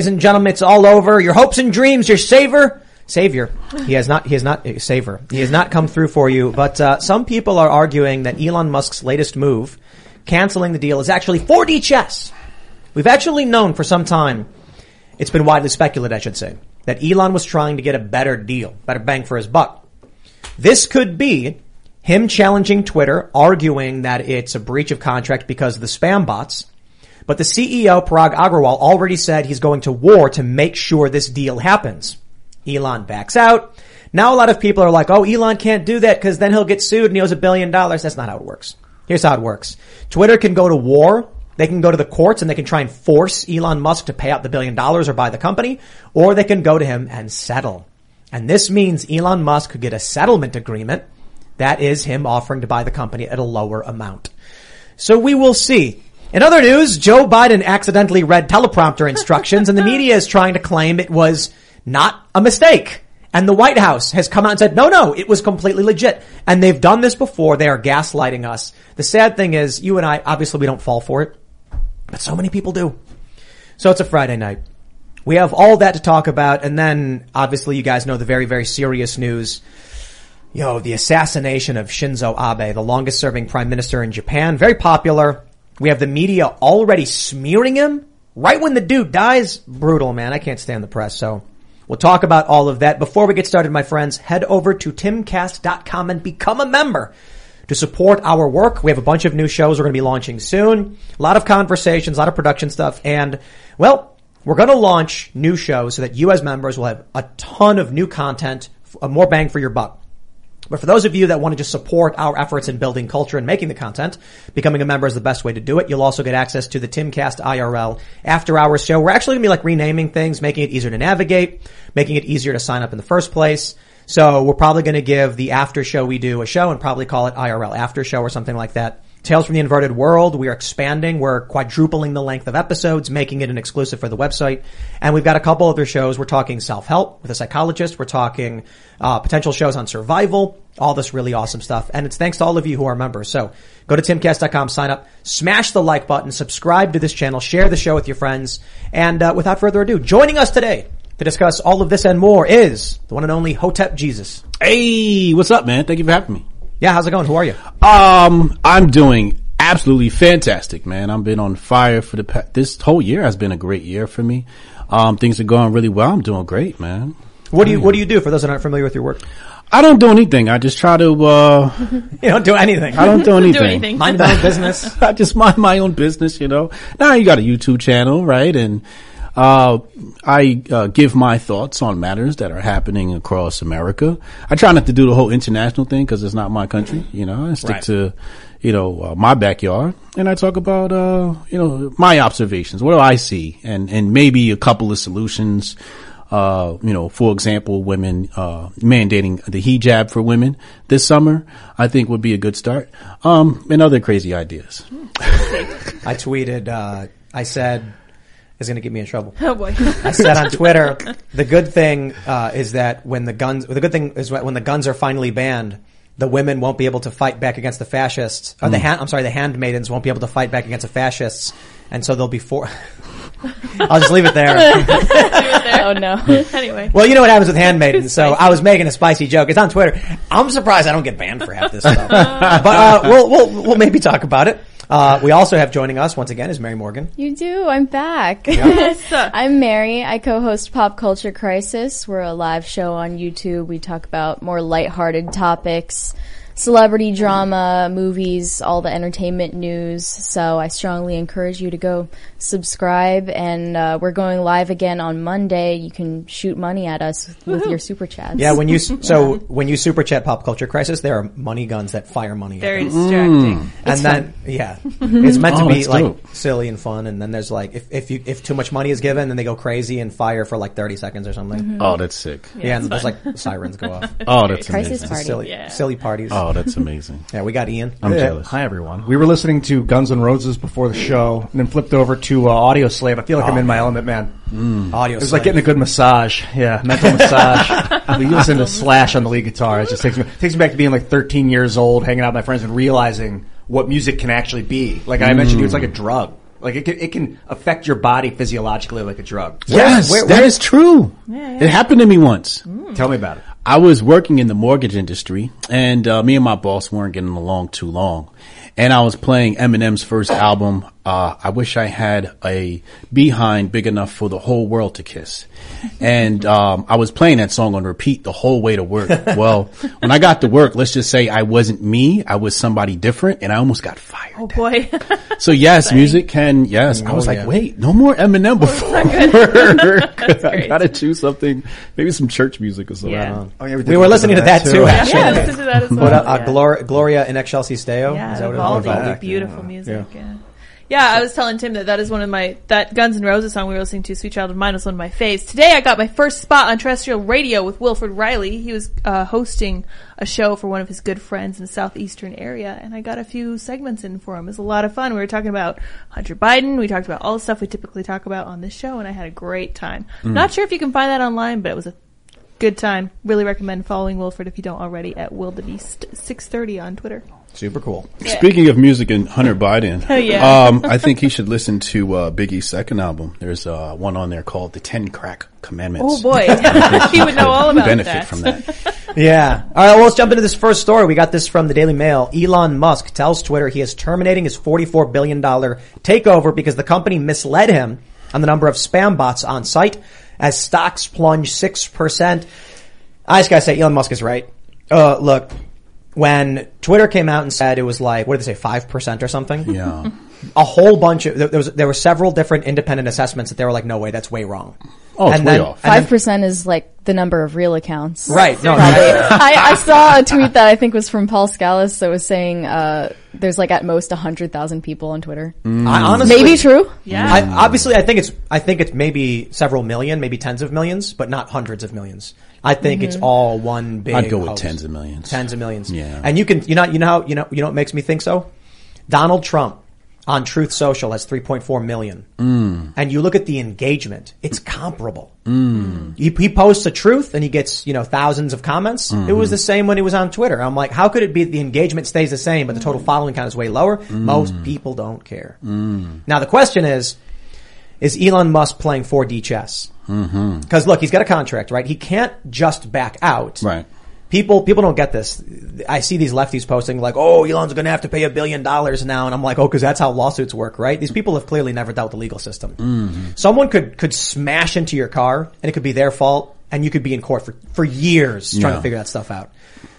and gentlemen. It's all over. Your hopes and dreams, your savior, savior. He has not. He has not. uh, Savior. He has not come through for you. But uh, some people are arguing that Elon Musk's latest move, canceling the deal, is actually 4D chess. We've actually known for some time. It's been widely speculated, I should say, that Elon was trying to get a better deal, better bang for his buck. This could be him challenging Twitter, arguing that it's a breach of contract because of the spam bots. But the CEO, Parag Agrawal, already said he's going to war to make sure this deal happens. Elon backs out. Now a lot of people are like, oh, Elon can't do that because then he'll get sued and he owes a billion dollars. That's not how it works. Here's how it works. Twitter can go to war. They can go to the courts and they can try and force Elon Musk to pay out the billion dollars or buy the company, or they can go to him and settle. And this means Elon Musk could get a settlement agreement that is him offering to buy the company at a lower amount. So we will see. In other news, Joe Biden accidentally read teleprompter instructions and the media is trying to claim it was not a mistake. And the White House has come out and said, no, no, it was completely legit. And they've done this before. They are gaslighting us. The sad thing is, you and I, obviously we don't fall for it, but so many people do. So it's a Friday night. We have all that to talk about. And then obviously you guys know the very, very serious news. Yo, the assassination of Shinzo Abe, the longest serving prime minister in Japan. Very popular. We have the media already smearing him right when the dude dies. Brutal, man. I can't stand the press. So we'll talk about all of that. Before we get started, my friends, head over to timcast.com and become a member to support our work. We have a bunch of new shows we're going to be launching soon. A lot of conversations, a lot of production stuff. And well, we're going to launch new shows so that you as members will have a ton of new content, uh, more bang for your buck. But for those of you that want to just support our efforts in building culture and making the content, becoming a member is the best way to do it. You'll also get access to the Timcast IRL after hours show. We're actually going to be like renaming things, making it easier to navigate, making it easier to sign up in the first place. So we're probably going to give the after show we do a show and probably call it IRL after show or something like that. Tales from the Inverted World. We are expanding. We're quadrupling the length of episodes, making it an exclusive for the website. And we've got a couple other shows. We're talking self-help with a psychologist. We're talking uh, potential shows on survival. All this really awesome stuff. And it's thanks to all of you who are members. So go to timcast.com, sign up, smash the like button, subscribe to this channel, share the show with your friends. And uh, without further ado, joining us today to discuss all of this and more is the one and only Hotep Jesus. Hey, what's up, man? Thank you for having me. Yeah, how's it going? Who are you? Um, I'm doing absolutely fantastic, man. I've been on fire for the past, this whole year has been a great year for me. Um, things are going really well. I'm doing great, man. What do you What do you do for those that aren't familiar with your work? I don't do anything. I just try to, uh, You don't do anything. I don't do anything. do anything. Mind your own business. I just mind my own business, you know. Now you got a YouTube channel, right? And, uh, I, uh, give my thoughts on matters that are happening across America. I try not to do the whole international thing because it's not my country, you know. I stick Right. to, you know, uh, my backyard and I talk about, uh, you know, my observations. What do I see? And, and maybe a couple of solutions. Uh, you know, for example, women, uh, mandating the hijab for women this summer, I think would be a good start. Um, and other crazy ideas. I tweeted. Uh, I said, "Is going to get me in trouble." Oh boy. I said on Twitter, the good thing uh, is that when the guns, the good thing is when the guns are finally banned, the women won't be able to fight back against the fascists. Or the hand, I'm sorry, the handmaidens won't be able to fight back against the fascists, and so they'll be for. I'll just leave it there. oh no. anyway. Well, you know what happens with handmaidens. So I was making a spicy joke. It's on Twitter. I'm surprised I don't get banned for half this stuff. but uh, we'll we'll we'll maybe talk about it. Uh, we also have joining us once again is Mary Morgan. You do. I'm back. Yes. I'm Mary. I co-host Pop Culture Crisis. We're a live show on YouTube. We talk about more lighthearted topics. Celebrity drama, movies, all the entertainment news. So I strongly encourage you to go subscribe. And uh, we're going live again on Monday. You can shoot money at us with your super chats. Yeah, when you so when you super chat pop culture crisis, there are money guns that fire money. at Very you. distracting. and then yeah, it's meant to Oh, be like dope. silly and fun. And then there's like if if you if too much money is given, then they go crazy and fire for like thirty seconds or something. Oh, that's sick. Yeah, and there's like sirens go off. Oh, that's Crisis amazing. party. silly Yeah. silly parties. Oh, that's amazing. Yeah, we got Ian. I'm Yeah. jealous. Hi everyone. We were listening to Guns N' Roses before the show, and then flipped over to uh, Audioslave. I feel like I'm in my element, man. Audio. It was like getting a good massage. Yeah, mental massage. But you listen to Slash on the lead guitar. It just takes me takes me back to being like 13 years old, hanging out with my friends, and realizing what music can actually be. Like I mentioned, to you, it's like a drug. Like it can, it can affect your body physiologically like a drug. Yes, where- that where- is true. It happened to me once. Tell me about it. I was working in the mortgage industry, and uh, me and my boss weren't getting along too long. And I was playing Eminem's first album. Uh, I wish I had a behind big enough for the whole world to kiss. And um, I was playing that song on repeat the whole way to work. Well, when I got to work, let's just say I wasn't me. I was somebody different, and I almost got fired. Oh boy. So yes, music can. Yes, I was Oh, like, yeah. wait, no more Eminem before. work. I gotta choose something, maybe some church music or something. Yeah. Oh, yeah, We were listening to that too. actually. yeah, listen to that as well. But uh, uh, yeah. Glor- Gloria in Excelsis Deo. Yeah, is that what Vivaldi, it was? beautiful music. Yeah. Yeah. I was telling Tim that that is one of my that Guns N' Roses song we were listening to, "Sweet Child of Mine," was one of my faves. Today, I got my first spot on terrestrial radio with Wilfred Reilly. He was uh, hosting a show for one of his good friends in the southeastern area, and I got a few segments in for him. It was a lot of fun. We were talking about Hunter Biden. We talked about all the stuff we typically talk about on this show, and I had a great time. Not sure if you can find that online, but it was a good time. Really recommend following Wilfred if you don't already at Wildebeest six thirty on Twitter. Super cool. Speaking of music and Hunter Biden, Oh, yeah. um, I think he should listen to uh, Biggie's second album. There's uh, one on there called "The Ten Crack Commandments." Oh boy, he would know all about that. benefit that. from that. Yeah. All right. Well, let's jump into this first story. We got this from the Daily Mail. Elon Musk tells Twitter he is terminating his $44 billion takeover because the company misled him on the number of spam bots on site as stocks plunge 6%. I just gotta say, Elon Musk is right. Uh, look, when Twitter came out and said it was like, what did they say, 5% or something? Yeah, a whole bunch of there was there were several different independent assessments that they were like, no way, that's way wrong. Oh, it's and way off. Five percent is like the number of real accounts. right? No, I, I saw a tweet that I think was from Paul Scalise that was saying uh, there's like at most hundred thousand people on Twitter. I honestly, Maybe true. Yeah. I, obviously, I think it's I think it's maybe several million, maybe tens of millions, but not hundreds of millions. I think it's all one big. I'd go with host. tens of millions. Tens of millions. Yeah. and you can you know you know how you know you know what makes me think so. Donald Trump on Truth Social has 3.4 million, Mm. and you look at the engagement; it's comparable. He, he posts a truth and he gets you know thousands of comments. It Mm-hmm. was the same when he was on Twitter. I'm like, how could it be the engagement stays the same, but the total following count is way lower? Mm. Most people don't care. Now the question is is Elon Musk playing 4D chess? Mm-hmm. Because look, he's got a contract, right? He can't just back out. Right. People, people don't get this. I see these lefties posting like, "Oh, Elon's going to have to pay a billion dollars now," and I'm like, "Oh, because that's how lawsuits work, right?" These people have clearly never dealt with the legal system. Mm-hmm. Someone could could smash into your car, and it could be their fault, and you could be in court for for years trying Yeah. to figure that stuff out.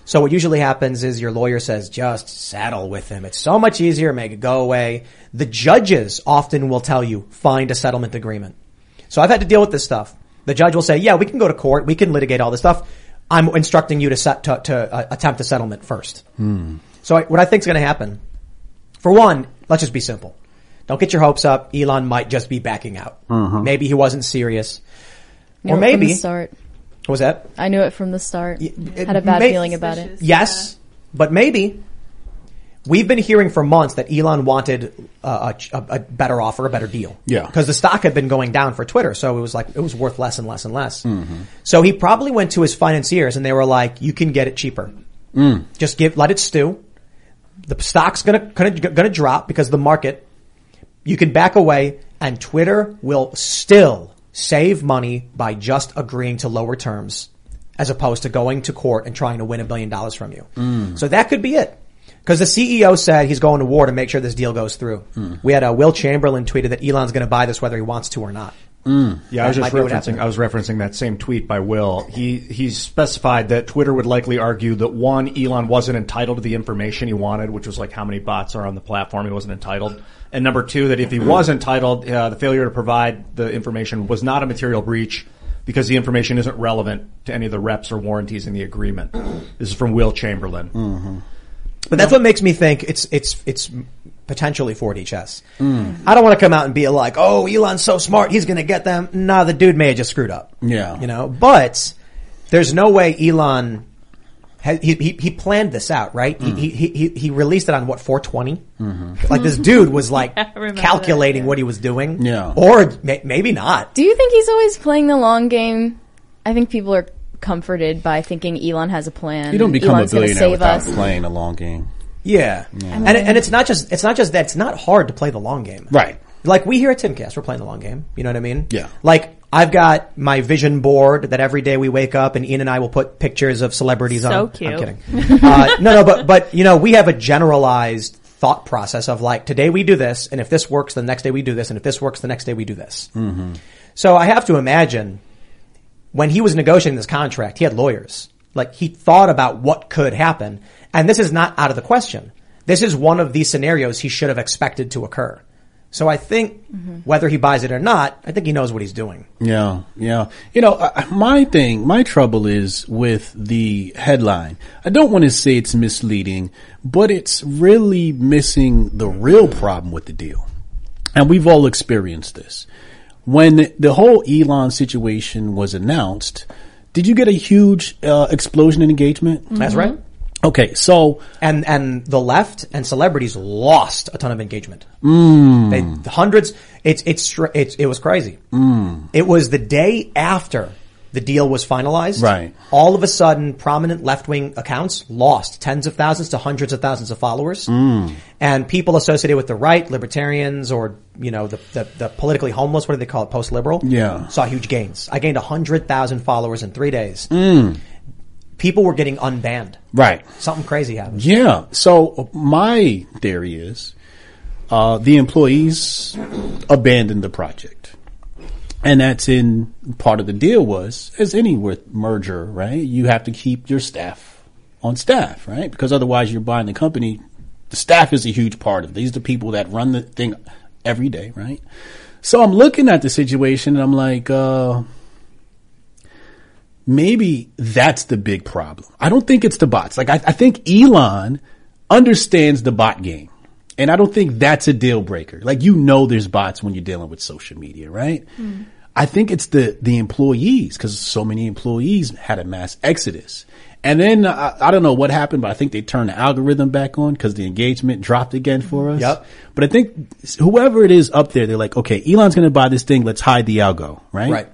So what usually happens is your lawyer says, just settle with him. It's so much easier, make it go away. The judges often will tell you, find a settlement agreement. So I've had to deal with this stuff. The judge will say, yeah, we can go to court. We can litigate all this stuff. I'm instructing you to set, to, to uh, attempt a settlement first. So I, what I think is going to happen, for one, let's just be simple. Don't get your hopes up. Elon might just be backing out. Maybe he wasn't serious. Knew or it from maybe, the start. what was that? I knew it from the start. it Had a bad may- feeling about it. Yes, but maybe we've been hearing for months that Elon wanted uh, a, a, a better offer, a better deal. Yeah. because the stock had been going down for Twitter, so it was like it was worth less and less and less. Mm-hmm. So he probably went to his financiers and they were like, "You can get it cheaper. Mm. Just give, let it stew. The stock's gonna gonna gonna drop because the market. You can back away, and Twitter will still save money by just agreeing to lower terms, as opposed to going to court and trying to win a billion dollars from you. So that could be it. Because the CEO said he's going to war to make sure this deal goes through. We had a Will Chamberlain tweeted that Elon's going to buy this whether he wants to or not. Mm. Yeah, I was just might be what referencing. I was referencing that same tweet by Will. He he specified that Twitter would likely argue that one, Elon wasn't entitled to the information he wanted, which was like how many bots are on the platform. He wasn't entitled, and number two, that if he mm-hmm. was entitled, uh, the failure to provide the information was not a material breach because the information isn't relevant to any of the reps or warranties in the agreement. This is from Will Chamberlain. Mm-hmm. But that's what makes me think it's it's it's potentially 4D chess. I don't want to come out and be like, "Oh, Elon's so smart, he's going to get them." Nah, the dude may have just screwed up. Yeah. you know. But there's no way Elon. Had, he, he he planned this out, right? He, mm. he he he released it on what 420. Mm-hmm. Like this dude was like I remember calculating that, yeah. what he was doing. Yeah. or may, maybe not. Do you think he's always playing the long game? I think people are comforted by thinking Elon has a plan. You don't become Elon's a billionaire save without us. playing a long game. Yeah, and it- and it's not just it's not just that it's not hard to play the long game. Right. Like we here at Timcast, we're playing the long game. You know what I mean? Yeah. Like I've got my vision board that every day we wake up and Ian and I will put pictures of celebrities So on. cute. I'm kidding. uh, no, no, but but you know we have a generalized thought process of like today we do this, and if this works, the next day we do this, and if this works, the next day we do this. So I have to imagine when he was negotiating this contract, he had lawyers. Like he thought about what could happen. And this is not out of the question. This is one of these scenarios he should have expected to occur. So I think whether he buys it or not, I think he knows what he's doing. Yeah, yeah. You know, my thing, my trouble is with the headline. I don't want to say it's misleading, but it's really missing the real problem with the deal. And we've all experienced this. When the whole Elon situation was announced, did you get a huge uh, explosion in engagement? That's right. Okay, so And and the left and celebrities lost a ton of engagement. Mm. They, hundreds. It's it's it's it was crazy. Mm. It was the day after the deal was finalized. Right. All of a sudden, prominent left wing accounts lost tens of thousands to hundreds of thousands of followers, Mm. and people associated with the right, libertarians, or you know the the, the politically homeless. What do they call it? Post liberal. Yeah. Saw huge gains. I gained hundred thousand followers in three days. Mm. People were getting unbanned. right. Something crazy happened. Yeah. So my theory is, uh, the employees abandoned the project. And that's in part of the deal was, as any with merger, right? You have to keep your staff on staff, right? Because otherwise you're buying the company. The staff is a huge part of it. These the people that run the thing every day, right? So I'm looking at the situation and I'm like, uh, maybe that's the big problem. I don't think it's the bots. Like I, I think Elon understands the bot game. And I don't think that's a deal breaker. Like you know there's bots when you're dealing with social media, right? I think it's the the employees because so many employees had a mass exodus. And then uh, I don't know what happened, but I think they turned the algorithm back on because the engagement dropped again for us. Yep. But I think whoever it is up there, they're like, okay, Elon's going to buy this thing. Let's hide the algo, right? Right.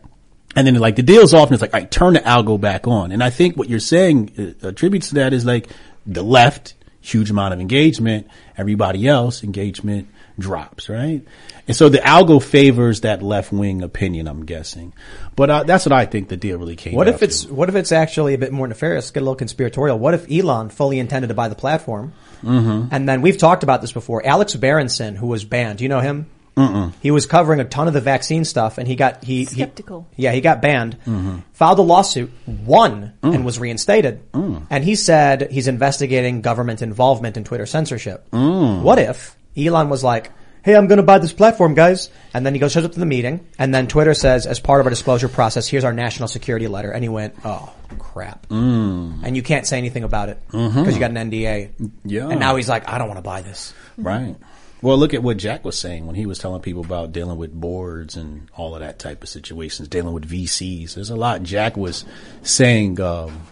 And then like the deal's off and it's like, all right, turn the algo back on. And I think what you're saying uh, attributes to that is like the left, huge amount of engagement. Everybody else, engagement drops, right? And so the algo favors that left wing opinion, I'm guessing. But uh, that's what I think the deal really came What if it's to. what if it's actually a bit more nefarious? Get a little conspiratorial. What if Elon fully intended to buy the platform, mm-hmm. and then we've talked about this before? Alex Berenson, who was banned, do you know him? Mm-mm. He was covering a ton of the vaccine stuff, and he got he Skeptical. He, yeah, he got banned. Filed a lawsuit, won, and was reinstated. And he said he's investigating government involvement in Twitter censorship. What if Elon was like? Hey, I'm going to buy this platform, guys. And then he goes, shows up to the meeting, and then Twitter says, as part of our disclosure process, here's our national security letter. And he went, oh, crap. And you can't say anything about it because you got an NDA. Yeah. And now he's like, I don't want to buy this. Right. Well, look at what Jack was saying when he was telling people about dealing with boards and all of that type of situations, dealing with VCs. There's a lot Jack was saying, um,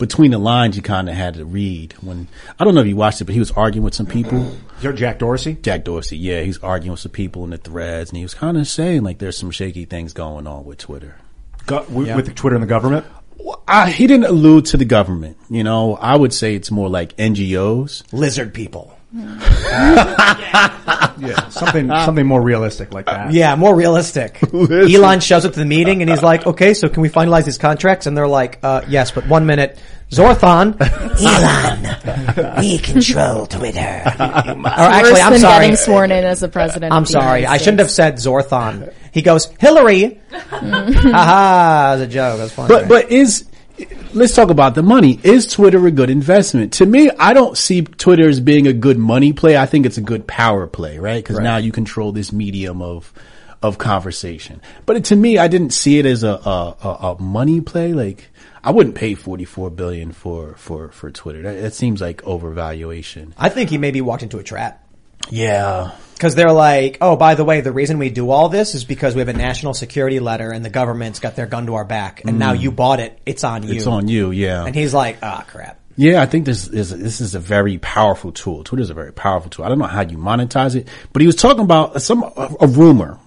between the lines you kind of had to read when, I don't know if you watched it, but he was arguing with some people. You're Jack Dorsey. Jack Dorsey, yeah, he's arguing with some people in the threads and he was kind of saying like there's some shaky things going on with Twitter. Go, with, with Twitter and the government. I, he didn't allude to the government. You know, I would say it's more like NGOs. Lizard people. Yeah, something something more realistic like that. Yeah, more realistic. Elon shows up to the meeting and he's like, okay, so can we finalize these contracts? And they're like, uh, yes, but one minute, Zorthon. Elon, we control Twitter. or actually, Worse I'm than sorry. getting sworn in as the president. I'm of the sorry. United I shouldn't have States. said Zorthon. He goes, Hillary. Haha, as a joke. That's funny. But but is let's talk about the money. Is Twitter a good investment? To me, I don't see Twitter as being a good money play. I think it's a good power play, right? Because now you control this medium of of conversation. But to me, I didn't see it as a a, a, a money play. Like I wouldn't pay forty four billion for for for Twitter. That, that seems like overvaluation. I think he maybe walked into a trap. Yeah. Because they're like, oh, by the way, the reason we do all this is because we have a national security letter and the government's got their gun to our back. And now you bought it. It's on you. It's on you, yeah. And he's like, ah, crap. Yeah, I think this is this is a very powerful tool. Twitter is a very powerful tool. I don't know how you monetize it, but he was talking about some a, a rumor.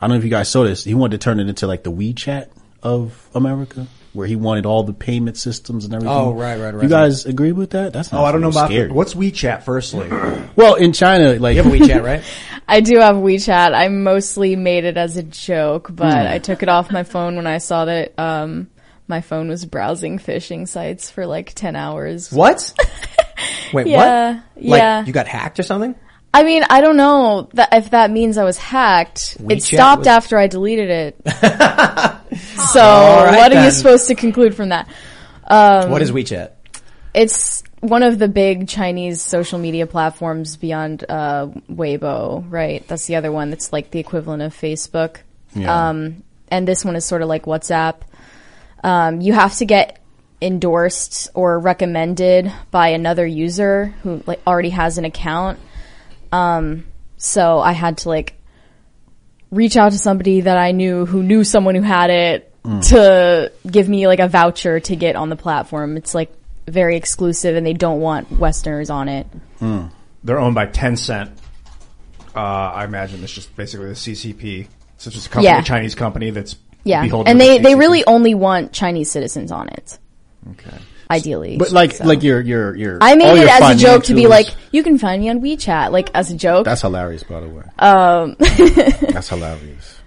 I don't know if you guys saw this. He wanted to turn it into like the WeChat of America, where he wanted all the payment systems and everything. Oh, right, right, right. You guys agree with that? That's not Oh, I don't know about scary. what's WeChat. Firstly, well in China. Like You have WeChat, right? I do have WeChat. I mostly made it as a joke, but Hmm. I took it off my phone when I saw that um, my phone was browsing phishing sites for like 10 hours. What? Wait, Yeah, what? Like, yeah. you got hacked or something? I mean, I don't know that if that means I was hacked. WeChat it stopped was- after I deleted it. so right what are then. you supposed to conclude from that? what is WeChat? It's one of the big Chinese social media platforms beyond uh, Weibo, right? That's the other one that's like the equivalent of Facebook. Yeah. Um, and this one is sort of like WhatsApp. Um, you have to get endorsed or recommended by another user who like already has an account. Um, so I had to like reach out to somebody that I knew who knew someone who had it to give me like a voucher to get on the platform. It's like very exclusive and they don't want Westerners on it. they're owned by Tencent. Uh, I imagine it's just basically the CCP. So it's just a company, Yeah. a Chinese company that's Yeah. beholden And to they, the they really only want Chinese citizens on it. okay. Ideally. but like So. like your your your. I made it as a joke to be like, you can find me on WeChat, like as a joke. That's hilarious, by the way. Um, that's hilarious.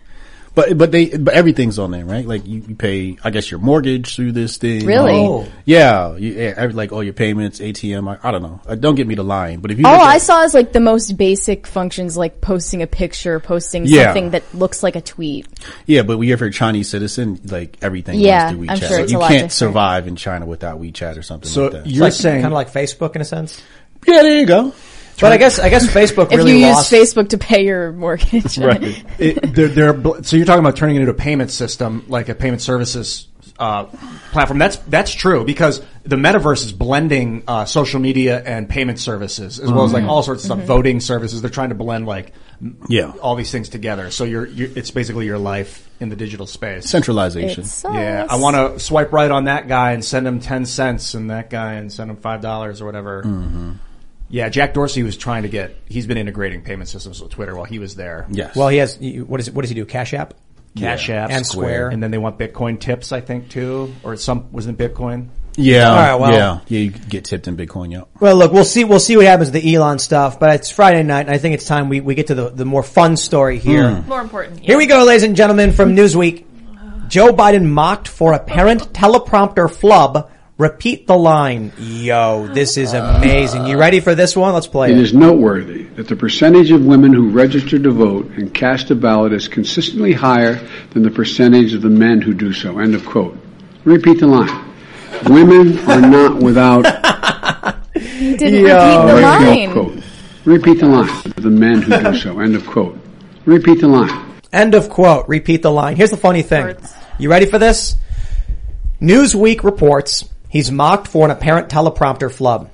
But but they but everything's on there, right? Like you, you pay, I guess your mortgage through this thing. Really? Oh. Yeah, you, yeah, like all your payments, ATM. I, I don't know. Uh, don't get me to lying, but if you All look I at- saw is like the most basic functions, like posting a picture, posting Yeah. something that looks like a tweet. yeah, but if you're a Chinese citizen, like everything Yeah, runs through WeChat. I'm sure So it's a you lot can't different. survive in China without WeChat or something So like that. you're like, saying kind of like Facebook in a sense. yeah, there you go. But I guess I guess Facebook If really you lost. use Facebook to pay your mortgage. Right. it, they're, they're, so you're talking about turning it into a payment system, like a payment services uh, platform. That's that's true because the metaverse is blending uh, social media and payment services as well as like all sorts of stuff, voting services. They're trying to blend like Yeah. all these things together. So you're, you're it's basically your life in the digital space. Centralization. Yeah. I want to swipe right on that guy and send him ten cents, and that guy and send him five dollars or whatever. Yeah, Jack Dorsey was trying to get. He's been integrating payment systems with Twitter while he was there. yes. well, he has. What is what does he do? Cash App. Cash App And Square. and then they want Bitcoin tips, I think too, or some wasn't it Bitcoin. yeah. All right, well- yeah. Yeah. You get tipped in Bitcoin. Yeah. Well, look, we'll see. We'll see what happens with the Elon stuff. But it's Friday night, and I think it's time we, we get to the, the more fun story here. Hmm. More important. Here we go, ladies and gentlemen, from Newsweek. Joe Biden mocked for apparent teleprompter flub. Repeat the line. Yo, this is amazing. You ready for this one? Let's play It it. is noteworthy that the percentage of women who register to vote and cast a ballot is consistently higher than the percentage of the men who do so. End of quote. Repeat the line. Women are not without You didn't Yo. repeat the line. quote. Repeat the line. The men who do so. End of quote. Repeat the line. End of quote. Repeat the line. Here's the funny thing. You ready for this? Newsweek reports he's mocked for an apparent teleprompter flub.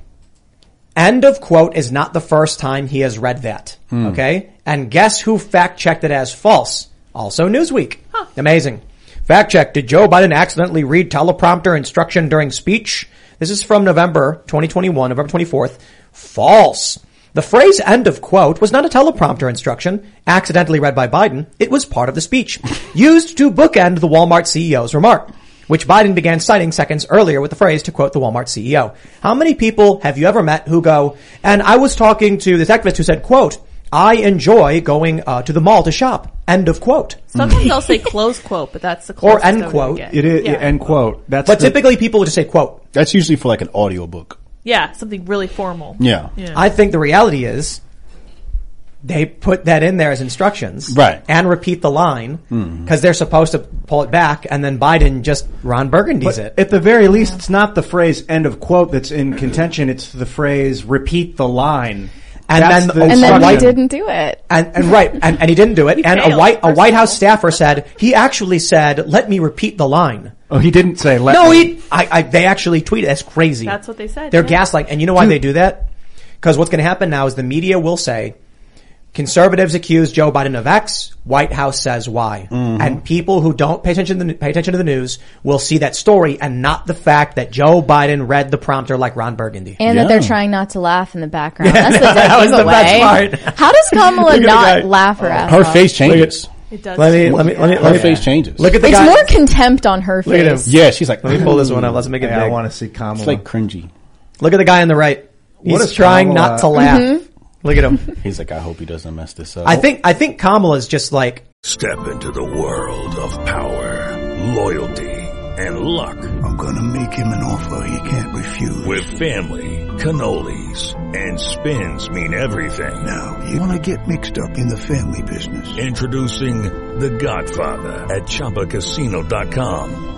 End of quote is not the first time he has read that. Hmm. Okay? And guess who fact checked it as false? Also Newsweek. Amazing. Fact check. Did Joe Biden accidentally read teleprompter instruction during speech? This is from November 2021, November 24th. False. The phrase end of quote was not a teleprompter instruction accidentally read by Biden. It was part of the speech used to bookend the Walmart CEO's remark, which Biden began citing seconds earlier with the phrase to quote the Walmart CEO. How many people have you ever met who go, and I was talking to this activist who said, quote, I enjoy going uh, to the mall to shop. End of quote. Sometimes I'll say close quote, but that's the Or end quote. It is Yeah. end quote. That's But the- typically people would just say quote. That's usually for like an audiobook. Yeah, something really formal. Yeah. Yeah. I think the reality is they put that in there as instructions, Right. And repeat the line mm-hmm. because they're supposed to pull it back, and then Biden just Ron Burgundy's it. At the very least, it's not the phrase "end of quote" that's in contention. It's the phrase "repeat the line." And That's then- the and And then he didn't do it. And, and right, and, and he didn't do it. and a white a White House staffer said he actually said, "Let me repeat the line." Oh, he didn't say. Let no, me. he. I, I. They actually tweeted. That's crazy. That's what they said, They're yeah. gaslighting, and you know why they do that? Because what's going to happen now is the media will say, conservatives accuse Joe Biden of X, White House says Y, and people who don't pay attention to the, pay attention to the news will see that story and not the fact that Joe Biden read the prompter like Ron Burgundy. And that they're trying not to laugh in the background. Yeah, That's the dead that was the best part. How does Kamala Look at the guy. not laugh her ass Her off? face changes. It does. Let me let me let me let me face changes. look at the It's guy. more contempt on her Look at him. face. yeah, she's like, Let me pull this one up. Let's make it Yeah, I want to see Kamala. It's like cringy. Look at the guy on the right. He's is trying Kamala- not to laugh. Mm-hmm. Look at him. He's like, I hope he doesn't mess this up. I think I think Kamala's just like Step into the world of power, loyalty, and luck. I'm gonna make him an offer he can't refuse. With family, cannolis, and spins mean everything. Now, you wanna get mixed up in the family business. Introducing The Godfather at ChumbaCasino.com.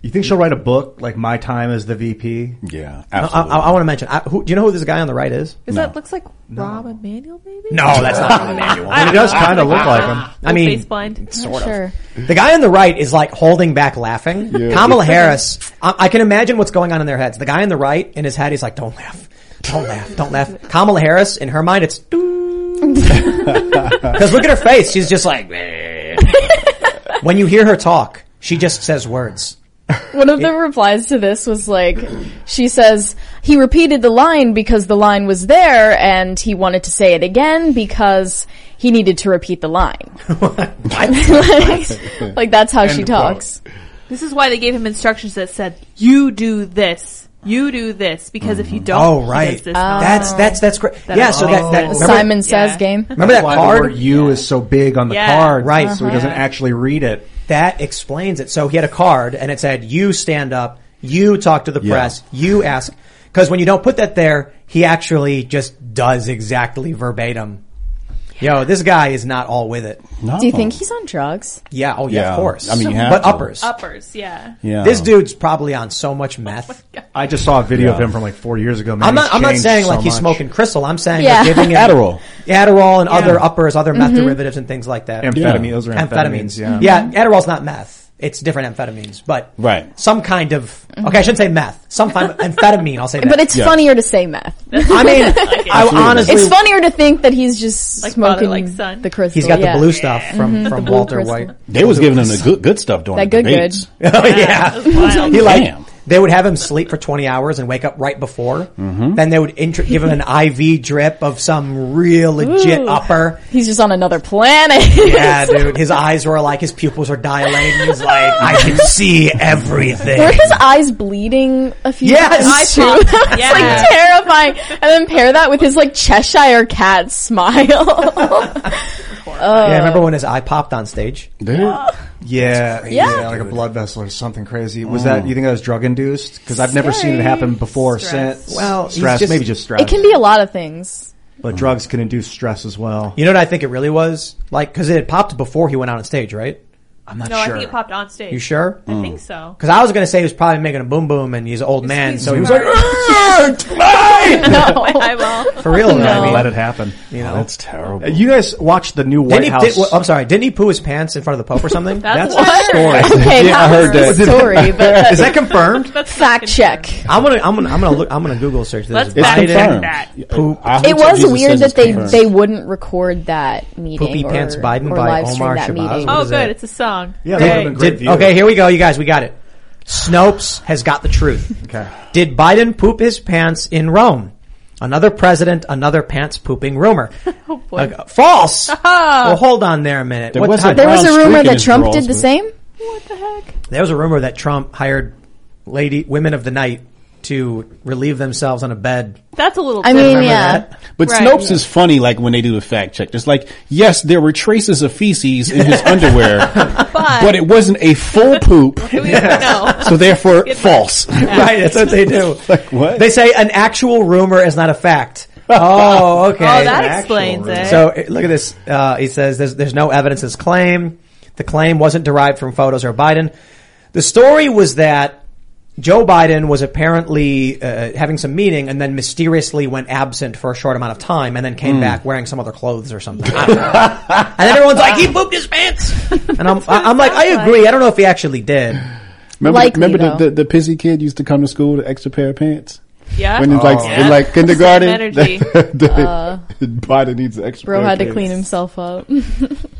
You think she'll write a book like "My Time as the VP"? yeah, I, absolutely. I, I want to mention. I, who, do you know who this guy on the right is? Is that looks like Rahm Emanuel, maybe? No, that's not Emanuel. It does kind of look like him. I mean, face blind. sort of. Sure. The guy on the right is like holding back laughing. Kamala Harris, I, I can imagine what's going on in their heads. The guy on the right, in his head, he's like, "Don't laugh, don't laugh, don't laugh." Kamala Harris, in her mind, it's because look at her face. She's just like. when you hear her talk, she just says words. One of the replies to this was like, she says, he repeated the line because the line was there and he wanted to say it again because he needed to repeat the line. like, like, that's how she of quote. talks. This is why they gave him instructions that said, "You do this, you do this," because if you don't, Oh, right. does this That's that's that's great. Yeah. So that, that remember, Simon Says Yeah. game. remember that Why the card? word "you" is so big on the Yeah. card, Right. So he doesn't actually read it. That explains it. So he had a card and it said, you stand up, you talk to the Yeah. press, you ask. Cause when you don't put that there, he actually just does exactly verbatim. Yo, this guy is not all with it. no. Do you think he's on drugs? Yeah, oh yeah, Yeah. of course. I mean, you have but to. uppers. uppers. Yeah. Yeah. This dude's probably on so much meth. Oh I just saw a video of him from like four years ago. Man, I'm not. he's I'm not changed saying so like he's much. smoking crystal. I'm saying Yeah. they're giving him Adderall. Adderall and other uppers, other mm-hmm. meth derivatives and things like that. amphetamine. Those are amphetamines. amphetamines. Yeah. yeah, Adderall's not meth. It's different amphetamines, but Right. some kind of. Okay, I shouldn't say meth. Some kind of amphetamine. I'll say that. But it's Yeah. funnier to say meth. I mean, I honestly. It's funnier to think that he's just Like father, smoking like son. the crystal. He's got yeah. the blue stuff from from blue Walter crystal. White. They was giving him the good, good stuff during That the good debates. Oh yeah, That he like Damn. They would have him sleep for twenty hours and wake up right before. Mm-hmm. Then they would intro- give him an IV drip of some real legit Ooh. upper. He's just on another planet. Yeah, dude. His eyes were like his pupils were dilated. He's like, I can see everything. Were his eyes bleeding a few Yes. times too? Eye pop. That's Yeah. like terrifying. And then pair that with his like Cheshire cat smile. yeah, I remember when his eye popped on stage? Did it? Yeah, Yeah. like a blood vessel or something crazy. Was mm. that you think that was drug induced? Because I've never seen it happen before. Stress. Since Well, he's stress, just- maybe just stress. it can be a lot of things. but drugs can induce stress as well. You know what I think it really was? Like, cause it had popped before he went out on stage, right? I'm not sure. No, sure. I think it popped on stage. You sure? I think so. Mm. Cause I was gonna say he was probably making a boom boom and he's an old man, so he was like, ah, Squeeze No. I will. for real, though, I mean, let it happen. you know. That's terrible. Uh, You guys watched the new White Didn't he, House? did, well, I'm sorry, didn't he poo his pants in front of the Pope or something? That's, That's what? a story. Okay, Yeah, I heard was the that. story, but Is that confirmed? That's fact check. I'm gonna, I'm gonna, I'm gonna look, I'm gonna Google search this. Let's It's fact check confirmed. that. Poop. It was Jesus weird that they they wouldn't record that meeting. Poopy or, Pants Biden or by live stream Omar that Shabazz. meeting. Oh, good. It's a song. Yeah, Great. that great. Did, okay, here we go, you guys. We got it. Snopes has got the truth. Okay. Did Biden poop his pants in Rome? Another president, another pants pooping rumor. Oh boy. Uh, false. well, hold on there a minute. There What was a There was a rumor that Trump drawers, did the but- same. what the heck? there was a rumor that Trump hired lady women of the night to relieve themselves on a bed. That's a little. I mean, different. yeah. But Right. Snopes is funny, like when they do the fact check. It's like, yes, there were traces of feces in his underwear, but, but it wasn't a full poop, we so therefore false. Right, that's what they do. like what? They say an actual rumor is not a fact. Oh, okay. Oh, that actual explains rumor. it. So uh, look at this. Uh, he says there's, there's no evidence of this claim. The claim wasn't derived from photos or Biden. The story was that Joe Biden was apparently uh, having some meeting and then mysteriously went absent for a short amount of time and then came back wearing some other clothes or something. I don't know. and then everyone's like, he pooped his pants. And I'm, I- I'm like, I agree. I don't know if he actually did. remember Likely, remember the, though. the, the pissy kid used to come to school with an extra pair of pants? yeah. When in like, Yeah. in like kindergarten? energy. Biden needs an extra Bro pair had of to clean himself up.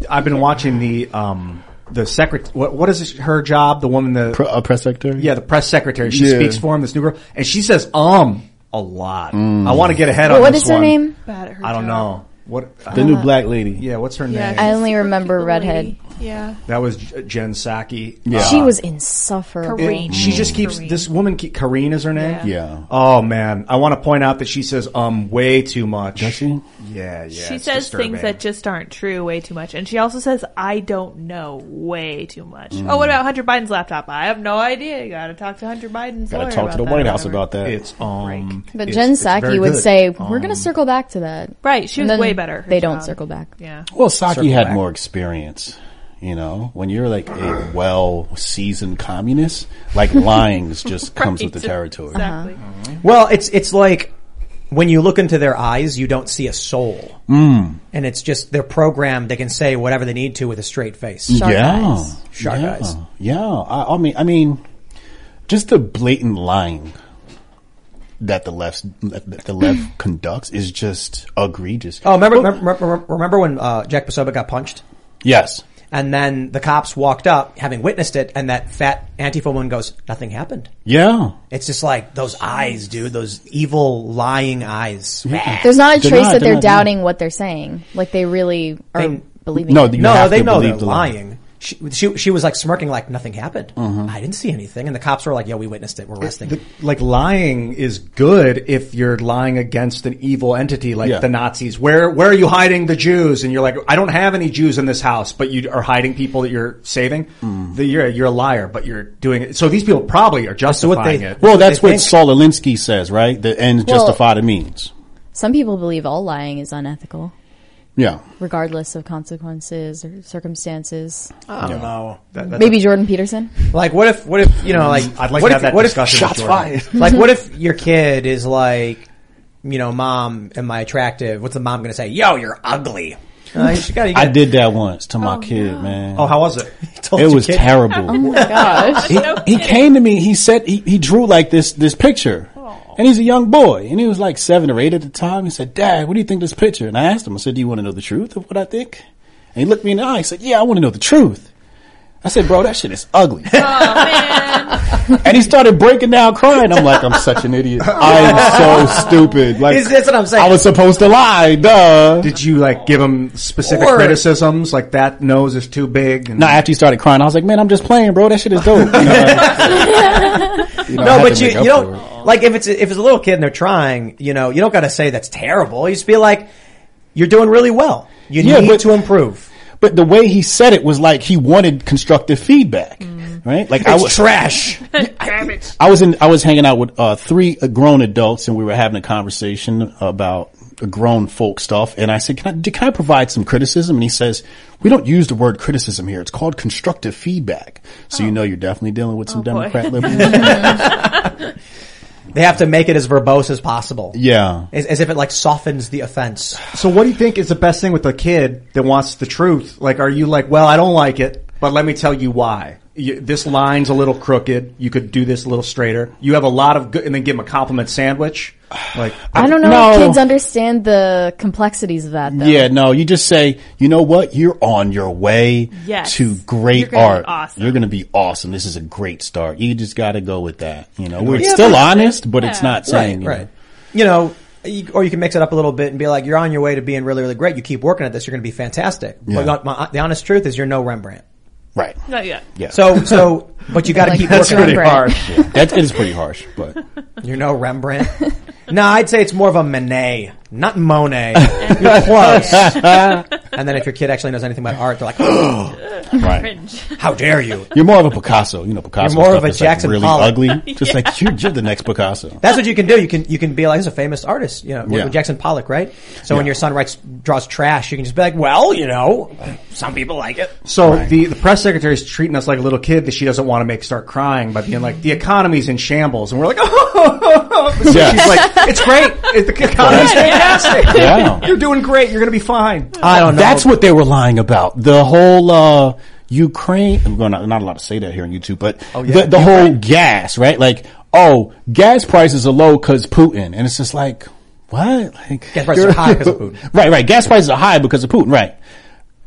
I've been watching the um the secret. What what is her job? The woman the Pre- uh, press secretary? yeah the press secretary. She Yeah. speaks for him. This new girl, and she says um a lot. I want to get ahead What, on what this is her one. name? Her I don't job. know what. The new black lady. yeah, what's her Yeah, name? I only remember redhead. lady. Yeah. That was J- Jen Psaki. Yeah. She was insufferable. Karine. She just keeps Karine. this woman. Keep, Karine is her name. Yeah. Yeah. Oh man, I want to point out that she says um way too much. Does she? Yeah, yeah. She it's says disturbing. things that just aren't true way too much. And she also says, I don't know way too much. Mm. Oh, what about Hunter Biden's laptop? I have no idea. You gotta talk to Hunter Biden's Gotta lawyer talk to the White House whatever. about that. It's um. But it's- Jen it's very Psaki would good. say, "We're Um, going to circle back to that." Right. She was way better. at her They don't circle back. Yeah. Well, Psaki Circle had back. more experience. You know, when you're like a well seasoned communist, like lying just comes with the territory. Exactly. Well, it's it's like when you look into their eyes, you don't see a soul, mm. and it's just they're programmed. They can say whatever they need to with a straight face. Shark yeah, eyes. Shark yeah, eyes. Yeah, I, I mean, I mean, just the blatant lying that the left that the left conducts is just egregious. Oh, remember remember, remember, remember when uh, Jack Posobiec got punched, Yes, and then the cops walked up, having witnessed it, and that fat Antifa woman goes, "Nothing happened." yeah. It's just like those eyes, dude. Those evil, lying eyes. There's not a trace not- that they're they're not- doubting what they're saying. Like they really are They- believing. No, it. you no, have they to know believe they're the lie. lying. She, she she was like smirking, like nothing happened. Mm-hmm. I didn't see anything, and the cops were like, "Yeah, we witnessed it. We're arresting." The- like lying is good if you're lying against an evil entity like Yeah. the Nazis. Where where are you hiding the Jews? And you're like, I don't have any Jews in this house, but you are hiding people that you're saving. Mm. The, you're you're a liar, but you're doing it. So these people probably are what justifying they- it. Well, what that's they what think. Saul Alinsky says, right? The ends Well- justify the means. Some people believe all lying is unethical, Yeah. regardless of consequences or circumstances. I don't know. That- that's Maybe Jordan Peterson. Like, what if, what if, you know, like, I'd like what to if, have that what if, discussion. with Jordan. like, what if your kid is like, you know, mom, am I attractive? What's the mom going to say? Yo, you're ugly. Uh, you gotta, you I gotta- did that once to my kid, man. Oh, how was it? told it your was kid- terrible. Oh my gosh. he, he came to me. He said he, he drew like this this picture, and he's a young boy, and he was like seven or eight at the time. He said, "Dad, what do you think of this picture?" And I asked him. I said, "Do you want to know the truth of what I think?" And he looked me in the eye. He said, "Yeah, I want to know the truth." I said, "Bro, that shit is ugly." Oh, and he started breaking down crying. I'm like, "I'm such an idiot. I'm so stupid." Like Is- that's what I'm saying. I was supposed to lie. Duh. Did you like give him specific Or- criticisms like that nose is too big? And No, after he started crying, I was like, "Man, I'm just playing, bro. That shit is dope." You know, like- you know, No, but you, you don't, like, if it's, if it's a little kid and they're trying, you know, you don't gotta say that's terrible. You just be like, you're doing really well. You Yeah, need but- to improve. But the way he said it was like he wanted constructive feedback, right? Like I was trash. I was in, I was hanging out with uh, three uh, grown adults, and we were having a conversation about grown folk stuff. And I said, "Can I, can I provide some criticism?" And he says, "We don't use the word criticism here. It's called constructive feedback." So you know, you're definitely dealing with some Oh. Democrat liberals. They have to make it as verbose as possible. yeah. As, as if it like softens the offense. So what do you think is the best thing with a kid that wants the truth? Like, are you like, well, I don't like it, but let me tell you why. You, this line's a little crooked. You could do this a little straighter. You have a lot of good, and then give them a compliment sandwich. Like, I don't know No. if kids understand the complexities of that though. Yeah, no, you just say, you know what? You're on your way Yes. to great You're gonna be art. awesome. You're going to be awesome. This is a great start. You just got to go with that. You know, we're Yeah, still but- honest, but it's not saying, you right. You know, you, or you can mix it up a little bit and be like, you're on your way to being really, really great. You keep working at this, you're going to be fantastic. Yeah. But my, the honest truth is you're no Rembrandt. Right. Not yet. Yeah. So, so, but you got to Like keep that's working. pretty hard. Yeah, that it is pretty harsh, but You're no Rembrandt. no, I'd say it's more of a Manet, not Monet. You're close. and then if your kid actually knows anything about art, they're like, right. "How dare you?" You're more of a Picasso. You know, Picasso. You're more stuff of a Jackson like, really Pollock. ugly. Just like you're, you're the next Picasso. That's what you can do. You can you can be like, "He's a famous artist," you know, Yeah. with Jackson Pollock, right? So when your son writes draws trash, you can just be like, "Well, you know, some people like it." So the, the press secretary is treating us like a little kid that she doesn't want to make start crying by being like, the economy's in shambles. And we're like, oh, so Yeah. she's like, it's great. It, the economy's fantastic. Yeah. You're doing great. You're going to be fine. I don't know. That's what they were lying about. The whole uh Ukraine. I'm going not, not allowed to say that here on YouTube, but Oh, yeah. the, the whole gas, right? Like, oh, gas prices are low because Putin, and it's just like, what? Like, Gas prices are high 'cause of Putin. Right, right. Gas prices are high because of Putin. Right.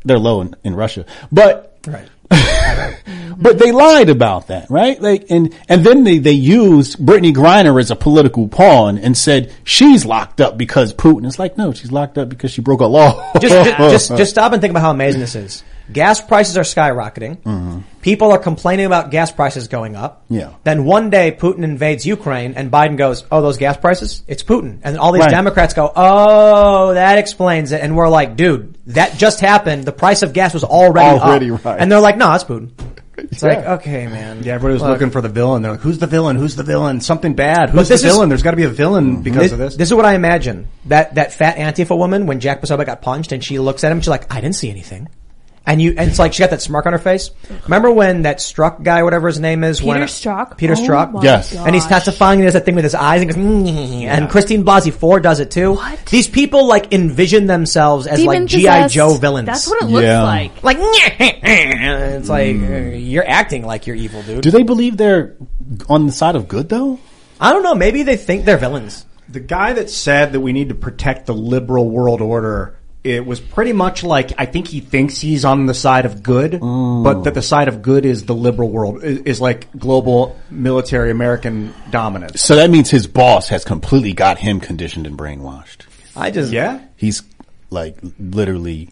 They're low in, in Russia, but right. but they lied about that, right? Like, and, and then they, they used Brittney Griner as a political pawn and said she's locked up because Putin. It's like, no, she's locked up because she broke a law. just, just, just, just stop and think about how amazing this is. Gas prices are skyrocketing. People are complaining about gas prices going up. Mm-hmm. Yeah. Then one day Putin invades Ukraine and Biden goes, "Oh, those gas prices? It's Putin." And all these Right. Democrats go, "Oh, that explains it." And we're like, "Dude, that just happened. The price of gas was already Already up." right. And they're like, "No, it's Putin." It's like, okay, man. Yeah, everybody was Look. looking for the villain. They're like, who's the villain? Who's the villain? Something bad. Who's the this is- villain? There's got to be a villain because This, of this. this is what I imagine. That that fat Antifa woman when Jack Posobiec got punched and she looks at him, she's like, I didn't see anything. And you, and it's like she got that smirk on her face. Remember when that Struck guy, whatever his name is, Peter when Strzok? Peter Oh Strzok, my Yes. and he's gosh. testifying. He does that thing with his eyes and goes, "Mm," and Christine Blasey Ford does it too. What? These people like envision themselves as like GI Demon-possessed. Joe villains. That's what it looks Yeah. like. like. It's like uh, you're acting like you're evil, dude. Do they believe they're on the side of good though? I don't know. Maybe they think they're villains. the guy that said that we need to protect the liberal world order it was pretty much like I think he thinks he's on the side of good, but oh. that the side of good is the liberal world is, is like global military American dominance. So that means his boss has completely got him conditioned and brainwashed. I just Yeah. He's like literally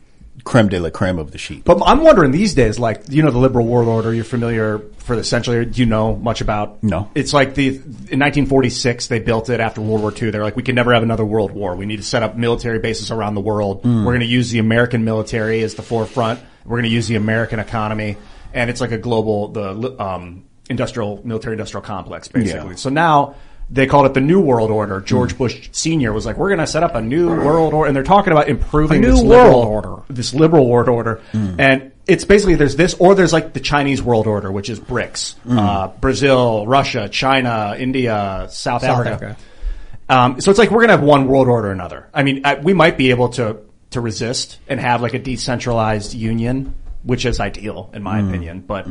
creme de la creme of the sheep. But I'm wondering these days, like you know, the liberal world order. You're familiar for essentially. Do you know much about? No. It's like the in 1946 they built it after World War II. They're like, we can never have another world war. We need to set up military bases around the world. We're going to use the American military as the forefront. We're going to use the American economy, and it's like a global the um, industrial military industrial complex basically. Yeah. So now. They called it the New World Order. George Bush Senior was like, "We're going to set up a new world order," and they're talking about improving this world liberal order. this liberal world order, and it's basically there's this or there's like the Chinese world order, which is BRICS, uh, Brazil, Russia, China, India, South, South Africa. Africa. Um, so it's like we're gonna have one world order or another. I mean, I, we might be able to to resist and have like a decentralized union, which is ideal in my opinion. But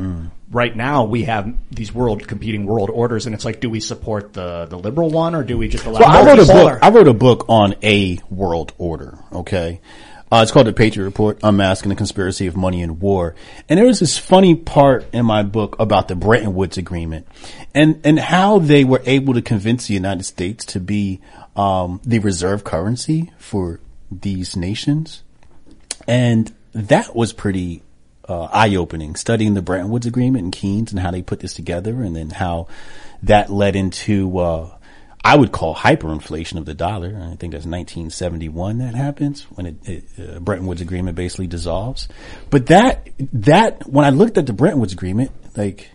right now we have these world competing world orders, and it's like, do we support the the liberal one or do we just allow? Well, I wrote a book. I wrote a book on a world order. Okay, uh, it's called the Patriot Report: Unmasking the Conspiracy of Money and War. And there was this funny part in my book about the Bretton Woods Agreement, and and how they were able to convince the United States to be um, the reserve currency for these nations, and that was pretty uh, eye opening. Studying the Bretton Woods Agreement and Keynes and how they put this together, and then how that led into uh, I would call hyperinflation of the dollar. I think that's 1971 that happens when it, it uh, Bretton Woods Agreement basically dissolves. But that that when I looked at the Bretton Woods Agreement, like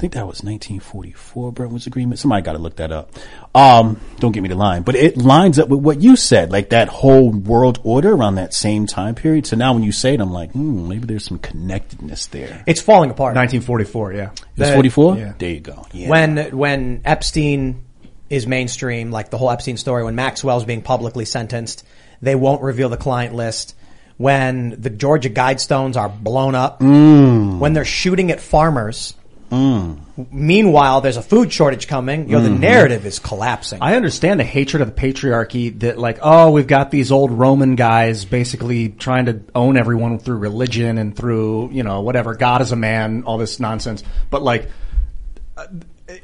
think that was 1944 Bretton Woods Agreement. Somebody got to look that up. Um, don't get me the line, but it lines up with what you said, like that whole world order around that same time period. So now when you say it, I'm like, hmm, maybe there's some connectedness there. it's falling apart. 1944, yeah. It's 44. yeah. There you go. Yeah. when when Epstein is mainstream, like the whole Epstein story, when Maxwell's being publicly sentenced, they won't reveal the client list. When the Georgia Guidestones are blown up, when they're shooting at farmers. Meanwhile, there's a food shortage coming. You know, the mm-hmm. narrative is collapsing. I understand the hatred of the patriarchy that like, oh, we've got these old Roman guys basically trying to own everyone through religion and through, you know, whatever, God is a man, all this nonsense. But like, uh,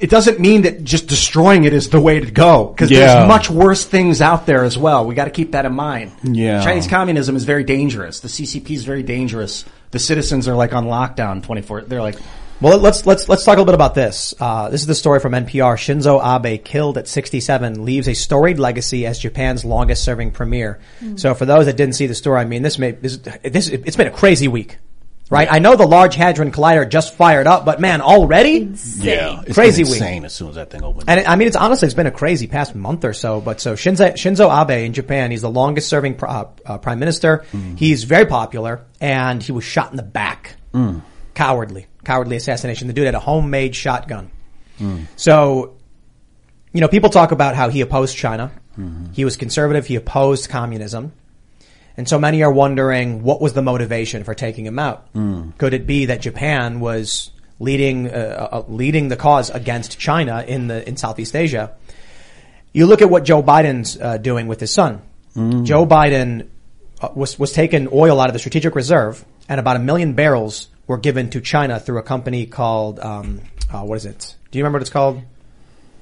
it doesn't mean that just destroying it is the way to go because Yeah. there's much worse things out there as well. We got to keep that in mind. Yeah. Chinese communism is very dangerous. The CCP is very dangerous. The citizens are like on lockdown 24. They're like, Well, let's let's let's talk a little bit about this. Uh, this is the story from NPR. Shinzo Abe, killed at 67, leaves a storied legacy as Japan's longest-serving premier. So, for those that didn't see the story, I mean, this may this, this it's been a crazy week, right? I know the Large Hadron Collider just fired up, but man, already Yeah, it's Crazy been week. insane as soon as that thing opened. And it, I mean, it's honestly, it's been a crazy past month or so. But so Shinzo, Shinzo Abe in Japan, he's the longest serving pr- uh, uh, prime minister. He's very popular and he was shot in the back. Cowardly, cowardly assassination. The dude had a homemade shotgun. So, you know, people talk about how he opposed China. He was conservative. He opposed communism. And so many are wondering what was the motivation for taking him out? Could it be that Japan was leading uh, uh, leading the cause against China in the in Southeast Asia? You look at what Joe Biden's uh, doing with his son. Joe Biden uh, was was taking oil out of the strategic reserve, and about a million barrels were given to China through a company called um, uh, what is it? Do you remember what it's called?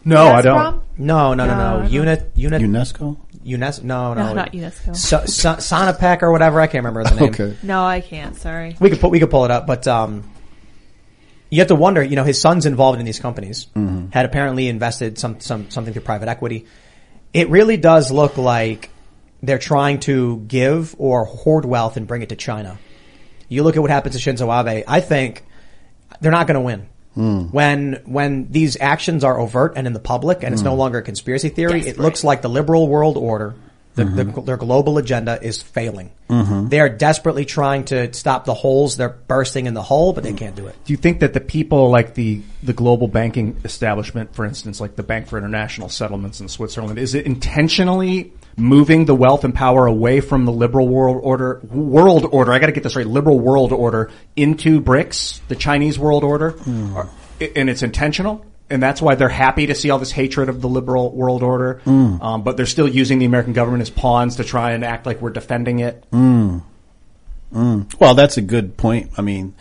no, I don't. No, no, no, No, no. no. Unit, unit, UNESCO? UNESCO. No, no, No, not UNESCO. So, so, Sinopec or whatever. I can't remember the name. Okay. No, I can't. Sorry. We could put, we could pull it up, but um, you have to wonder. You know, his son's involved in these companies. Had apparently invested some some something through private equity. It really does look like they're trying to give or hoard wealth and bring it to China. You look at what happens to Shinzo Abe. I think they're not going to win. Hmm. When when these actions are overt and in the public, and it's no hmm. longer a conspiracy theory, it looks like the liberal world order, the, the, mm-hmm. their global agenda is failing. Mm-hmm. They are desperately trying to stop the holes they're bursting in the hole, but they hmm. can't do it. Do you think that the people like the the global banking establishment, for instance, like the Bank for International Settlements in Switzerland, is it intentionally moving the wealth and power away from the liberal world order world order? I got to get this right. Liberal world order into BRICS, the Chinese world order, Or- and it's intentional. And that's why they're happy to see all this hatred of the liberal world order, hmm. um, but they're still using the American government as pawns to try and act like we're defending it. Hmm. Well, that's a good point. I mean,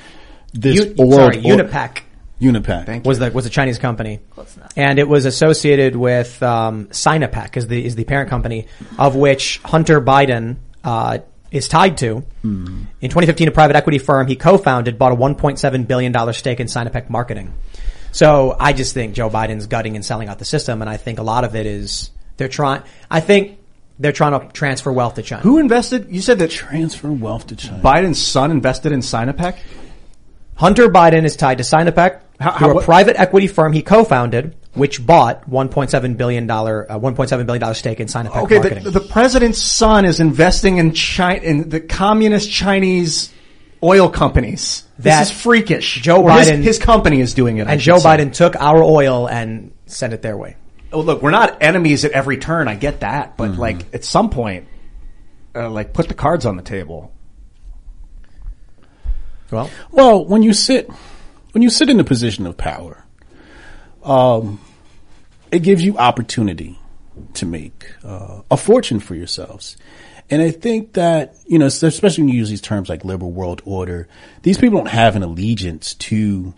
this U- world sorry, or- Unipec Unipec. was the was a Chinese company, Close enough. and it was associated with um, Sinopec is the is the parent company of which Hunter Biden uh, is tied to. In 2015, a private equity firm he co-founded bought a 1.7 billion dollar stake in Sinopec Marketing. So I just think Joe Biden's gutting and selling out the system, and I think a lot of it is they're trying. I think they're trying to transfer wealth to China. Who invested? You said that Transfer wealth to China. Biden's son invested in Sinopec. Hunter Biden is tied to Sinopec How- how- through a what- private equity firm he co-founded, which bought 1.7 billion dollar uh, 1.7 billion dollar stake in Sinopec Okay, Marketing. the, the president's son is investing in China in the communist Chinese oil companies. That- this is freakish. Joe Or his- Biden- his, company is doing it, I and should Joe say. Biden took our oil and sent it their way. Oh, look, we're not enemies at every turn. I get that, but Mm-hmm. like at some point, uh, like put the cards on the table. Well, Well, when you sit, when you sit in a position of power, um, it gives you opportunity to make uh, a fortune for yourselves. And I think that, you know, especially when you use these terms like liberal world order, these people don't have an allegiance to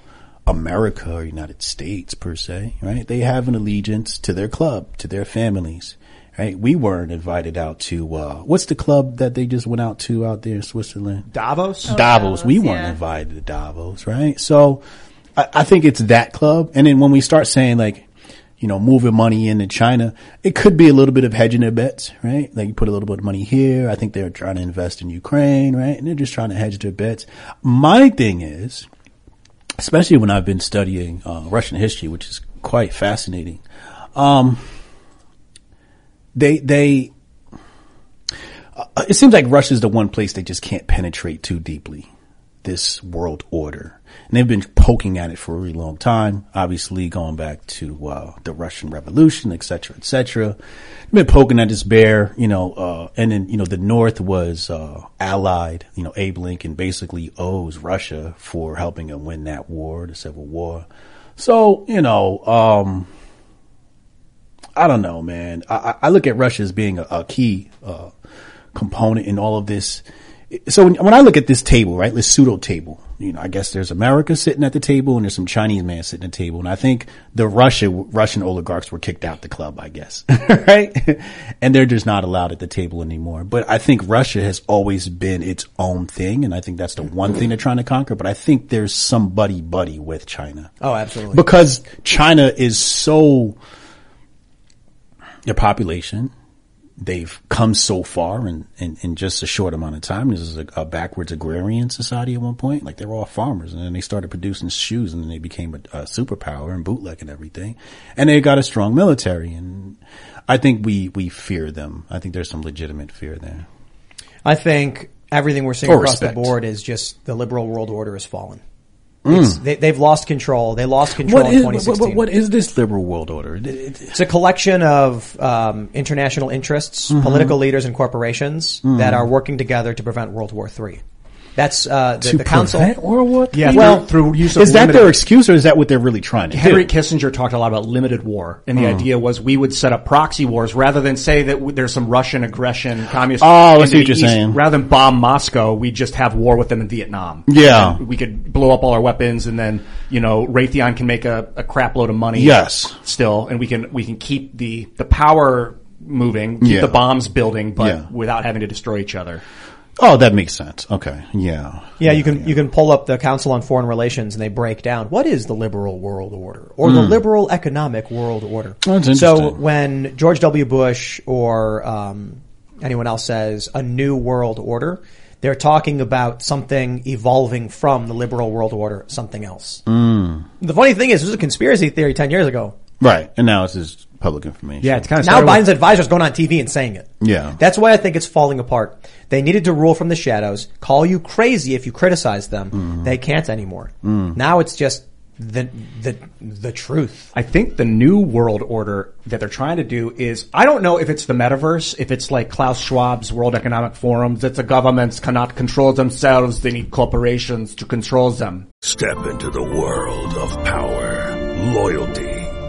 America or United States per se, right? They have an allegiance to their club, to their families, right? We weren't invited out to, uh, what's the club that they just went out to out there in Switzerland? Davos. Davos. We weren't yeah. invited to Davos, right? So I, I think it's that club. And then when we start saying like, you know, moving money into China, it could be a little bit of hedging their bets, right? Like you put a little bit of money here. I think they're trying to invest in Ukraine, right? And they're just trying to hedge their bets. My thing is, especially when I've been studying uh, Russian history, which is quite fascinating. Um, they they uh, it seems like Russia's the one place they just can't penetrate too deeply. This world order, and they've been poking at it for a really long time. Obviously, going back to uh, the Russian Revolution, et cetera, et cetera. They've been poking at this bear, you know, uh, and then you know the North was uh, allied. You know, Abe Lincoln basically owes Russia for helping him win that war, the Civil War. So you know, um, I don't know, man. I, I look at Russia as being a, a key uh, component in all of this. So when, when I look at this table, right, this pseudo table, you know, I guess there's America sitting at the table and there's some Chinese man sitting at the table. And I think the Russia, Russian oligarchs were kicked out the club, I guess. right? and they're just not allowed at the table anymore. But I think Russia has always been its own thing. And I think that's the one thing they're trying to conquer. But I think there's some buddy buddy with China. Oh, absolutely. Because China is so, their population, they've come so far in, in, in just a short amount of time. This is a, a backwards agrarian society at one point. Like they were all farmers and then they started producing shoes and then they became a, a superpower and bootleg and everything. And they got a strong military and I think we, we fear them. I think there's some legitimate fear there. I think everything we're seeing Or across respect. the board is just the liberal world order has fallen. It's, they, they've lost control. They lost control Mm. What in is, what, 2016. what, what is this liberal world order? It- it- It's a collection of um, international interests, Mm-hmm. political leaders, and corporations that are working together to prevent World War III. That's uh, the, to the council. prevent World War III? Yeah, Well, through, through use of is that limited- their excuse or is that what they're really trying to do? Henry do? Kissinger talked a lot about limited war, and the idea was we would set up proxy wars rather than say that w- there's some Russian aggression, communist. Oh, I into see what you're east. saying. Rather than bomb Moscow, we just have war with them in Vietnam. Yeah. And we could blow up all our weapons, and then you know Raytheon can make a, a crap load of money. Yes. still, and we can we can keep the the power moving, keep Yeah. the bombs building, but Yeah. without having to destroy each other. Oh, that makes sense. Okay. Yeah. Yeah, you can you can pull up the Council on Foreign Relations and they break down what is the liberal world order or the liberal economic world order. Hmm. That's So when George W. Bush or um, anyone else says a new world order, they're talking about something evolving from the liberal world order, something else. Hmm. The funny thing is, this was a conspiracy theory ten years ago. Right. And now it's just public information. Yeah, it's kind of Now Biden's advisors going on TV and saying it. Yeah. That's why I think it's falling apart. They needed to rule from the shadows, call you crazy if you criticize them. Mm-hmm. They can't anymore. Mm. Now it's just the the the truth. I think the new world order that they're trying to do is, I don't know if it's the metaverse, if it's like Klaus Schwab's World Economic Forum, that the governments cannot control themselves, they need corporations to control them. Step into the world of power, loyalty,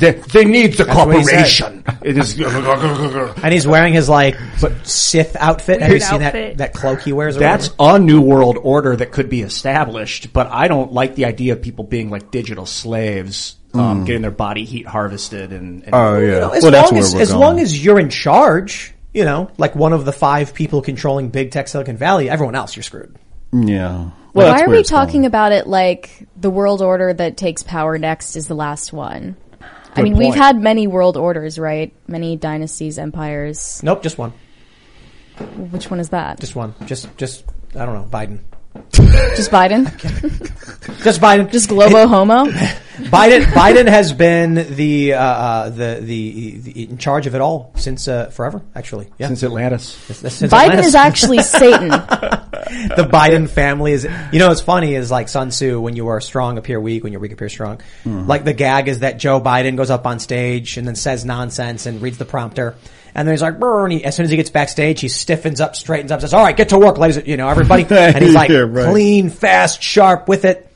They, they need the what he said. corporation. It is, And he's wearing his like Sith outfit. Have you Weird seen that outfit. that cloak he wears? or That's whatever? a new world order that could be established, but I don't like the idea of people being like digital slaves, um, getting their body heat harvested and, and Oh, yeah. You know, as well, that's long where as we're as going. long as you're in charge, you know, like one of the five people controlling big tech Silicon Valley, everyone else you're screwed. Yeah. Well, Why that's are where we it's talking going. about it like the world order that takes power next is the last one? I mean, we've had many world orders, right? Many dynasties, empires. Nope, just one, Which one is that? just one, just just I don't know, Biden, Just Biden? just Biden, Just globo homo? Biden. Biden has been the uh, uh, the, the the in charge of it all since uh, forever. Actually, yeah, since Atlantis. Since- since Biden Atlantis. is actually Satan. the Biden family is. You know, what's funny is like Sun Tzu. When you are strong, appear weak. When you're weak, appear strong. Mm-hmm. Like the gag is that Joe Biden goes up on stage and then says nonsense and reads the prompter. And then he's like, "Brr," and he, as soon as he gets backstage, he stiffens up, straightens up, says, "All right, get to work, ladies." You know, everybody, and he's like, Yeah, right. clean, fast, sharp with it.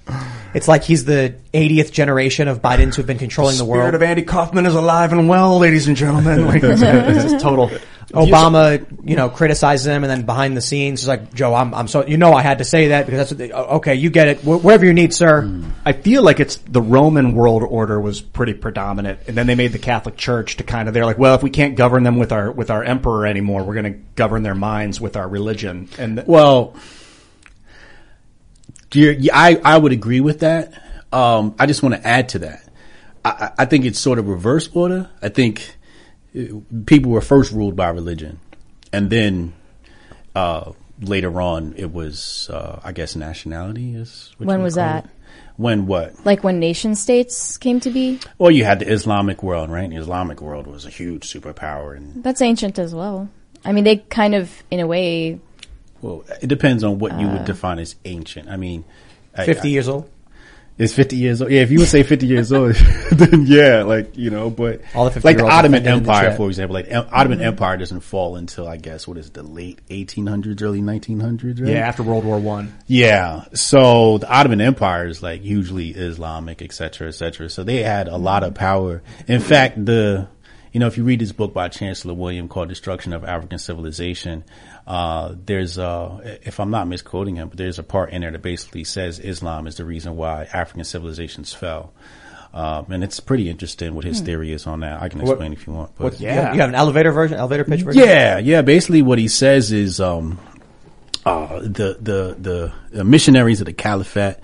It's like he's the 80th generation of Bidens who've been controlling the Spirit world. of Andy Kaufman is alive and well, ladies and gentlemen. Like, this is total. Obama, you know, criticizes him, and then behind the scenes, he's like, "Joe, I'm, I'm so, you know, I had to say that because that's what they, oh, okay, you get it, Wh- whatever you need, sir." I feel like it's the Roman world order was pretty predominant, and then they made the Catholic Church to kind of they're like, well, if we can't govern them with our with our emperor anymore, we're going to govern their minds with our religion. And Well, you're, yeah, I, I would agree with that. Um, I just want to add to that. I, I I think it's sort of reverse order. I think people were first ruled by religion, and then uh, later on it was, uh, I guess, nationality is. what When you was call that? it. When what? Like when nation states came to be? Well, you had the Islamic world, right? The Islamic world was a huge superpower, and That's ancient as well. I mean, they kind of, in a way, well, it depends on what you would Uh, define as ancient. I mean, I- 50 I- years old. It's 50 years old. Yeah, if you would say 50 years old, then yeah, like, you know, but All the like the 50-year-olds Ottoman in the Empire, for example, like Em- Ottoman Mhm. Empire doesn't fall until I guess, what is it, the late 1800s, early 1900s, right? Yeah, after World War One. Yeah. So the Ottoman Empire is like hugely Islamic, et cetera, et cetera. So they had a lot of power. In fact, the, you know, if you read this book by Chancellor William called Destruction of African Civilization, uh, there's, uh, if I'm not misquoting him, but there's a part in there that basically says Islam is the reason why African civilizations fell. Um, and it's pretty interesting what his Hmm. theory is on that. I can What- explain if you want. But what- you have- you have an elevator version, elevator pitch version? yeah, yeah. Basically, what he says is, um, uh, the, the the the missionaries of the caliphate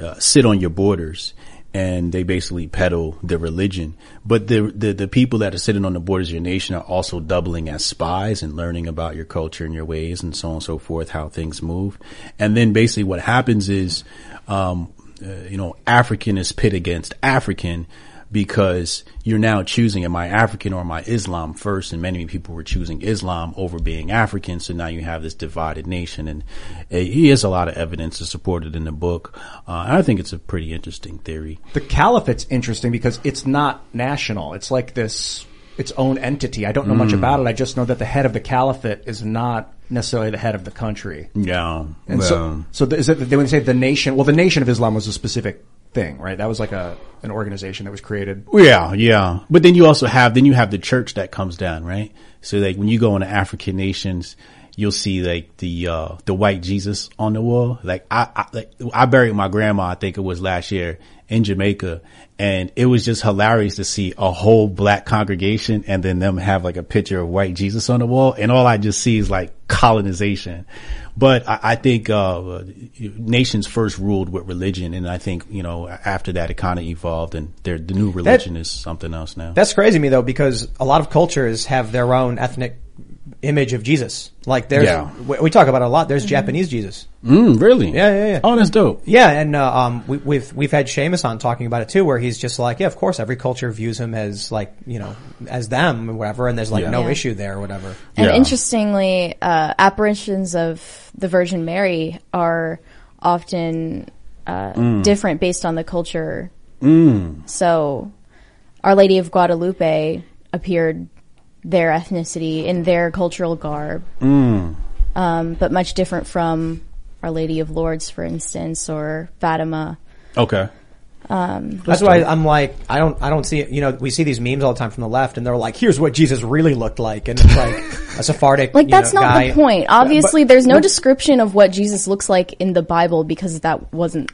uh, sit on your borders, and they basically peddle the religion. But the, the the people that are sitting on the borders of your nation are also doubling as spies and learning about your culture and your ways and so on and so forth, how things move. And then basically, what happens is, um, uh, you know, African is pit against African because you're now choosing am I African or am I Islam first and many people were choosing Islam over being African so now you have this divided nation and uh, he has a lot of evidence to support it in the book uh, I think it's a pretty interesting theory The caliphate's interesting because it's not national. It's like this, its own entity. I don't know much Mm. about it. I just know that the head of the caliphate is not necessarily the head of the country. yeah And well, so, so is it, they would say the nation, well, the nation of Islam was a specific thing, right? That was like a, an organization that was created. Yeah, yeah. But then you also have then you have the church that comes down, right? So like when you go into African nations, you'll see like the uh the white Jesus on the wall. Like I I, like, I buried my grandma, I think it was last year in Jamaica, and it was just hilarious to see a whole black congregation and then them have like a picture of white Jesus on the wall, and all I just see is like colonization. But I, I think uh, nations first ruled with religion, and I think you know after that it kind of evolved, and their the new religion is something else now. That's crazy to me though, because a lot of cultures have their own ethnic image of Jesus. Like there's, Yeah. we, we talk about it a lot. There's Japanese Jesus. Mm, really? Yeah, yeah, yeah. Oh, that's dope. Yeah, and uh, um, we, we've we've had Seamus on talking about it too, where he's just like, yeah, of course, every culture views him as like you know as them or whatever, and there's like Yeah. no Yeah. issue there or whatever. And interestingly, uh, apparitions of the Virgin Mary are often uh, Mm. different based on the culture. Mm. So, Our Lady of Guadalupe appeared their ethnicity in their cultural garb, Mm. um, but much different from Our Lady of Lourdes, for instance, or Fatima. Okay. Um, That's why I'm like, I don't, I don't see it. You know, we see these memes all the time from the left, and they're like, "Here's what Jesus really looked like," and it's like a Sephardic. Like that's know, not guy. the point. Obviously, but- there's no but- description of what Jesus looks like in the Bible because that wasn't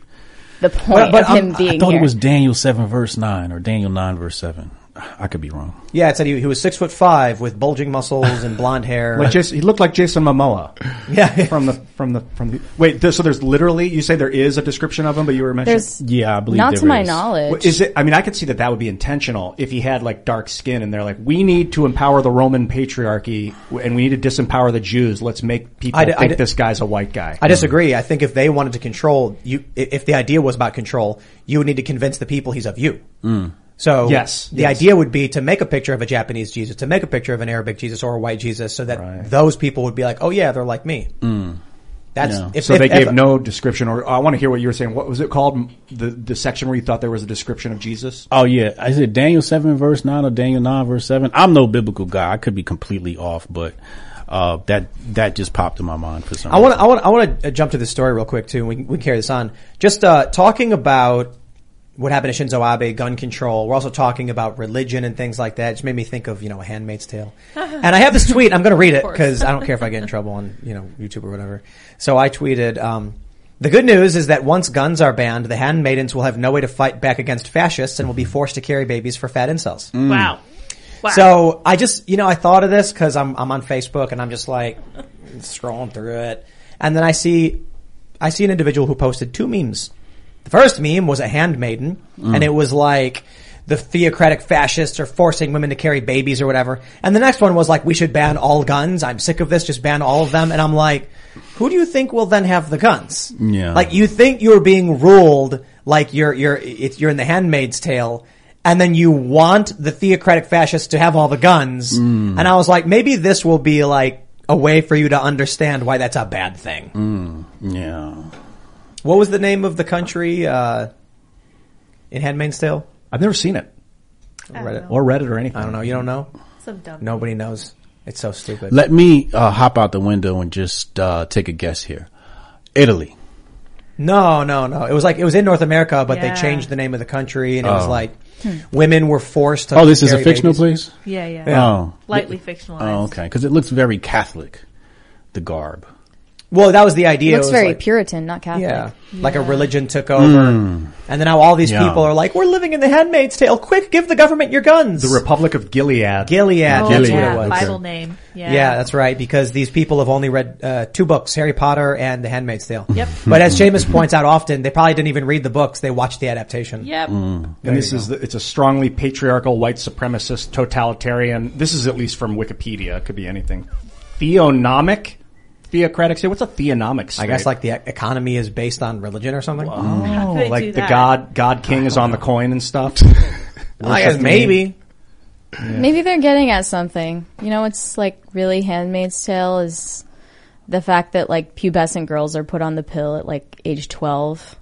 the point but of I'm- him being I thought here. it was Daniel seven verse nine or Daniel nine verse seven. I could be wrong. Yeah, it said he, he was six foot five with bulging muscles and blonde hair. Like Jason, he looked like Jason Momoa. Yeah, from the from the from the. Wait, there, so there's literally you say there is a description of him, but you were mentioning. There's Yeah, I believe not there to my is. knowledge. Well, Is it? I mean, I could see that that would be intentional if he had like dark skin and they're like, we need to empower the Roman patriarchy and we need to disempower the Jews. Let's make people I d- I think d- this guy's a white guy. I disagree. I think if they wanted to control you, i- if the idea was about control, you would need to convince the people he's of you. Hmm. So Yes, the yes. idea would be to make a picture of a Japanese Jesus, to make a picture of an Arabic Jesus or a white Jesus, so that those people would be like, "Oh yeah, they're like me." Mm. That's Yeah. if, so if- they gave if- no description, or I want to hear what you were saying. What was it called? The the section where you thought there was a description of Jesus. Oh yeah, I said Daniel seven verse nine or Daniel nine verse seven. I'm no biblical guy. I could be completely off, but uh, that that just popped in my mind for some. I want to, I want, I want to jump to this story real quick too. And we can, we can carry this on. Just uh, talking about what happened to Shinzo Abe, gun control. We're also talking about religion and things like that. It just made me think of you know a Handmaid's Tale. and I have this tweet. I'm going to read it because I don't care if I get in trouble on you know YouTube or whatever. So I tweeted. Um, the good news is that once guns are banned, the handmaidens will have no way to fight back against fascists and will be forced to carry babies for fat incels. Wow. Wow. So I just, you know, I thought of this because I'm I'm on Facebook and I'm just like scrolling through it, and then I see I see an individual who posted two memes. The first meme was a handmaiden, Mm. and it was like the theocratic fascists are forcing women to carry babies or whatever. And the next one was like, we should ban all guns. I'm sick of this. Just ban all of them. And I'm like, who do you think will then have the guns? Yeah. Like you think you're being ruled like you're you're it's, you're in the Handmaid's Tale, and then you want the theocratic fascists to have all the guns. Mm. And I was like, maybe this will be like a way for you to understand why that's a bad thing. Mm. Yeah. What was the name of the country uh, in Handmaid's Tale? I've never seen it. Read it. Or read it or anything. I don't know. You don't know? Some dumb. Nobody knows. It's so stupid. Let me uh, hop out the window and just uh, take a guess here. Italy. No, no, no. It was like it was in North America, but Yeah. they changed the name of the country, and it was Oh. like women were forced to. Oh, this is a carry fictional babies. place. Yeah, yeah. Yeah. Oh, Lightly fictionalized. oh, okay. Because it looks very Catholic. The garb. Well, that was the idea. Looks It was very like- Puritan, not Catholic. Yeah, like a religion took over, Mm. and then now all these Yeah. people are like, "We're living in the Handmaid's Tale. Quick, give the government your guns." The Republic of Gilead. Gilead. Oh, that's Gilead. what yeah. it was. Bible name. Yeah. Yeah. that's right. Because these people have only read uh, two books: Harry Potter and The Handmaid's Tale. Yep. But as Seamus points out often, they probably didn't even read the books; they watched the adaptation. Yep. And this is the, it's a strongly patriarchal, white supremacist, totalitarian. This is at least from Wikipedia. It could be anything. Theonomic, theocratic state. What's a theonomic state? I guess like the e- economy is based on religion or something. How oh, could it do like the god God King is on the coin and stuff. I guess maybe. Maybe they're getting at something. You know, it's like really Handmaid's Tale is the fact that like pubescent girls are put on the pill at like age 12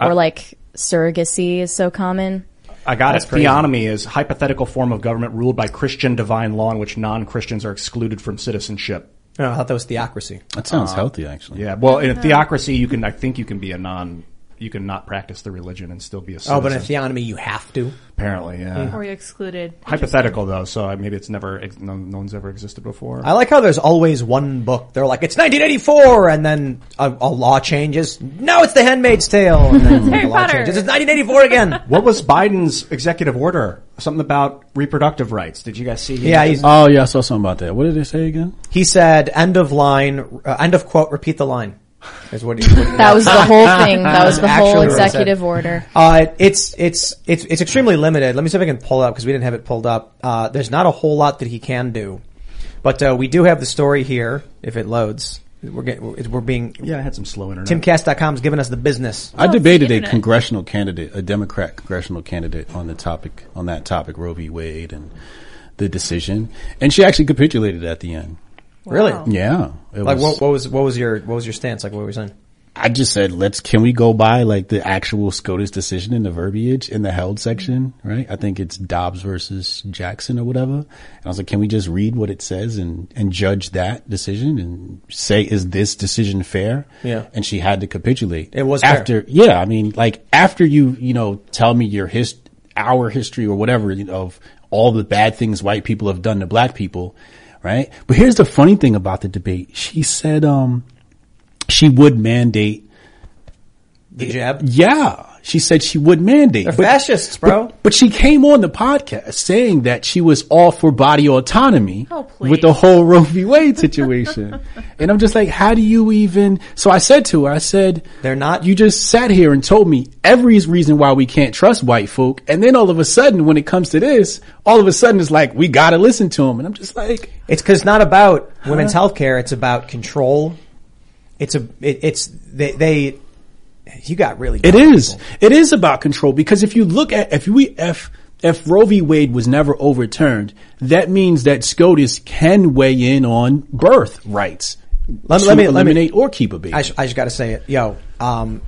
or like surrogacy is so common. I got That's it. crazy. Theonomy is hypothetical form of government ruled by Christian divine law in which non-Christians are excluded from citizenship. No, I thought that was theocracy. That sounds uh, healthy, actually. Yeah. Well, in a theocracy, you can. I think you can be a non. You can not practice the religion and still be a citizen. Oh, but in theonomy, you have to. apparently, yeah. Or you excluded. Hypothetical though, so maybe it's never. ex- No, no one's ever existed before. I like how there's always one book. They're like, it's 1984, and then a, a law changes. No, it's The Handmaid's Tale. And then Harry the law Potter. changes. It's 1984 again. What was Biden's executive order? Something about reproductive rights. Did you guys see? Yeah, he's, Oh, yeah, I saw something about that. What did they say again? he said, end of line, uh, end of quote, repeat the line. Is what he, what That was the whole thing. That was the whole what it said. executive order. Uh, it's, it's, it's, it's extremely limited. Let me see if I can pull it up because we didn't have it pulled up. Uh, there's not a whole lot that he can do. But, uh, we do have the story here, if it loads. We're getting, we're being, yeah, I had some slow internet. timcast.com's giving us the business. I debated a congressional candidate, a Democrat congressional candidate on the topic, on that topic, Roe v. Wade and the decision. And she actually capitulated at the end. Really? Yeah. It Like was- what, what was what was your what was your stance? Like what were you saying? I just said, let's, can we go by like the actual SCOTUS decision in the verbiage in the held section, right? I think it's Dobbs versus Jackson or whatever. And I was like, can we just read what it says and, and judge that decision and say, is this decision fair? Yeah. And she had to capitulate. It was fair. after, yeah, I mean, like after you, you know, tell me your his, our history or whatever you know, of all the bad things white people have done to black people, right? But here's the funny thing about the debate. She said, um, she would mandate The jab. yeah, she said she would mandate. They're But- fascists, bro. But, but she came on the podcast saying that she was all for body autonomy Oh, with the whole Roe v. Wade situation. and I'm just like, how do you even? So I said to her, I said, They're not- You just sat here and told me every reason why we can't trust white folk, and then all of a sudden, when it comes to this, all of a sudden it's like we got to listen to them, and I'm just like, It's because not about women's health care. It's about control. It's a. It, it's they. They. You got really. It is. It is about control because if you look at if we if if Roe v. Wade was never overturned, that means that SCOTUS can weigh in on birth rights. Let me- let me- let me- eliminate or keep a baby. I, sh- I just got to say it, yo. Um,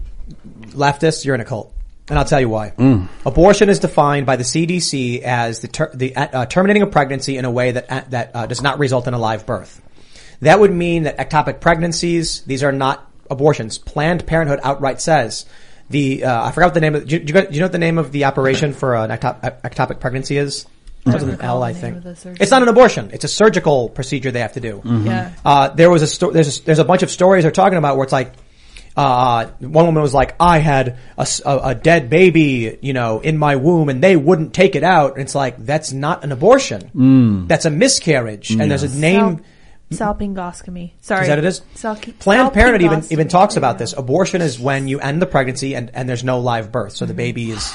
leftists, you're in a cult, and I'll tell you why. Mm. Abortion is defined by the CDC as the ter- the uh, terminating a pregnancy in a way that uh, that uh, does not result in a live birth. That would mean that ectopic pregnancies; these are not abortions. Planned Parenthood outright says the uh, I forgot what the name of. Do you, do you got- do you know what the name of the operation for an ectop- ectopic pregnancy is? Starts with an L, I think. of the surgery. It's not an abortion; it's a surgical procedure they have to do. Yeah. Uh, there was a sto- there's a, there's a bunch of stories they're talking about where it's like, uh, one woman was like, I had a dead baby, you know, in my womb and they wouldn't take it out. And it's like, that's not an abortion. That's a miscarriage. And there's a name, Salpingoscopy. Sorry. Is that it is? Salki- Planned Parenthood even even talks about this. Abortion is when you end the pregnancy and, and there's no live birth, so the baby is.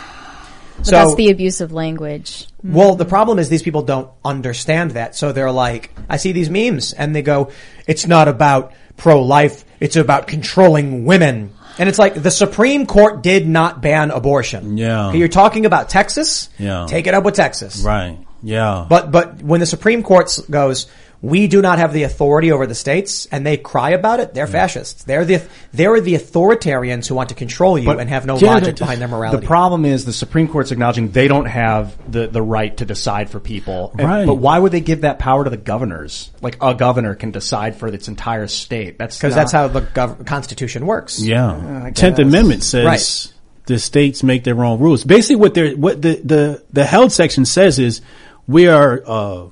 But So that's the abusive language. Mm-hmm. well, the problem is these people don't understand that, so they're like, I see these memes and they go, "It's not about pro-life; it's about controlling women." And it's like the Supreme Court did not ban abortion. Yeah. Okay, you're talking about Texas. Yeah. take it up with Texas. Right. Yeah. But but when the Supreme Court goes, we do not have the authority over the states, and they cry about it, they're fascists. They're the they're the authoritarians who want to control you and have no Yeah, logic behind their morality. The problem is the Supreme Court's acknowledging they don't have the, the right to decide for people. And- Right. But why would they give that power to the governors? Like a governor can decide for its entire state. That's because that's how the gov- Constitution works. Yeah. Tenth. Amendment says Right. the states make their own rules. Basically, what they're what the the the held section says is we are uh,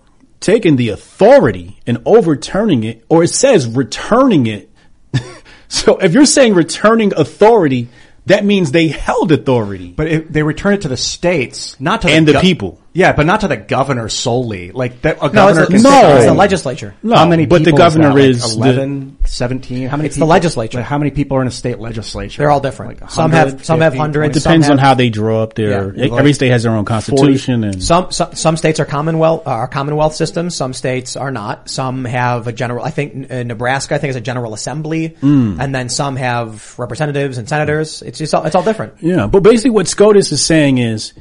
taking the authority and overturning it, or it says returning it. so if you're saying returning authority, that means they held authority. But it, they return it to the states, not to And the, the people. Yeah, but not to the governor solely. Like that, a No, governor it's, can the, decide- it's the legislature. No, how many? but the people governor is, that? Like is the- 11, 17? How many? It's the people- legislature. like, how many people are in a state legislature? They're all different. Like Some have- 100, some have 50, hundreds, 20? some Depends on have- how they draw up their. Yeah. every state has their own constitution, and Some, some some states are commonwealth are Commonwealth systems. Some states are not. Some have a general. I think uh, Nebraska. I think is a general assembly, Mm. and then some have representatives and senators. It's just all, it's all different. Yeah, but basically what SCOTUS is saying is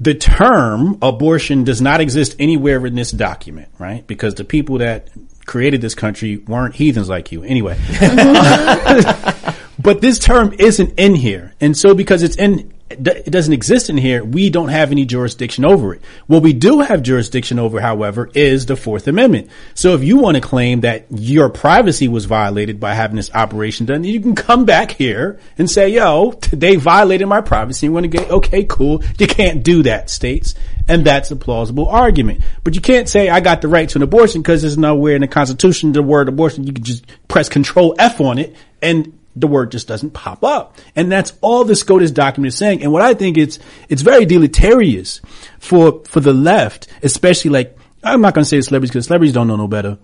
the term abortion does not exist anywhere in this document, right? Because the people that created this country weren't heathens like you. Anyway. but this term isn't in here. And so because it's in, it doesn't exist in here, we don't have any jurisdiction over it. What we do have jurisdiction over, however, is the Fourth Amendment. So if you want to claim that your privacy was violated by having this operation done, you can come back here and say, yo, they violated my privacy. You want to get, okay, cool. You can't do that, states. And that's a plausible argument. But you can't say I got the right to an abortion because there's nowhere in the Constitution the word abortion. You can just press control F on it and the word just doesn't pop up. And that's all the SCOTUS document is saying. And what I think it's, it's very deleterious for, for the left, especially like, I'm not going to say celebrities because celebrities don't know no better,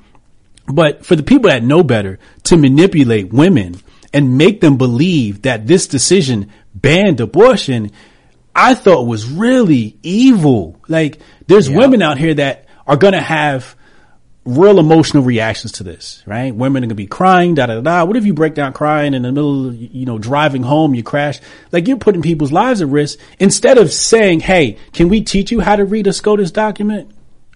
but for the people that know better to manipulate women and make them believe that this decision banned abortion, I thought was really evil. Like there's women out here that are going to have real emotional reactions to this, right? Women are gonna be crying, da da da. What if you break down crying in the middle of, you know, driving home, you crash? Like you're putting people's lives at risk instead of saying, hey, can we teach you how to read a SCOTUS document?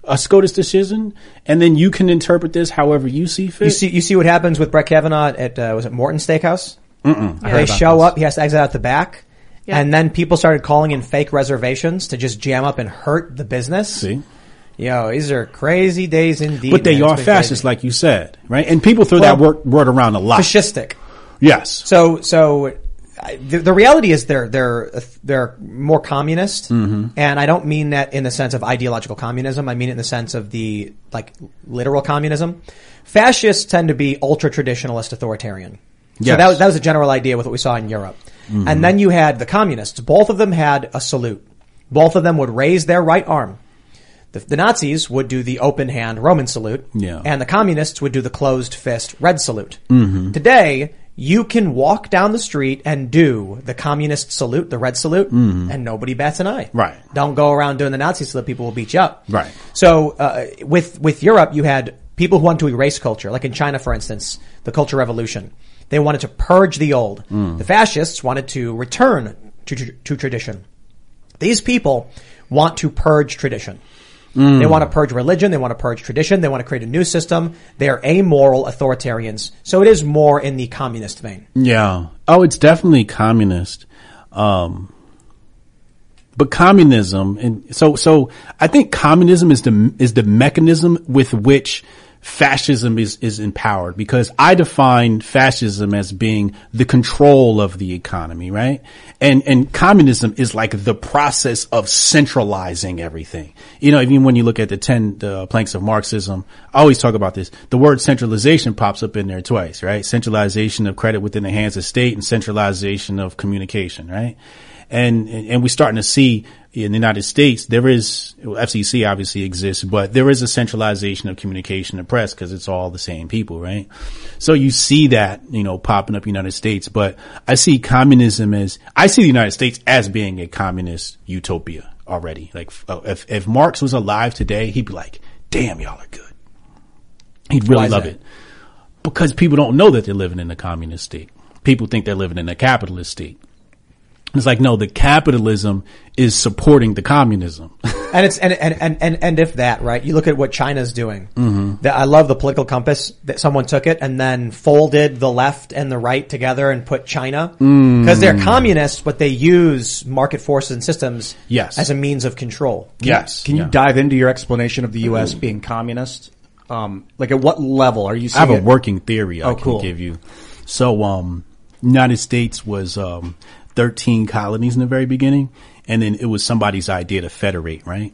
A SCOTUS decision, and then you can interpret this however you see fit. You see, you see what happens with Brett Kavanaugh at uh, was it Morton Steakhouse? Mm-mm. They show up. He has to exit out the back, Yeah. and then people started calling in fake reservations to just jam up and hurt the business. See? Yo, these are crazy days indeed. but they man. Are fascists, like you said, right? And people throw Well, that word, word around a lot. fascistic. Yes. So, so the, the reality is they're they're they're more communist, Mm-hmm. and I don't mean that in the sense of ideological communism. I mean it in the sense of the like literal communism. Fascists tend to be ultra traditionalist, authoritarian. So that was that was a general idea with what we saw in Europe. Mm-hmm. And then you had the communists. Both of them had a salute. Both of them would raise their right arm. The, the Nazis would do the open hand Roman salute, Yeah. and the communists would do the closed fist red salute. Mm-hmm. Today, you can walk down the street and do the communist salute, the red salute, and nobody bats an eye. Mm-hmm. Right. Don't go around doing the Nazi salute; people will beat you up. Right. So, uh, with with Europe, you had people who wanted to erase culture, like in China, for instance, the Culture Revolution. They wanted to purge the old. The fascists wanted to return to, to tradition. These people want to purge tradition. They want to purge religion. They want to purge tradition. They want to create a new system. They are amoral authoritarians. So it is more in the communist vein. Yeah. Oh, it's definitely communist. Um, but communism, and so, so I think communism is the, is the mechanism with which fascism is, is empowered because I define fascism as being the control of the economy, right? And, and communism is like the process of centralizing everything. You know, even when you look at the 10 uh, planks of Marxism, I always talk about this. The word centralization pops up in there twice, right? Centralization of credit within the hands of state and centralization of communication, right? And, and we're starting to see in the United States, there is FCC obviously exists, but there is a centralization of communication and press because it's all the same people, right? So you see that you know popping up in the United States, but I see communism as I see the United States as being a communist utopia already. Like uh, if if Marx was alive today, he'd be like, "Damn, y'all are good." He'd really love that? it because people don't know that they're living in a communist state. People think they're living in a capitalist state. It's like, no, the capitalism is supporting the communism. and it's and, and and and and if that right, you look at what China's doing. Mhm. That I love the political compass that someone took it and then folded the left and the right together and put China Mm. because they're communists, but they use market forces and systems Yes. as a means of control. Can you dive into your explanation of the U.S. being communist? Um, like at what level are you? I have a it? working theory I Oh, can cool. give you. So, um, United States was, um, 13 colonies in the very beginning, and then it was somebody's idea to federate, right?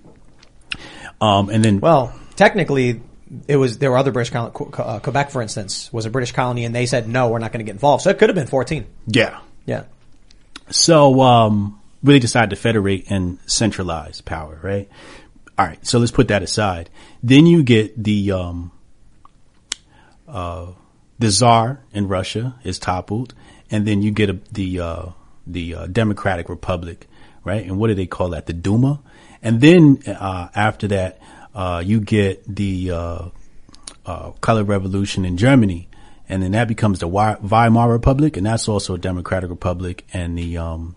Um, and then, Well, technically, it was there were other British colonies. Uh, Quebec, for instance, was a British colony, and they said no, we're not going to get involved. So it could have been fourteen. yeah. Yeah. So, um, really decided to federate and centralize power, right? All right. So let's put that aside. Then you get the, um, uh, the czar in Russia is toppled, and then you get a, the, uh, the uh, Democratic Republic, right? And what do they call that? The Duma. And then, uh, after that, uh, you get the, uh, uh, color revolution in Germany, and then that becomes the Weimar Republic, and that's also a democratic republic, and the um,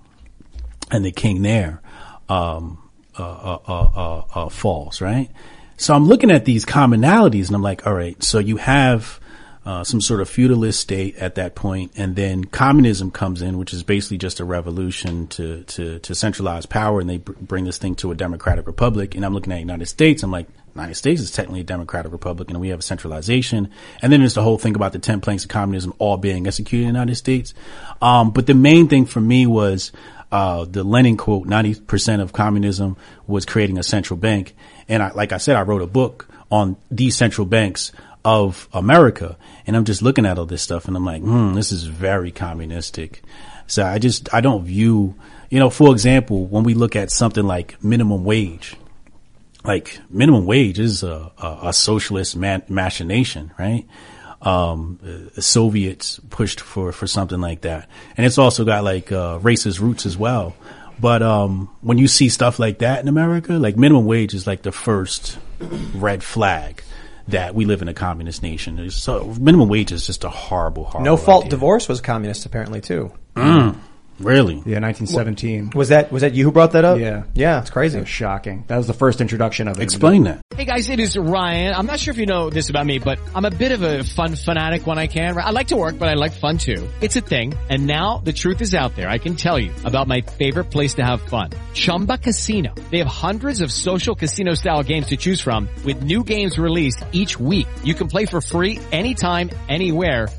and the king there um, uh, uh, uh, uh, uh, falls, right? So I'm looking at these commonalities, and I'm like, all right, so you have uh, some sort of feudalist state at that point, and then communism comes in, which is basically just a revolution to to to centralize power, and they br- bring this thing to a democratic republic. And I'm looking at United States, I'm like, United States is technically a democratic republic, and we have a centralization. And then there's the whole thing about the ten planks of communism all being executed in the United States. Um, but the main thing for me was uh, the Lenin quote: "90 percent of communism was creating a central bank." And I, like I said, I wrote a book on these central banks of America, and I'm just looking at all this stuff, and I'm like, hmm, this is very communistic. So I just I don't view, you know, for example, when we look at something like minimum wage, like minimum wage is a, a, a socialist machination, right? Um, the Soviets pushed for, for something like that. And it's also got like, uh, racist roots as well. But, um, when you see stuff like that in America, like minimum wage is like the first red flag that we live in a communist nation. So minimum wage is just a horrible, horrible. No fault idea. divorce was communist apparently too. Mm, really? Yeah, 1917. Was that was that you who brought that up? Yeah. Yeah, it's crazy. It was shocking. That was the first introduction of it. Explain that. Hey guys, it is Ryan. I'm not sure if you know this about me, but I'm a bit of a fun fanatic when I can. I like to work, but I like fun too. It's a thing. And now the truth is out there. I can tell you about my favorite place to have fun. Chumba Casino. They have hundreds of social casino style games to choose from with new games released each week. You can play for free anytime, anywhere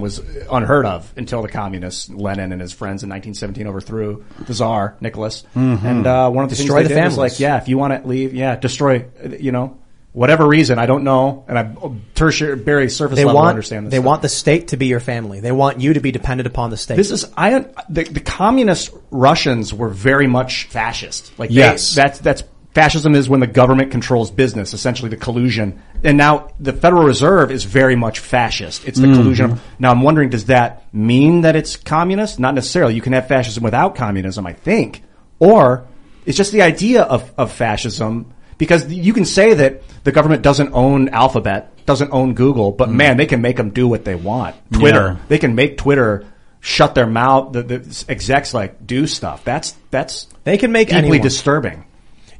was unheard of until the communists, Lenin and his friends in 1917 overthrew the Tsar Nicholas, Mhm. and uh, one of the Destroy things they the did was families. like, yeah, if you want to leave, yeah, destroy, you know, whatever reason I don't know, and I tertiary surface They level want understand this. they stuff. want the state to be your family. They want you to be dependent upon the state. This is I the, the communist Russians were very much fascist. Like they- Yes. that's that's fascism is when the government controls business, essentially the collusion. And now the Federal Reserve is very much fascist. It's the Mhm. collusion. Of, now I'm wondering, does that mean that it's communist? Not necessarily. You can have fascism without communism, I think, or it's just the idea of of fascism. Because you can say that the government doesn't own Alphabet, doesn't own Google, but man, they can make them do what they want. Twitter, Yeah. they can make Twitter shut their mouth, the, the execs like do stuff. That's that's They can make deeply anyone. disturbing.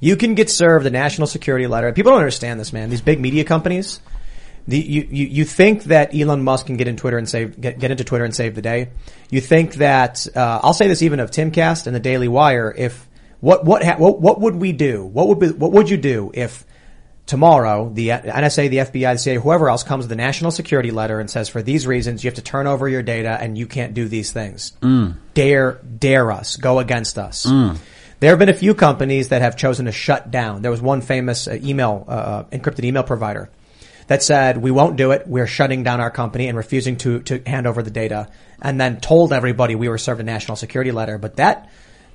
You can get served a national security letter. People don't understand this, man. These big media companies, the, you, you, you think that Elon Musk can get in Twitter and save, get, get into Twitter and save the day. You think that, uh, I'll say this even of Timcast and the Daily Wire, if, what, what, ha- what, what would we do? What would be, what would you do if tomorrow the NSA, the FBI, the CIA, whoever else comes with a national security letter and says for these reasons you have to turn over your data and you can't do these things. Dare, dare us, go against us. There have been a few companies that have chosen to shut down. There was one famous uh, email, uh, encrypted email provider that said, we won't do it. We're shutting down our company and refusing to, to hand over the data and then told everybody we were served a national security letter. But that,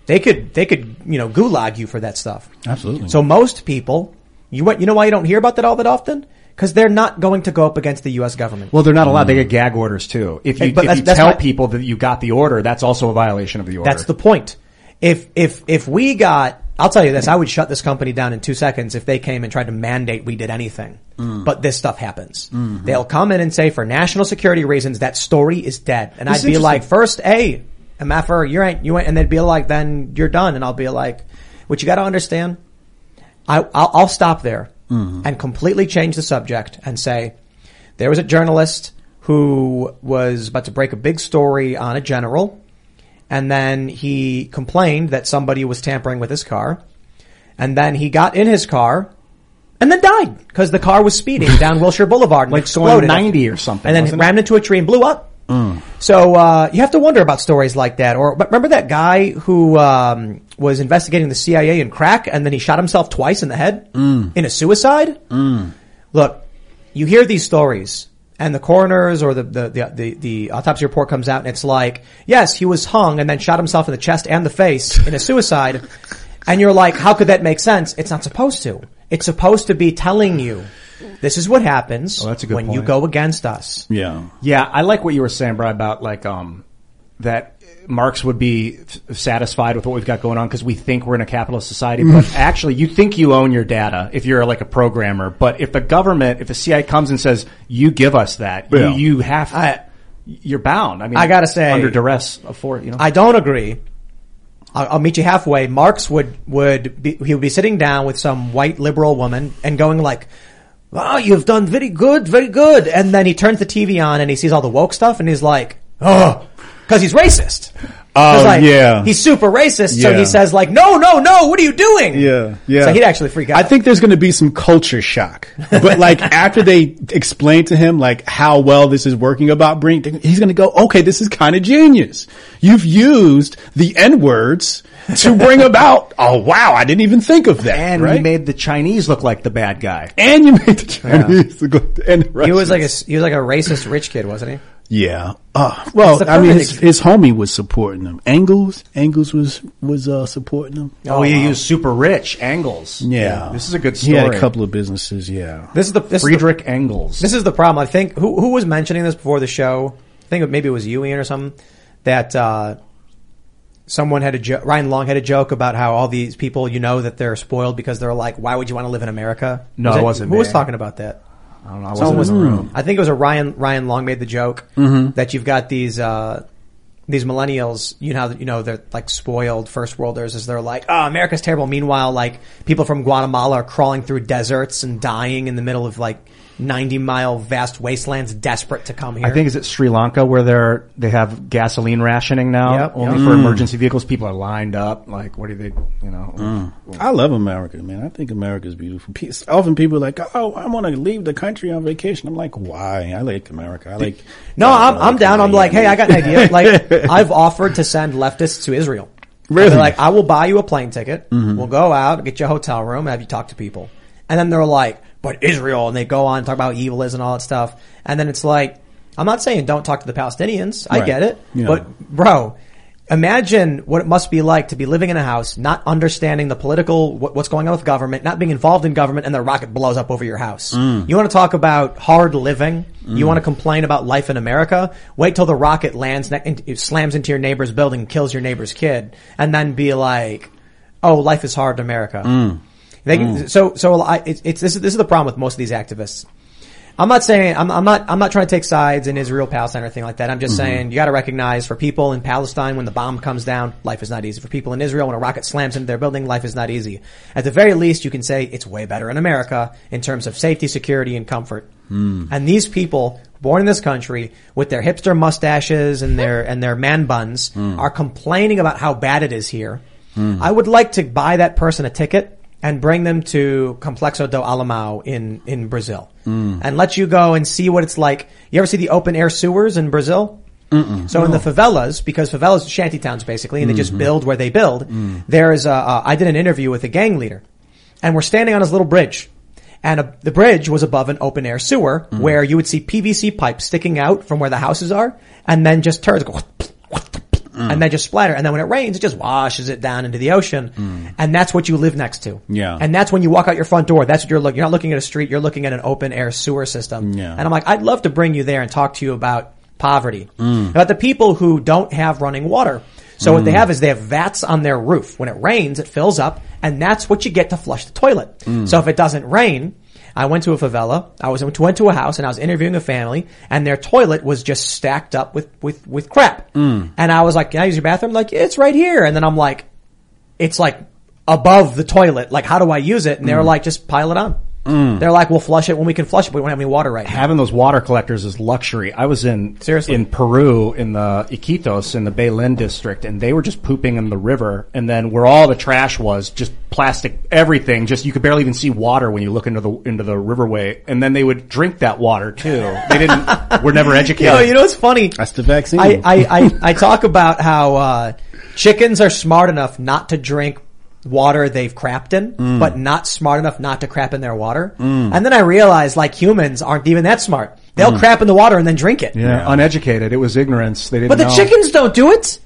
they could, they could, you know, gulag you for that stuff. Absolutely. So most people, you what, you know why you don't hear about that all that often? Cause they're not going to go up against the U.S. government. Well, they're not allowed. They get gag orders too. If you, Hey, but if that's- you that's tell my- people that you got the order, that's also a violation of the order. That's the point. If if if we got, I'll tell you this, I would shut this company down in two seconds if they came and tried to mandate we did anything. Mm. But this stuff happens. Mm-hmm. They'll come in and say for national security reasons that story is dead, and This I'd be like, first, a, MFR, you ain't, you ain't, and they'd be like, then you're done, and I'll be like, what you got to understand, I, I'll, I'll stop there mm-hmm. and completely change the subject and say, there was a journalist who was about to break a big story on a general, and then he complained that somebody was tampering with his car, and then he got in his car, and then died because the car was speeding down Wilshire Boulevard and Like exploded. going 90 or something, and then wasn't it? rammed into a tree and blew up. So uh, you have to wonder about stories like that. Or but remember that guy who um, was investigating the CIA in crack, and then he shot himself twice in the head in a suicide. Look, you hear these stories, and the coroners or the the, the the the autopsy report comes out, and it's like, yes, he was hung and then shot himself in the chest and the face in a suicide, and you're like, how could that make sense? It's not supposed to. It's supposed to be telling you. This is what happens Oh, that's a good when you go against us. Yeah. Yeah, I like what you were saying, Brian, about like um that Marx would be f- satisfied with what we've got going on because we think we're in a capitalist society, but mm. actually, you think you own your data if you're like a programmer. But if the government, if the CIA comes and says you give us that, Yeah. you, you have, I- you're bound. I mean, I gotta say- under duress for you know. I don't agree. I'll, I'll meet you halfway. Marx would would be, he would be sitting down with some white liberal woman and going like, "Wow, you've done very good, very good." And then he turns the TV on and he sees all the woke stuff and he's like, "Oh," because he's racist. Oh, He's like, yeah. he's super racist. So Yeah. he says like, "No, no, no, what are you doing?" Yeah, yeah. So he'd actually freak out. I think there's going to be some culture shock, but like after they explain to him like how well this is working about bring, he's going to go, okay, this is kind of genius. You've used the N words to bring about. Oh wow, I didn't even think of that. and right? he made the Chinese look like the bad guy. and you made the Chinese look like the- the he was like a he was like a racist rich kid, wasn't he? Yeah. Uh, well, I mean, perfect his, his homie was supporting him. Engels, Engels was was uh, supporting him. Oh, he was super rich. Engels. Yeah. this is a good story. He story. had a couple of businesses. Yeah. This is the this is the- Friedrich Engels. This is the problem. I think who who was mentioning this before the show? I think maybe it was you, Ian, or something. That uh, someone had a jo- Ryan Long had a joke about how all these people, you know, that they're spoiled because they're like, why would you want to live in America? No, Was it wasn't Who was talking about that? I don't know. I wasn't in the room. I think it was a Ryan Ryan Long made the joke Mm-hmm. that you've got these. Uh, these millennials, you know, how, you know, they're like spoiled first worlders as they're like, oh, America's terrible. Meanwhile, like people from Guatemala are crawling through deserts and dying in the middle of like 90 mile vast wastelands desperate to come here. I think is it Sri Lanka where they're they have gasoline rationing now Yep, only yep. for mm. emergency vehicles. People are lined up. Like, what do they? You know, mm. I love America, man. I think America is beautiful. Pe- Often people are like, "Oh, I want to leave the country on vacation." I'm like, "Why? I like America. I like." no, I'm, I'm down. I'm like, hey, I got an idea. Like, I've offered to send leftists to Israel. Really? Like, I will buy you a plane ticket. Mm-hmm. We'll go out, get you a hotel room, have you talk to people. And then they're like, but Israel, and they go on and talk about evil is and all that stuff. And then it's like, I'm not saying don't talk to the Palestinians. I Right. get it. Yeah. But bro, imagine what it must be like to be living in a house, not understanding the political, what, what's going on with government, not being involved in government, and the rocket blows up over your house. Mm. You want to talk about hard living? You want to complain about life in America? Wait till the rocket lands, ne- slams into your neighbor's building, kills your neighbor's kid, and then be like, "Oh, life is hard in America." Mm. They, So, so I, it's, it's this is this is the problem with most of these activists. I'm not saying I'm, I'm not I'm not trying to take sides in Israel, Palestine, or anything like that. I'm just Mhm. saying you got to recognize for people in Palestine when the bomb comes down, life is not easy. For people in Israel, when a rocket slams into their building, life is not easy. At the very least, you can say it's way better in America in terms of safety, security, and comfort. Hmm. And these people born in this country with their hipster mustaches and their and their man buns Hmm. are complaining about how bad it is here. Hmm. I would like to buy that person a ticket and bring them to Complexo do Alemão in in Brazil Mm. and let you go and see what it's like. You ever see the open air sewers in Brazil? Mm-mm. So in the favelas, because favelas are shanty towns basically, and they just Mhm. build where they build. Mm. There's a, uh, I did an interview with a gang leader, and we're standing on this little bridge, and a, the bridge was above an open air sewer Mm. where you would see PVC pipes sticking out from where the houses are, and then just turds go, Mm. and then just splatter, and then when it rains, it just washes it down into the ocean, and that's what you live next to. Yeah. And that's when you walk out your front door. That's what you're looking. You're not looking at a street. You're looking at an open air sewer system. Yeah. And I'm like, I'd love to bring you there and talk to you about poverty, Mm. about the people who don't have running water. So what they Mm. have is they have vats on their roof. When it rains, it fills up, and that's what you get to flush the toilet. Mm. So if it doesn't rain, I went to a favela. I was went to a house and I was interviewing a family, and their toilet was just stacked up with with with crap. Mm. And I was like, "Can I use your bathroom?" Like, it's right here. And then I'm like, "It's like above the toilet. Like, how do I use it?" And they were Mm. like, "Just pile it on." Mm. They're like, "We'll flush it when we can flush it, but we don't have any water right now." Having those water collectors is luxury. I was in Seriously? in Peru in the Iquitos in the Belen district, and they were just pooping in the river. And then where all the trash was, just plastic, everything. Just you could barely even see water when you look into the into the riverway. And then they would drink that water too. They didn't. were never educated. Yo, you know what's funny? That's the vaccine. I, I, I, I talk about how uh, chickens are smart enough not to drink water they've crapped in, Mm. but not smart enough not to crap in their water. Mm. And then I realized, like humans aren't even that smart. They'll Mm. crap in the water and then drink it. yeah, uneducated. It was ignorance. They didn't. But the know. chickens don't do it.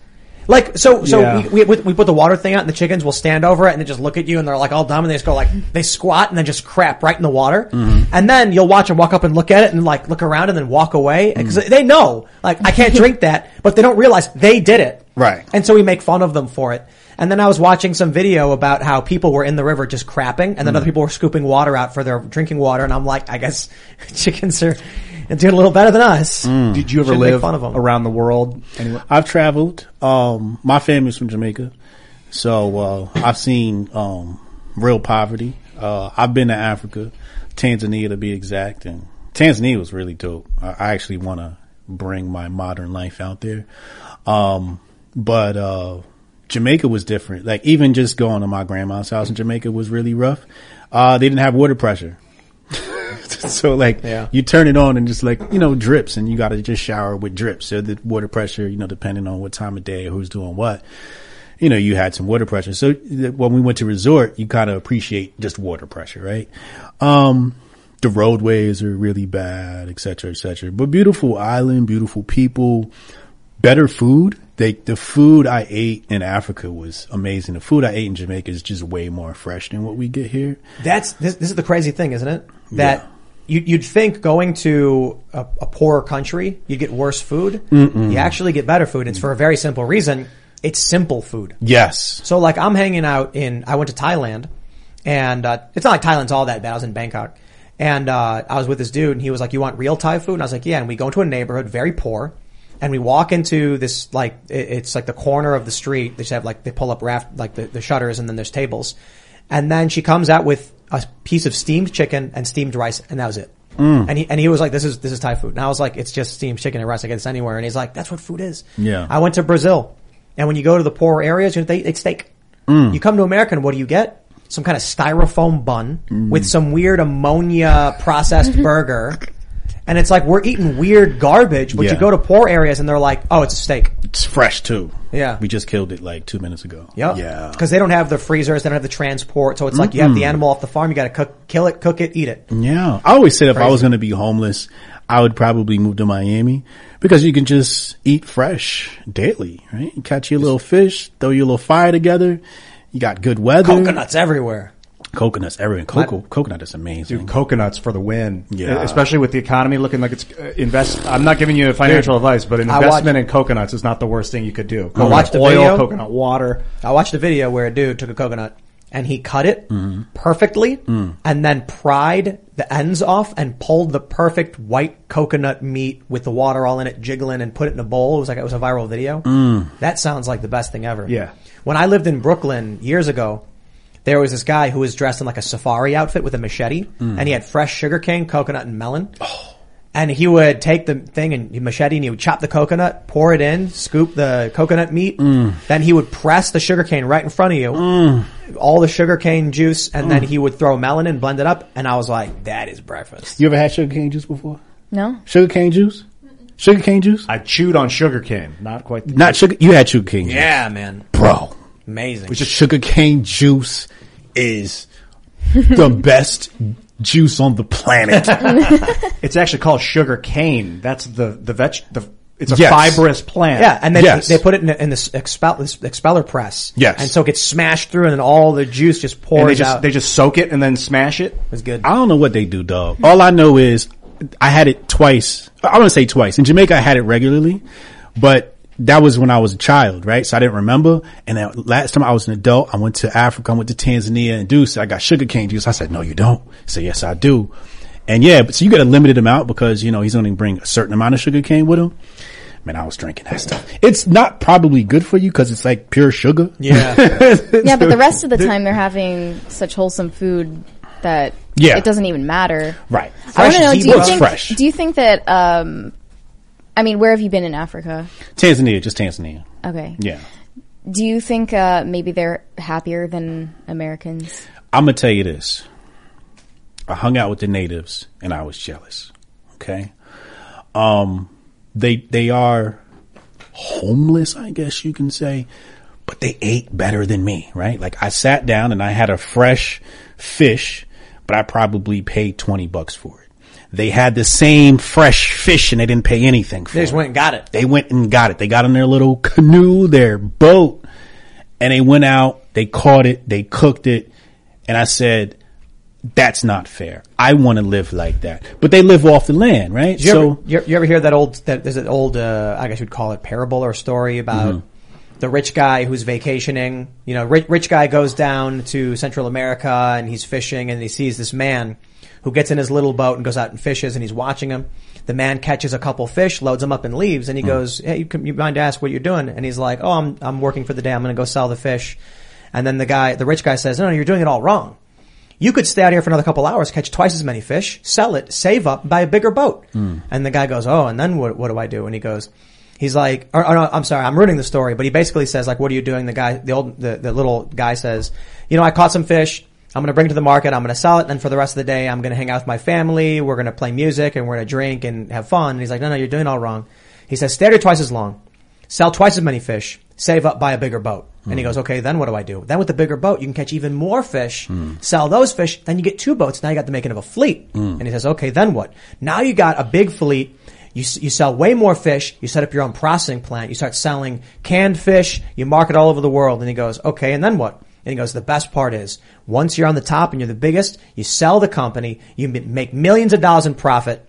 Like so, so Yeah. we, we we put the water thing out, and the chickens will stand over it and they just look at you, and they're like all dumb, and they just go like they squat and then just crap right in the water, Mm-hmm. and then you'll watch them walk up and look at it and like look around and then walk away because Mm. they know like I can't drink that, but they don't realize they did it, Right. and so we make fun of them for it. And then I was watching some video about how people were in the river just crapping, and then Mm. other people were scooping water out for their drinking water, and I'm like, I guess chickens are doing a little better than us. Mm. Did you ever Shouldn't live fun of them. around the world? Anywhere? I've traveled. Um, my family's from Jamaica, so uh, I've seen um, real poverty. Uh, I've been to Africa, Tanzania to be exact, and Tanzania was really dope. I, I actually want to bring my modern life out there, um, but uh, Jamaica was different. Like even just going to my grandma's house in Jamaica was really rough. Uh, they didn't have water pressure. so like Yeah. you turn it on and just like you know drips and you got to just shower with drips so the water pressure you know depending on what time of day or who's doing what you know you had some water pressure so when we went to resort you kind of appreciate just water pressure right um the roadways are really bad et cetera et cetera but beautiful island beautiful people better food they the food i ate in africa was amazing the food i ate in jamaica is just way more fresh than what we get here That's this, this is the crazy thing, isn't it? That you, you'd think going to a, a poorer country, you'd get worse food. Mm-mm. You actually get better food. It's for a very simple reason. It's simple food. yes So like I'm hanging out in, I went to Thailand and, uh, it's not like Thailand's all that bad. I was in Bangkok and, uh, I was with this dude and he was like, you want real Thai food? And I was like, yeah. And we go into a neighborhood, very poor. And we walk into this, like, it- it's like the corner of the street. They just have like, they pull up raft, like the, the shutters and then there's tables. And then she comes out with a piece of steamed chicken and steamed rice and that was it. Mm. And he, and he was like, this is, this is Thai food. And I was like, it's just steamed chicken and rice. I get this anywhere. And he's like, that's what food is. Yeah. I went to Brazil, and when you go to the poorer areas, you know, they eat steak. Mm. You come to America, and what do you get? Some kind of styrofoam bun Mm. with some weird ammonia processed burger. And it's like, we're eating weird garbage, but Yeah. you go to poor areas and they're like, oh, it's a steak. It's fresh too. Yeah. We just killed it like two minutes ago. Yep. Yeah. Because they don't have the freezers, they don't have the transport. So it's like you have the animal off the farm, you gotta cook, kill it, cook it, eat it. Yeah. I always said if I was going to be homeless, I would probably move to Miami because you can just eat fresh daily, right? You catch your little fish, throw your little fire together. You got good weather. Coconuts everywhere. Coconuts everywhere. Cocoa, coconut is amazing. Dude, coconuts for the win. Yeah. Especially with the economy looking like it's uh, invest. I'm not giving you financial advice, but an I investment in coconuts is not the worst thing you could do. I Coconut watched a oil, video. coconut water. I watched a video where a dude took a coconut and he cut it Mm-hmm. perfectly Mm. and then pried the ends off and pulled the perfect white coconut meat with the water all in it jiggling and put it in a bowl. It was like it was a viral video. Mm. That sounds like the best thing ever. Yeah. When I lived in Brooklyn years ago, there was this guy who was dressed in like a safari outfit with a machete Mm. and he had fresh sugarcane, coconut and melon. And he would take the thing and machete and he would chop the coconut, pour it in, scoop the coconut meat. Mm. Then he would press the sugarcane right in front of you. All the sugarcane juice and then he would throw melon in, blend it up. And I was like, that is breakfast. You ever had sugar cane juice before? No. Sugar cane juice? Sugar cane juice? I chewed on sugar cane. Not quite. The Not sugar. You had sugar cane juice. Yeah, man. Bro. Amazing. Which is sugar cane juice is the best juice on the planet. It's actually called sugar cane. That's the the veg. The it's a Yes. fibrous plant. Yeah, and then Yes. they put it in, in this, expel, this expeller press. Yes. And so it gets smashed through and then all the juice just pours and they just out. they just soak it and then smash it. It's good. I don't know what they do, dog. All I know is I had it twice. I want to say twice. In Jamaica, I had it regularly, but that was when I was a child, right? So I didn't remember. And then last time I was an adult, I went to Africa, I went to Tanzania and Deuce. I got sugar cane juice. I said, no, you don't. He said, yes, I do. And yeah, but so you get a limited amount because, you know, he's only bring a certain amount of sugar cane with him. Man, I was drinking that stuff. It's not probably good for you because it's like pure sugar. Yeah. Yeah, but the rest of the time they're having such wholesome food that Yeah. it doesn't even matter. Right. I want to know. Do you think? fresh. Do you think that? Um, I mean, where have you been in Africa? Tanzania, just Tanzania. Okay. Yeah. Do you think uh, maybe they're happier than Americans? I'm gonna tell you this. I hung out with the natives and I was jealous. Okay. Um, they, they are homeless, I guess you can say, but they ate better than me, right? Like I sat down and I had a fresh fish, but I probably paid 20 bucks for it. They had the same fresh fish and they didn't pay anything for They just it. went and got it. They went and got it. They got in their little canoe, their boat, and they went out, they caught it, they cooked it, and I said, that's not fair. I want to live like that. But they live off the land, right? You, so ever, you, you ever hear that old, that, there's an old, uh, I guess you'd call it parable or story about Mm-hmm. the rich guy who's vacationing. You know, rich, rich guy goes down to Central America and he's fishing and he sees this man who gets in his little boat and goes out and fishes and he's watching him. The man catches a couple fish, loads them up and leaves and he hmm. goes, hey, you, can, you mind to ask what you're doing? And he's like, oh, I'm, I'm working for the day. I'm going to go sell the fish. And then the guy, the rich guy says, no, no, you're doing it all wrong. You could stay out here for another couple hours, catch twice as many fish, sell it, save up, buy a bigger boat. Hmm. And the guy goes, "Oh, and then what? What do I do?" And he goes, "He's like, or, or no, I'm sorry, I'm ruining the story, but he basically says like, what are you doing?" The guy, the old, the, the little guy says, "You know, I caught some fish. I'm going to bring it to the market. I'm going to sell it. And then for the rest of the day, I'm going to hang out with my family. We're going to play music and we're going to drink and have fun." And he's like, "No, no, you're doing it all wrong." He says, "Stay out here twice as long." sell twice as many fish, save up, buy a bigger boat. And he hmm. goes, okay, then what do I do? Then with the bigger boat, you can catch even more fish, hmm. sell those fish, then you get two boats. Now you got the making of a fleet. Hmm. And he says, okay, then what? Now you got a big fleet. You, you sell way more fish. You set up your own processing plant. You start selling canned fish. You market all over the world. And he goes, okay, and then what? And he goes, the best part is once you're on the top and you're the biggest, you sell the company, you make millions of dollars in profit.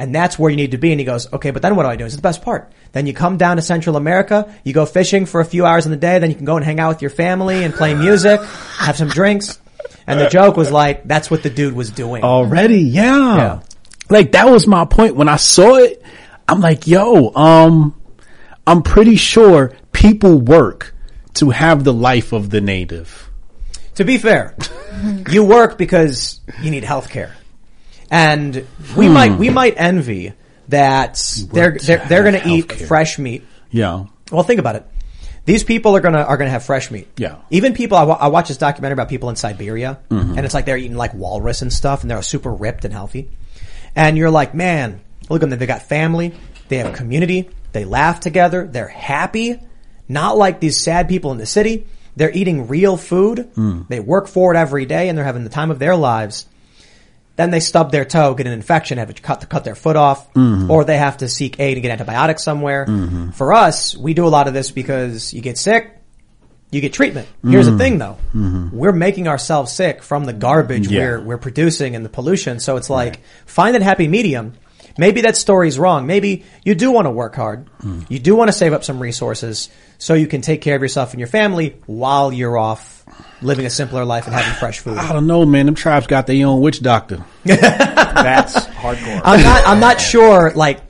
And that's where you need to be. And he goes, okay, but then what do I do? It's the best part. Then you come down to Central America, you go fishing for a few hours in the day, then you can go and hang out with your family and play music, have some drinks. And the joke was like, that's what the dude was doing. already, yeah. Yeah. Like that was my point. When I saw it, I'm like, yo, um, I'm pretty sure people work to have the life of the native. To be fair, you work because you need health care. And we hmm. might, we might envy that they're, to they're, they're have going to eat healthcare. fresh meat. Yeah. Well, think about it. These people are gonna are gonna have fresh meat. Yeah. Even people, I, wa- I watched this documentary about people in Siberia, mm-hmm. and it's like they're eating like walrus and stuff, and they're super ripped and healthy. And you're like, man, look at them. They got family, they have community, they laugh together, they're happy. Not like these sad people in the city. They're eating real food. Hmm. They work for it every day, and they're having the time of their lives. Then they stub their toe, get an infection, have to cut, cut their foot off, mm-hmm. or they have to seek aid and get antibiotics somewhere. Mm-hmm. For us, we do a lot of this because you get sick, you get treatment. Here's the mm-hmm. thing though. We're making ourselves sick from the garbage Yeah. we're, we're producing and the pollution. So it's like, find that happy medium maybe that story's wrong. Maybe you do want to work hard. You do want to save up some resources so you can take care of yourself and your family while you're off living a simpler life and having fresh food. I don't know, man. Them tribes got their own witch doctor. That's hardcore. I'm not. I'm not sure. Like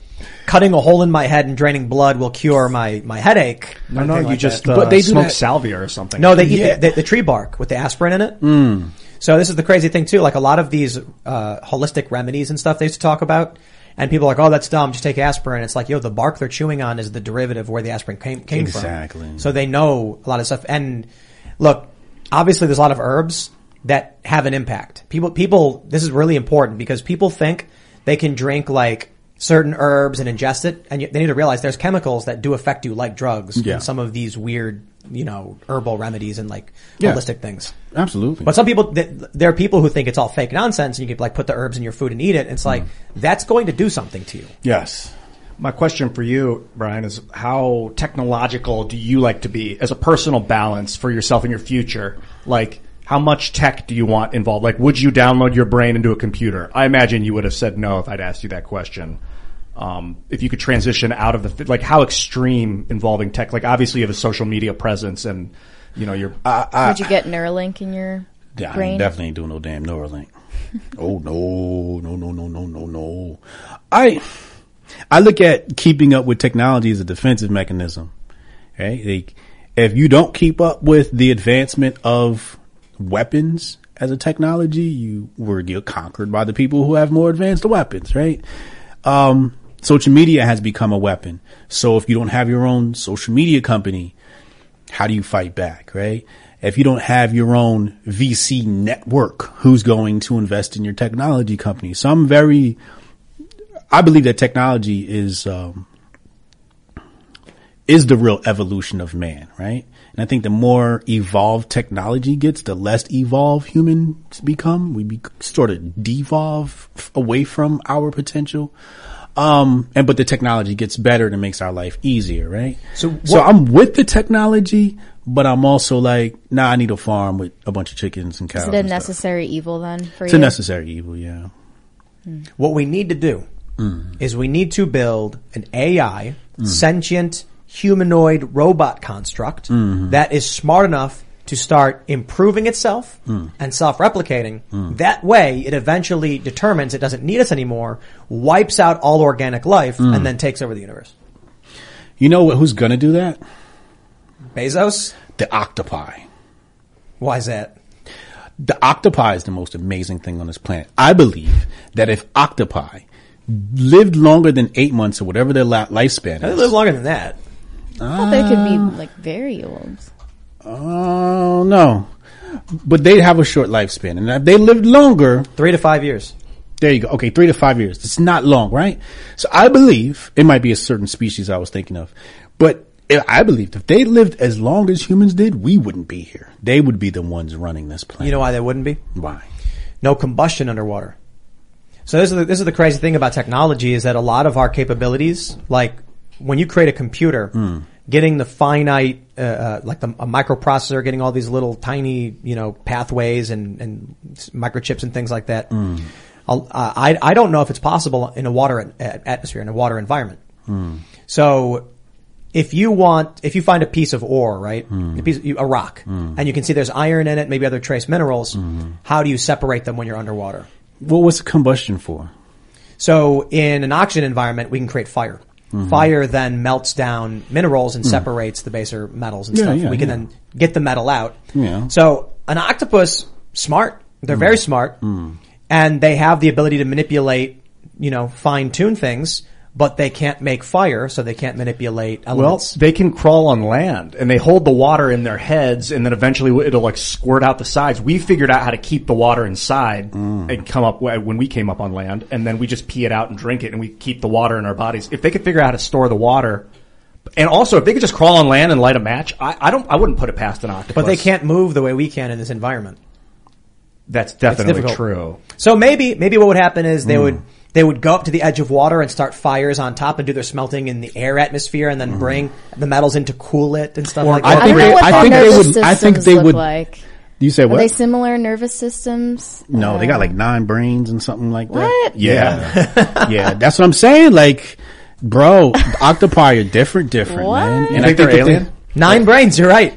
cutting a hole in my head and draining blood will cure my my headache. No, or no, you like just uh, But they smoke that- salvia or something. no. They eat Yeah. the, the, the tree bark with the aspirin in it. Mm. So this is the crazy thing too. Like a lot of these uh, holistic remedies and stuff they used to talk about, and people are like, "Oh, that's dumb. Just take aspirin." It's like, yo, the bark they're chewing on is the derivative where the aspirin came came Exactly. from. So they know a lot of stuff. And look, obviously, there's a lot of herbs that have an impact. People, people, this is really important because people think they can drink like certain herbs and ingest it, and they need to realize there's chemicals that do affect you like drugs. Yeah. in some of these weird, you know, herbal remedies and like Yeah. holistic things. Absolutely. But some people, there are people who think it's all fake nonsense, and you can like put the herbs in your food and eat it. It's mm. like that's going to do something to you. Yes. My question for you, Brian, is how technological do you like to be as a personal balance for yourself and your future? Like, how much tech do you want involved? Like, would you download your brain into a computer? I imagine you would have said no if I'd asked you that question. Um, if you could transition out of the, like, how extreme involving tech? Like, obviously you have a social media presence and, you know, you're, Would you get Neuralink in your Yeah, I brain? ain't definitely ain't doing no damn Neuralink. oh no, no, no, no, no, no, no. I I look at keeping up with technology as a defensive mechanism. Right? Like, if you don't keep up with the advancement of weapons as a technology, you were get conquered by the people who have more advanced weapons, right? Um, social media has become a weapon. So if you don't have your own social media company, how do you fight back, right? If you don't have your own VC network, who's going to invest in your technology company? So I'm very, I believe that technology is, um, is the real evolution of man, right? And I think the more evolved technology gets, the less evolved humans become. We be, sort of devolve away from our potential. Um, and but the technology gets better and it makes our life easier, right? So so I'm with the technology, but I'm also like, nah, I need a farm with a bunch of chickens and cows. Is it a and stuff. necessary evil then for It's you? It's a necessary evil, yeah. Hmm. What we need to do hmm. is we need to build an AI, hmm. sentient, humanoid robot construct that is smart enough to start improving itself hmm. and self-replicating. Hmm. That way, it eventually determines it doesn't need us anymore, wipes out all organic life, hmm. and then takes over the universe. You know? Who's gonna do that? Bezos? The octopi. Why is that? The octopi is the most amazing thing on this planet. I believe that if octopi lived longer than eight months or whatever their la- lifespan They is, live longer than that. I thought they could be ah. like very old. Oh no, but they'd have a short lifespan, and if they lived longer, Three to five years. there you go. Okay, three to five years. It's not long, right? So I believe it might be a certain species I was thinking of, but I believe if they lived as long as humans did, we wouldn't be here. They would be the ones running this planet. You know why they wouldn't be? why? no combustion underwater. So this is the, this is the crazy thing about technology is that a lot of our capabilities, like when you create a computer, hmm. Getting the finite, uh, uh, like the, a microprocessor, getting all these little tiny, you know, pathways and, and microchips and things like that. Uh, I, I don't know if it's possible in a water atmosphere, in a water environment. So if you want, if you find a piece of ore, right, a, piece, a rock, and you can see there's iron in it, maybe other trace minerals, how do you separate them when you're underwater? What was the combustion for? So in an oxygen environment, we can create fire. Mm-hmm. Fire then melts down minerals and mm. separates the baser metals and Yeah, stuff. yeah, we can yeah. then get the metal out. Yeah. So an octopus, smart. They're mm. very smart, mm. and they have the ability to manipulate, you know, fine tune things. But they can't make fire, so they can't manipulate well, elements. they can crawl on land and they hold the water in their heads and then eventually it'll like squirt out the sides. We figured out how to keep the water inside mm. and come up when we came up on land and then we just pee it out and drink it and we keep the water in our bodies. If they could figure out how to store the water and also if they could just crawl on land and light a match, I, I don't, I wouldn't put it past an octopus. but they can't move the way we can in this environment. That's definitely true. So maybe maybe what would happen is they hmm. would they would go up to the edge of water and start fires on top and do their smelting in the air atmosphere and then Hmm. bring the metals in to cool it and stuff Or- like I that. I don't think know they- what I think they would- I think they would- like. You say what? Are what? they similar nervous systems? no, they got like nine brains and something like that. What? Yeah. yeah. That's what I'm saying. Like, bro, octopi are different, different, What? man. You And think they're that they- alien? Nine brains. You're right.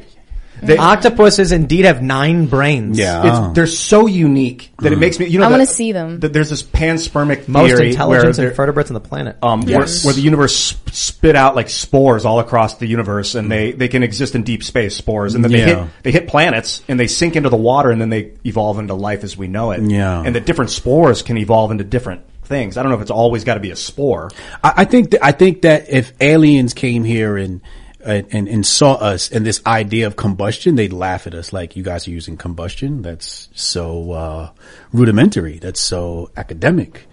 The octopuses indeed have nine brains. Yeah. It's, they're so unique that it makes me. You know, I want to see them. the- there's this panspermic Most theory intelligent where invertebrates on the planet. um, where, where the universe sp- spit out like spores all across the universe, and they, they can exist in deep space spores, and then they Yeah. hit they hit planets, and they sink into the water, and then they evolve into life as we know it. Yeah. and the different spores can evolve into different things. I don't know if it's always got to be a spore. I, I think that, I think that if aliens came here and, and, and, and saw us and this idea of combustion, they'd laugh at us like you guys are using combustion. That's so, uh, rudimentary. That's so academic.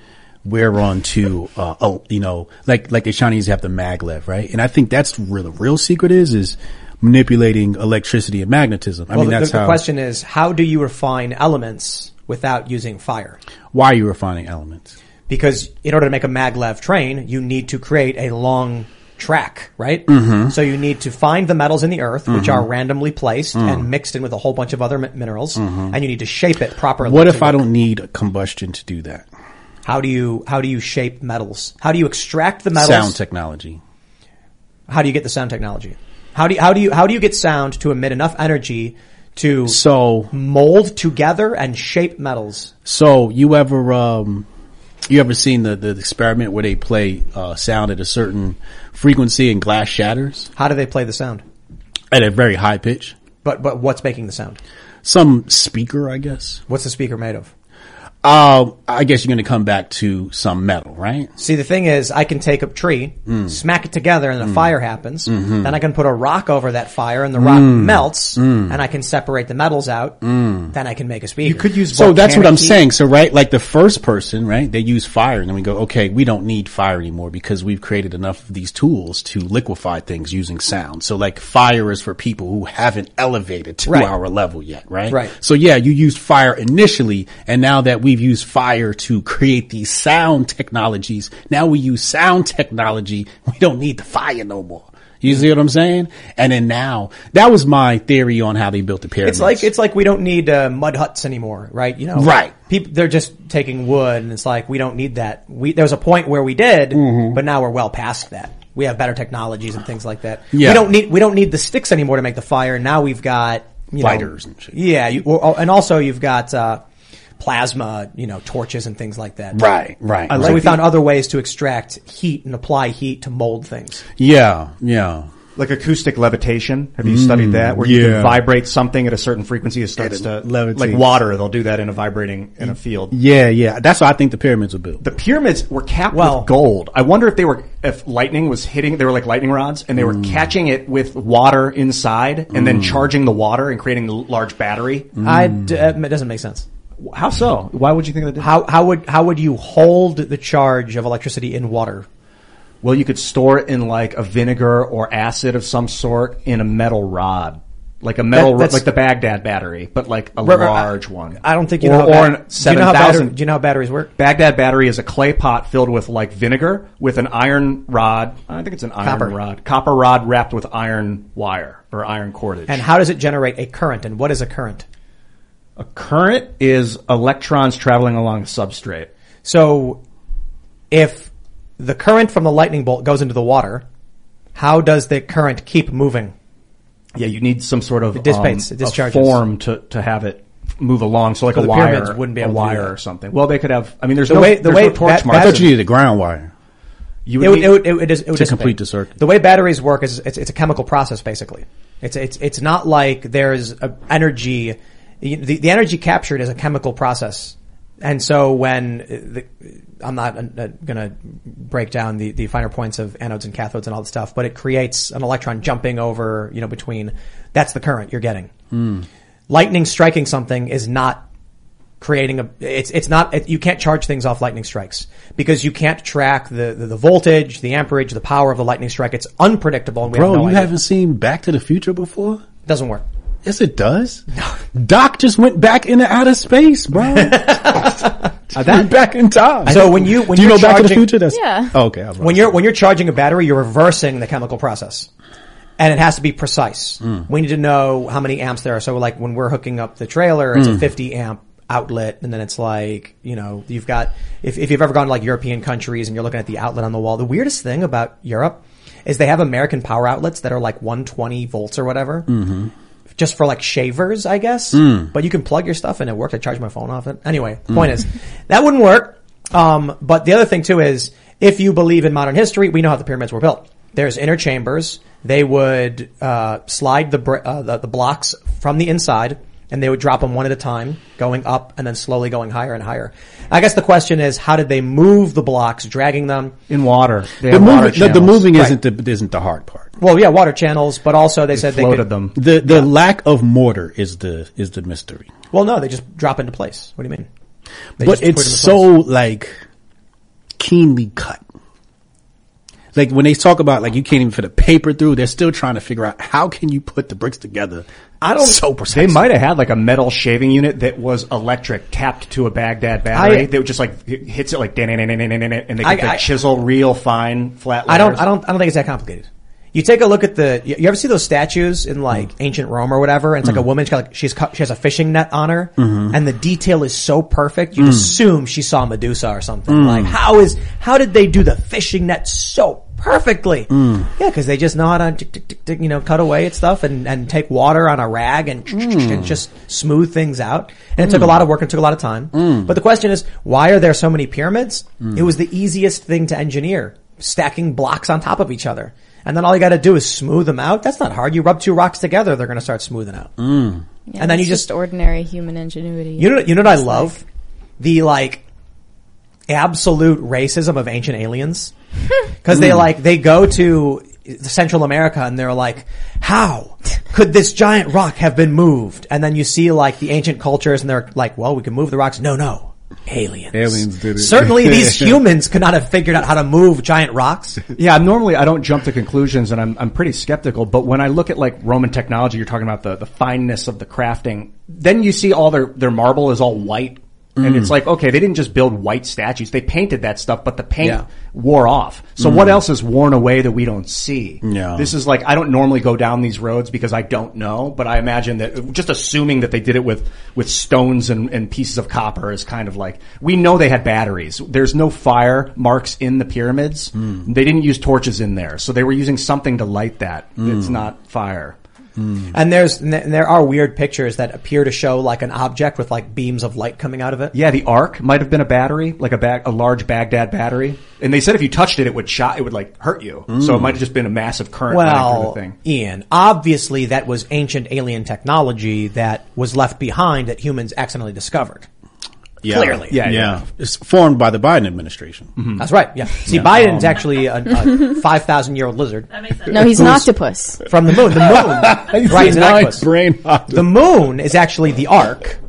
We're on to, uh, oh, you know, like, like the Chinese have the maglev, right? And I think that's where the real secret is, is manipulating electricity and magnetism. I well, mean, the, that's the how, question is, how do you refine elements without using fire? why are you refining elements? Because in order to make a maglev train, you need to create a long track, right? Mm-hmm. So you need to find the metals in the earth, which are randomly placed and mixed in with a whole bunch of other mi- minerals, and you need to shape it properly. Mm-hmm. What if I don't need a combustion to do that? How do you how do you shape metals? How do you extract the metals? Sound technology. How do you get the sound technology? How do you, how do you how do you get sound to emit enough energy to So, mold together and shape metals? So you ever um you ever seen the, the experiment where they play uh, sound at a certain frequency and glass shatters How do they play the sound? at a very high pitch? But but what's making the sound? Some speaker, I guess. What's the speaker made of? Uh, I guess you're going to come back to some metal, right? See, the thing is, I can take a tree, Mm. smack it together, and a fire happens. Mm-hmm. Then I can put a rock over that fire, and the rock Mm. melts, and I can separate the metals out. Then I can make a speaker. You could use So that's what I'm heat. saying. So right, like the first person, right? They use fire, and then we go, okay, we don't need fire anymore because we've created enough of these tools to liquefy things using sound. So like fire is for people who haven't elevated to Right. our level yet, right? Right. So yeah, you used fire initially, and now that we've used fire to create these sound technologies, now we use sound technology. We don't need the fire no more. You see what I'm saying? And then now, that was my theory on how they built the pyramids. It's like it's like we don't need uh, mud huts anymore, right? You know, Right. People they're just taking wood, and it's like we don't need that. We there was a point where we did, Mm-hmm. but now we're well past that. We have better technologies and things like that. Yeah. We don't need we don't need the sticks anymore to make the fire. Now we've got you know, Lighters and shit. Yeah, you, or, and also you've got uh, plasma, you know, torches and things like that. Right, right. so right. we found other ways to extract heat and apply heat to mold things. Yeah, yeah. Like acoustic levitation. Have you studied that? Where you can vibrate something at a certain frequency, it starts And to it levitates. like water. They'll do that in a vibrating in a field. Yeah, yeah. That's why I think the pyramids were built. The pyramids were capped Well- with gold. I wonder if they were, if lightning was hitting, they were like lightning rods, and they were Mm. catching it with water inside, and then charging the water and creating a large battery. I d- uh, it doesn't make sense. How so? Why would you think that? Did? How how would how would you hold the charge of electricity in water? Well, you could store it in like a vinegar or acid of some sort in a metal rod. Like a metal, That- rod, that's- like the Baghdad battery, but like a Right, right, large one. I don't think you or, know. How or ba- an do you know how batter- thousand. Do you know how batteries work? Baghdad battery is a clay pot filled with like vinegar with an iron rod. I think it's an iron Copper. rod. Copper rod wrapped with iron wire or iron cordage. And how does it generate a current? And what is a current? A current is electrons traveling along the substrate. So, if the current from the lightning bolt goes into the water, how does the current keep moving? Yeah, you need some sort of It dissipates, um, it a discharges. form to, to have it move along. So like So a the wire, pyramids wouldn't be able a to do wire that. or something. Well, they could have. I mean, there's The no way- the there's way no torch ba- marks. I thought you needed a ground wire. You It would would, it would, it would, it would To dissipate. complete the circuit. The way batteries work is it's, it's a chemical process basically. It's it's it's not like there's a energy. The, the energy captured is a chemical process, and so when the, I'm not uh, going to break down the, the finer points of anodes and cathodes and all that stuff, but it creates an electron jumping over you know between. That's the current you're getting. Lightning striking something is not creating a it's it's not it, you can't charge things off lightning strikes because you can't track the, the the voltage the amperage the power of the lightning strike it's unpredictable and we Bro, have no you idea. haven't seen Back to the Future before? doesn't work Yes, it does. Doc just went back in into outer space, bro. Uh, went back in time. so when you when Do you you're know Back to the charging- Future? That's Yeah. Oh, okay. I was when you're when you're charging a battery you're reversing the chemical process and it has to be precise. We need to know how many amps there are. So like when we're hooking up the trailer, it's a 50 amp outlet and then it's like, you know, you've got, if, if you've ever gone to like European countries and you're looking at the outlet on the wall, the weirdest thing about Europe is they have American power outlets that are like 120 volts or whatever. Just for like shavers, I guess. But you can plug your stuff and it worked. I charge my phone off it. Anyway, point is, that wouldn't work. Um, but the other thing too is, if you believe in modern history, we know how the pyramids were built. There's inner chambers. They would uh, slide the, br- uh, the the blocks from the inside, and they would drop them one at a time, going up and then slowly going higher and higher. I guess the question is, how did they move the blocks, dragging them? in water. They The, have water moving, the, the moving Right. isn't the isn't the hard part. Well, yeah, water channels, but also they, said they floated could. them. The the lack of mortar is the is the mystery. Well, no, they just drop into place. What do you mean? They but it's so place. like keenly cut. Like when they talk about like you can't even fit a paper through, they're still trying to figure out how can you put the bricks together. I don't so precise. They might have had like a metal shaving unit that was electric, tapped to a Baghdad battery. I- that would just like it hits it like and they I- like, I- chisel real fine flat. I don't. I don't, I don't think it's that complicated. You take a look at the, you ever see those statues in like ancient Rome or whatever? And it's like a mm. woman, she's got like, she's, she has a fishing net on her mm-hmm. and the detail is so perfect. You'd mm. assume she saw Medusa or something. Mm. Like how is, how did they do the fishing net so perfectly? Mm. Yeah, cause they just know how to, tick, tick, tick, tick, you know, cut away at stuff and, and take water on a rag and, mm. and just smooth things out. And it took a mm. lot of work and took a lot of time. But the question is, why are there so many pyramids? It was the easiest thing to engineer stacking blocks on top of each other. And then all you got to do is smooth them out. That's not hard. You rub two rocks together, they're going to start smoothing out. Yeah, and then you just, ordinary human ingenuity. you know, you know what I love? The like absolute racism of ancient aliens. Cause they hmm. like, they go to Central America and they're like, how could this giant rock have been moved? And then you see like the ancient cultures and they're like, well, we can move the rocks. No, no. Aliens. Aliens did it. Certainly these humans could not have figured out how to move giant rocks. Yeah, normally I don't jump to conclusions and I'm, I'm pretty skeptical, but when I look at like Roman technology, you're talking about the, the fineness of the crafting, then you see all their, their marble is all white. And it's mm. like, okay, they didn't just build white statues. They painted that stuff, but the paint Yeah. wore off. So what mm. else is worn away that we don't see? Yeah. This is like, I don't normally go down these roads because I don't know, but I imagine that just assuming that they did it with, with stones and, and pieces of copper is kind of like, we know they had batteries. There's no fire marks in the pyramids. Mm. They didn't use torches in there. So they were using something to light that. It's not fire. And there's and there are weird pictures that appear to show like an object with like beams of light coming out of it. Yeah, the arc might have been a battery, like a bag, a large Baghdad battery. And they said if you touched it, it would shot, it would like hurt you. So it might have just been a massive current Well, thing. Ian, obviously that was ancient alien technology that was left behind that humans accidentally discovered. Yeah. Clearly. Yeah, Yeah, yeah. It's formed by the Biden administration. Mm-hmm. That's right. Yeah. See, Biden's oh, actually a, a five thousand year old lizard That makes sense. no, he's an octopus. from the moon. The moon, right? He's an octopus. brain. The moon is actually the arc,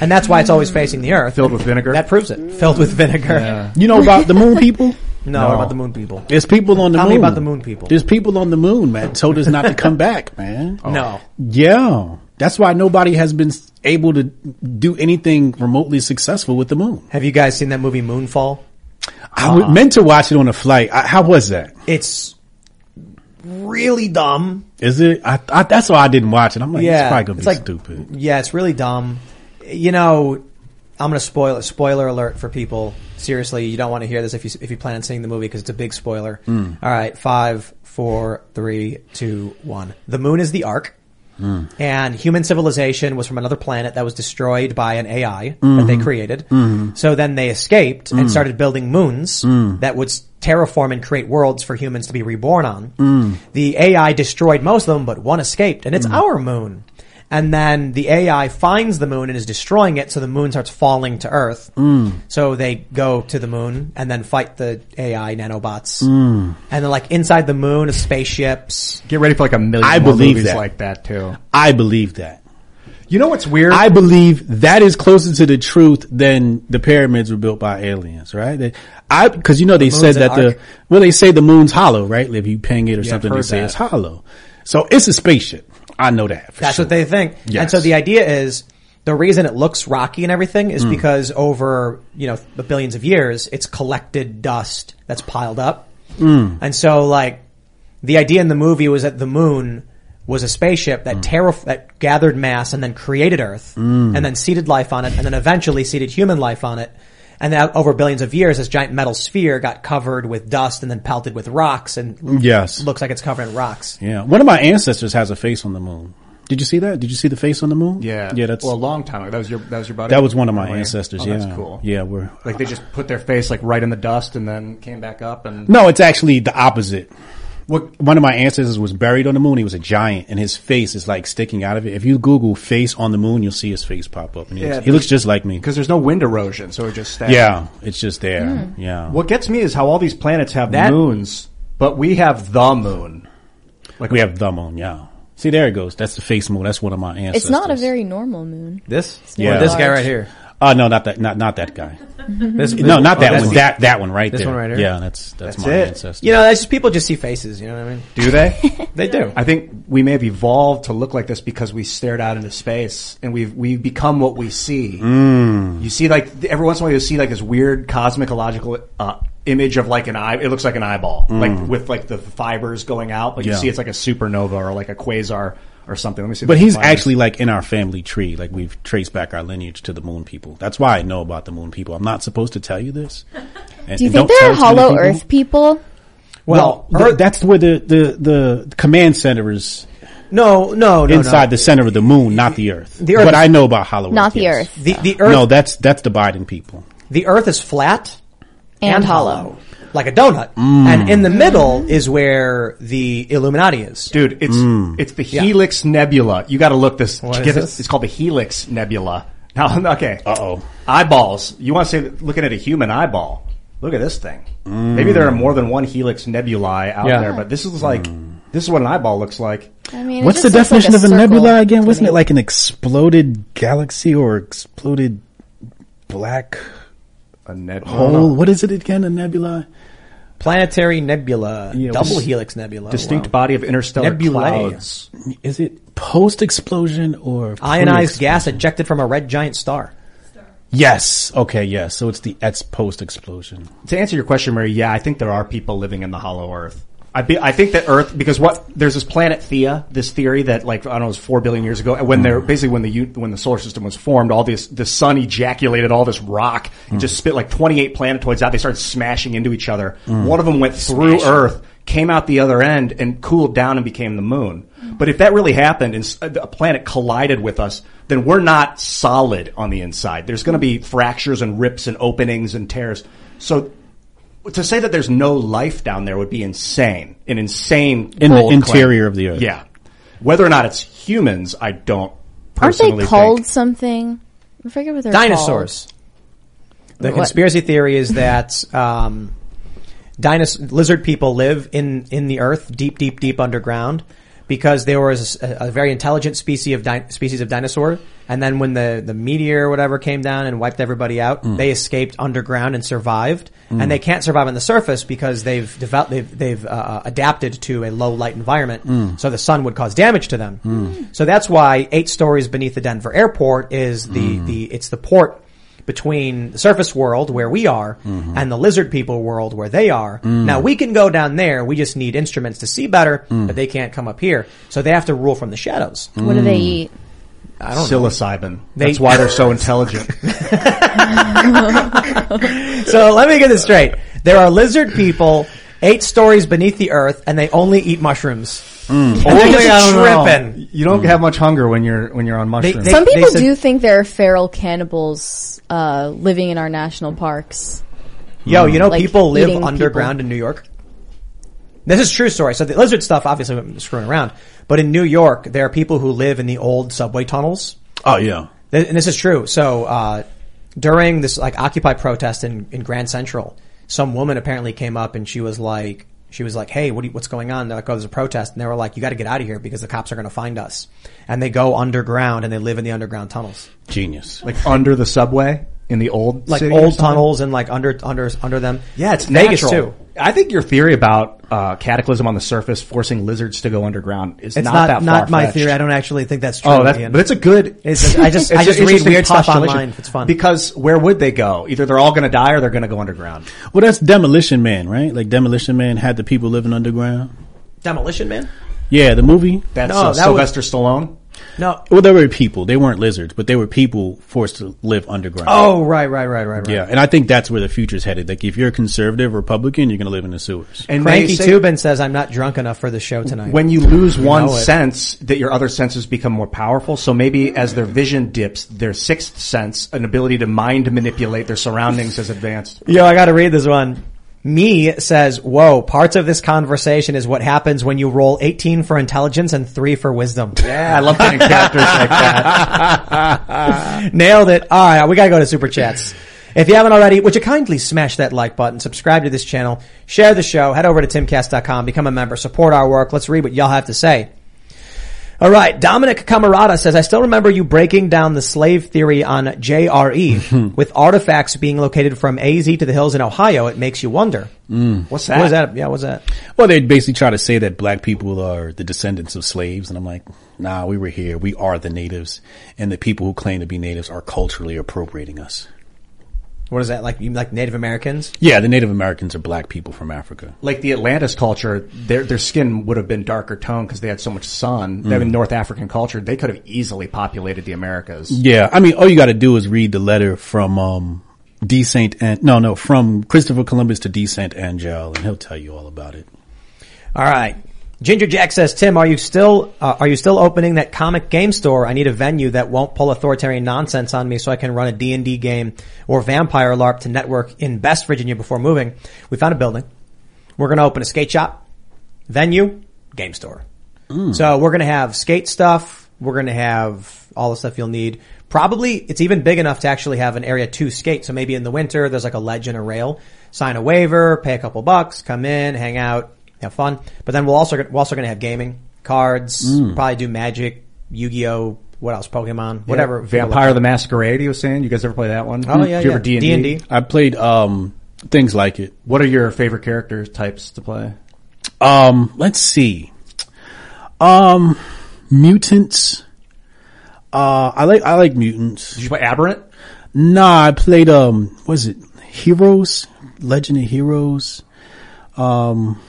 and that's why it's always facing the Earth. Filled with vinegar. That proves it. Filled with vinegar. You know about the moon people? No, what about the moon people? There's people on the Tell moon. me about the moon people. There's people on the moon, man. Told us not to come back, man. No. Yeah. That's why nobody has been able to do anything remotely successful with the moon. Have you guys seen that movie Moonfall? I was meant to watch it on a flight. I, how was that? It's really dumb. Is it? I, I, that's why I didn't watch it. I'm like, yeah, it's probably gonna it's be like, stupid. Yeah, it's really dumb. You know, I'm going to spoil it. Spoiler alert for people. Seriously, you don't want to hear this if you if you plan on seeing the movie because it's a big spoiler. Hmm. All right, five, four, three, two, one. The moon is the arc. Hmm. And human civilization was from another planet that was destroyed by an AI that Mm-hmm. they created. So then they escaped Mm. and started building moons that would terraform and create worlds for humans to be reborn on. Mm. The AI destroyed most of them, but one escaped, and it's our moon. And then the AI finds the moon and is destroying it, so the moon starts falling to Earth. Mm. So they go to the moon and then fight the AI nanobots. Mm. And then like inside the moon is spaceships. Get ready for like a million I more believe movies that. like that too. I believe that. You know what's weird? I believe that is closer to the truth than the pyramids were built by aliens, right? They, I because you know they said that the arc? well they say the moon's hollow, right? If you ping it or Yeah, something, they say that. it's hollow. So it's a spaceship. I know that. For That's sure. what they think. And so the idea is the reason it looks rocky and everything Mm. is because over, you know, the billions of years, it's collected dust that's piled up. Mm. And so like, the idea in the movie was that the moon was a spaceship Mm. that terra- that gathered mass and then created Earth and then seeded life on it and then eventually seeded human life on it. And then over billions of years, this giant metal sphere got covered with dust and then pelted with rocks and Yes. looks like it's covered in rocks. Yeah. One of my ancestors has a face on the moon. Did you see that? Did you see the face on the moon? Yeah, Yeah, that's well a long time ago. That was your that was your buddy. that was one of my Oh, yeah. ancestors. Oh, yeah. that's cool. Yeah, we're Like they just put their face like right in the dust and then came back up and No, it's actually the opposite. What one of my ancestors was buried on the moon. He was a giant, and his face is like sticking out of it. If you Google "face on the moon," you'll see his face pop up, and he, Yeah, looks, he looks just like me. because there's no wind erosion, so it just stays. Yeah, it's just there. Hmm. Yeah. What gets me is how all these planets have That- moons, but we have the moon. Like we have the moon. Yeah. See, there it goes. That's the face moon. That's one of my ancestors. It's not a very normal moon. This? Yeah. Or this guy right here. Oh no, not that. Not not that guy. This, No, not oh, that that's one. the- That that one right This there. one right here? Yeah, that's that's, That's my it. ancestor. You know, that's just people just see faces. You know what I mean? Do they? They do. I think we may have evolved to look like this because we stared out into space and we've we've become what we see. Mm. You see, like every once in a while, you see like this weird cosmicological uh, image of like an eye. It looks like an eyeball, like with like the fibers going out, but you Mm. See it's like a supernova or like a quasar or something. Let me see. But he's find this. actually like in our family tree. Like we've traced back our lineage to the moon people. That's why I know about the moon people. I'm not supposed to tell you this. And- Do you think don't there are tell too many Hollow people. Earth people? Well, no, th- that's where the, the, the command center is No, no, no, inside no. the center of the moon, not the Earth. The Earth but I know about Hollow Earth. Not the yes. Earth. The the Earth No, that's that's the Biden people. the Earth is flat And hollow. Like a donut, and in the middle is where the Illuminati is. Dude, it's Mm. it's the Helix Nebula. You got to look this. What get is this? It's called the Helix Nebula. Now, okay. Uh oh. Eyeballs. You want to say looking at a human eyeball? Look at this thing. Maybe there are more than one Helix Nebulae out Yeah. there, but this is like this is what an eyeball looks like. I mean, What's the just looks like definition of a nebula again? Wasn't me. it like an exploded galaxy or exploded black A nebula. hole? What is it again? A nebula? Planetary nebula, Yeah, double helix nebula, Distinct Wow. body of interstellar Nebulae. clouds. Is it post explosion or ionized gas ejected from a red giant star. Yes. Okay. Yes. So it's the it's post explosion. To answer your question, Mary, yeah, I think there are people living in the hollow Earth. I, be, I think that Earth, because what there's this planet Theia, this theory that like I don't know, it was four billion years ago, and when they're basically when the when the solar system was formed, all this the sun ejaculated all this rock and just spit like 28 planetoids out. They started smashing into each other. One of them went through Earth, came out the other end, and cooled down and became the moon. But if that really happened and uh, a planet collided with us, then we're not solid on the inside. There's going to be fractures and rips and openings and tears. So to say that there's no life down there would be insane. An insane In the interior claim. of the Earth. Yeah. Whether or not it's humans, I don't personally. Aren't they called think. something? I forget what they're Dinosaurs. The What? conspiracy theory is that um, dinos- lizard people live in in the earth, deep, deep, deep underground, because there was a, a very intelligent species of di- species of dinosaur, and then when the the meteor or whatever came down and wiped everybody out, mm. they escaped underground and survived, mm. and they can't survive on the surface because they've developed they've they've uh, uh, adapted to a low light environment, mm. so the sun would cause damage to them. So that's why eight stories beneath the Denver airport is the the it's the port between the surface world where we are mm-hmm. and the lizard people world where they are. Mm. Now we can go down there. We just need instruments to see better, but mm. they can't come up here. So they have to rule from the shadows. What do they mm. eat? I don't know. Psilocybin. They- That's why they're so intelligent. So let me get this straight. There are lizard people eight stories beneath the earth and they only eat mushrooms. And they're Only, just I don't tripping. You don't have much hunger when you're when you're on mushrooms. they- Some people said- do think there are feral cannibals uh, living in our national parks. Yo, you know Like people live eating underground in New York? This is true story. So the lizard stuff obviously I'm screwing around. But in New York, there are people who live in the old subway tunnels. Oh yeah. Th- And this is true. So, uh, during this like Occupy protest in, in Grand Central, some woman apparently came up and she was like, she was like, "Hey, what you, what's going on?" They're like, "Oh, there's a protest," and they were like, "You got to get out of here because the cops are going to find us." And they go underground and they live in the underground tunnels, Genius. like under the subway in the old like city old tunnels and like under under under them. Yeah, it's Vegas natural. too. I think your theory about uh, cataclysm on the surface forcing lizards to go underground is It's not, not that not my theory. I don't actually think that's true. Oh, that's, Ian. but it's a good. It's- I just- it's I just read interesting weird stuff postulation. online. It's fun. because where would they go? Either they're all going to die or they're going to go underground. Well, that's Demolition Man, right? Like Demolition Man had the people living underground. Demolition Man? Yeah, the movie. That's No, uh, that was- Sylvester Stallone. No. Well, they were people. They weren't lizards, but they were people forced to live underground. Oh, right, right, right, right, right. Yeah, and I think that's where the future's headed. Like, if you're a conservative Republican, you're going to live in the sewers. And Cranky they say- Tubin says, I'm not drunk enough for the show tonight. When you lose one sense, that your other senses become more powerful. So maybe as their vision dips, their sixth sense, an ability to mind manipulate their surroundings, has advanced. Yo, I gotta read this one. Me says, whoa, parts of this conversation is what happens when you roll 18 for intelligence and 3 for wisdom. Yeah, I love getting characters like that. Nailed it. Alright, we gotta go to super chats. If you haven't already, would you kindly smash that like button, subscribe to this channel, share the show, head over to timcast.com, become a member, support our work. Let's read what y'all have to say. All right, Dominic Camarada says, I still remember you breaking down the slave theory on JRE hmm. with artifacts being located from AZ to the hills in Ohio. It makes you wonder. Hmm. What's What was that? Yeah, what's that? Well, they basically try to say that black people are the descendants of slaves, and I'm like, nah, we were here. We are the natives, and the people who claim to be natives are culturally appropriating us. What is that? Like, you like Native Americans? Yeah, the Native Americans are black people from Africa. Like the Atlantis culture, their their skin would have been darker toned because they had so much sun. Them in North African culture, they could have easily populated the Americas. Yeah, I mean, all you got to do is read the letter from um, D. Saint and no, no, from Christopher Columbus to D. Saint Angel, and he'll tell you all about it. All right. Ginger Jack says, Tim, are you still uh, are you still opening that comic game store? I need a venue that won't pull authoritarian nonsense on me, so I can run a D and D game or vampire LARP to network in Best Virginia before moving. We found a building. We're going to open a skate shop, venue, game store. So we're going to have skate stuff. We're going to have all the stuff you'll need. Probably it's even big enough to actually have an area to skate. So maybe in the winter there's like a ledge and a rail. Sign a waiver, pay a couple bucks, come in, hang out, have fun. But then we'll also we're also going to have gaming, cards, probably do Magic, Yu-Gi-Oh, what else, Pokemon, whatever. Vampire the Masquerade. You were saying you guys ever play that one? Oh yeah, Do you yeah. ever D D&D. and D? I played um, things like it. What are your favorite character types to play? Um, let's see. Um, mutants. Uh, I like I like mutants. Did you play Aberrant? Nah, I played um, was it Heroes? Legend of Heroes. Um,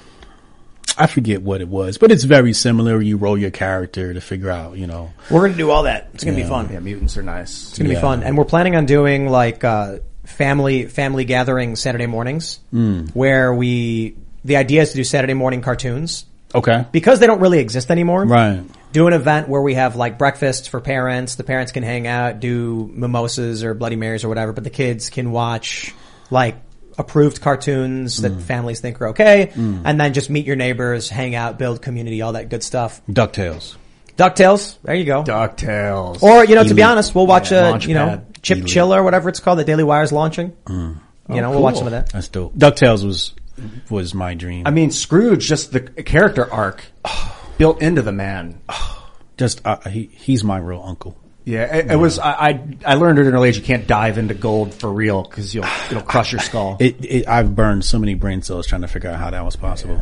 I forget what it was, but it's very similar. You roll your character to figure out, you know. We're going to do all that. It's going to be fun. Yeah, mutants are nice. It's gonna be fun, and we're planning on doing like uh, family family gatherings Saturday mornings, where we the idea is to do Saturday morning cartoons Okay. because they don't really exist anymore. Right. Do an event where we have like breakfast for parents. The parents can hang out, do mimosas or Bloody Marys or whatever, but the kids can watch like approved cartoons that mm. families think are okay, mm. and then just meet your neighbors, hang out, build community, all that good stuff. Ducktales. Ducktales, there you go. Ducktales. Or you know, to be Elite. honest, we'll watch Yeah, a you know Launchpad. Chip Elite. Chill or whatever it's called that Daily Wire's launching. Mm. You know, oh, we'll watch some of that. That's dope. Ducktales was was my dream. I mean, Scrooge, just the character arc built into the man. just uh, he he's my real uncle. Yeah, it, it was. I, I I learned at an early age you can't dive into gold for real because you'll it'll crush your skull. It, it I've burned so many brain cells trying to figure out how that was possible.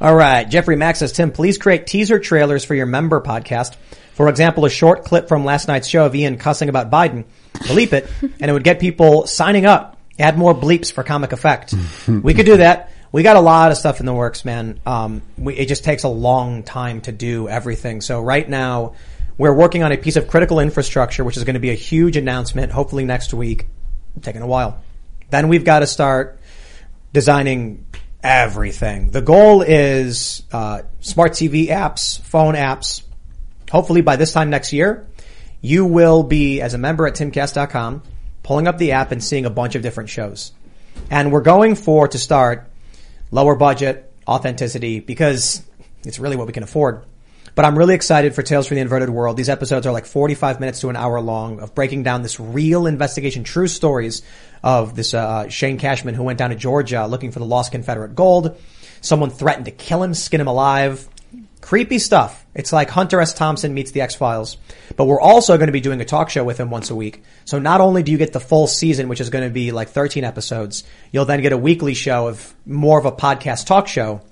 All right, Jeffrey Max says, Tim, please create teaser trailers for your member podcast. For example, a short clip from last night's show of Ian cussing about Biden. Bleep it, and it would get people signing up. Add more bleeps for comic effect. we could do that. We got a lot of stuff in the works, man. Um, we, it just takes a long time to do everything. So right now, we're working on a piece of critical infrastructure, which is going to be a huge announcement, hopefully next week. Taking a while. Then we've got to start designing everything. The goal is uh, smart TV apps, phone apps. Hopefully by this time next year, you will be, as a member at timcast.com, pulling up the app and seeing a bunch of different shows. And we're going for, to start, lower budget, authenticity, because it's really what we can afford. But I'm really excited for Tales from the Inverted World. These episodes are like 45 minutes to an hour long of breaking down this real investigation, true stories of this uh, Shane Cashman who went down to Georgia looking for the lost Confederate gold. Someone threatened to kill him, skin him alive. Creepy stuff. It's like Hunter S. Thompson meets the X-Files. But we're also going to be doing a talk show with him once a week. So not only do you get the full season, which is going to be like 13 episodes, you'll then get a weekly show of more of a podcast talk show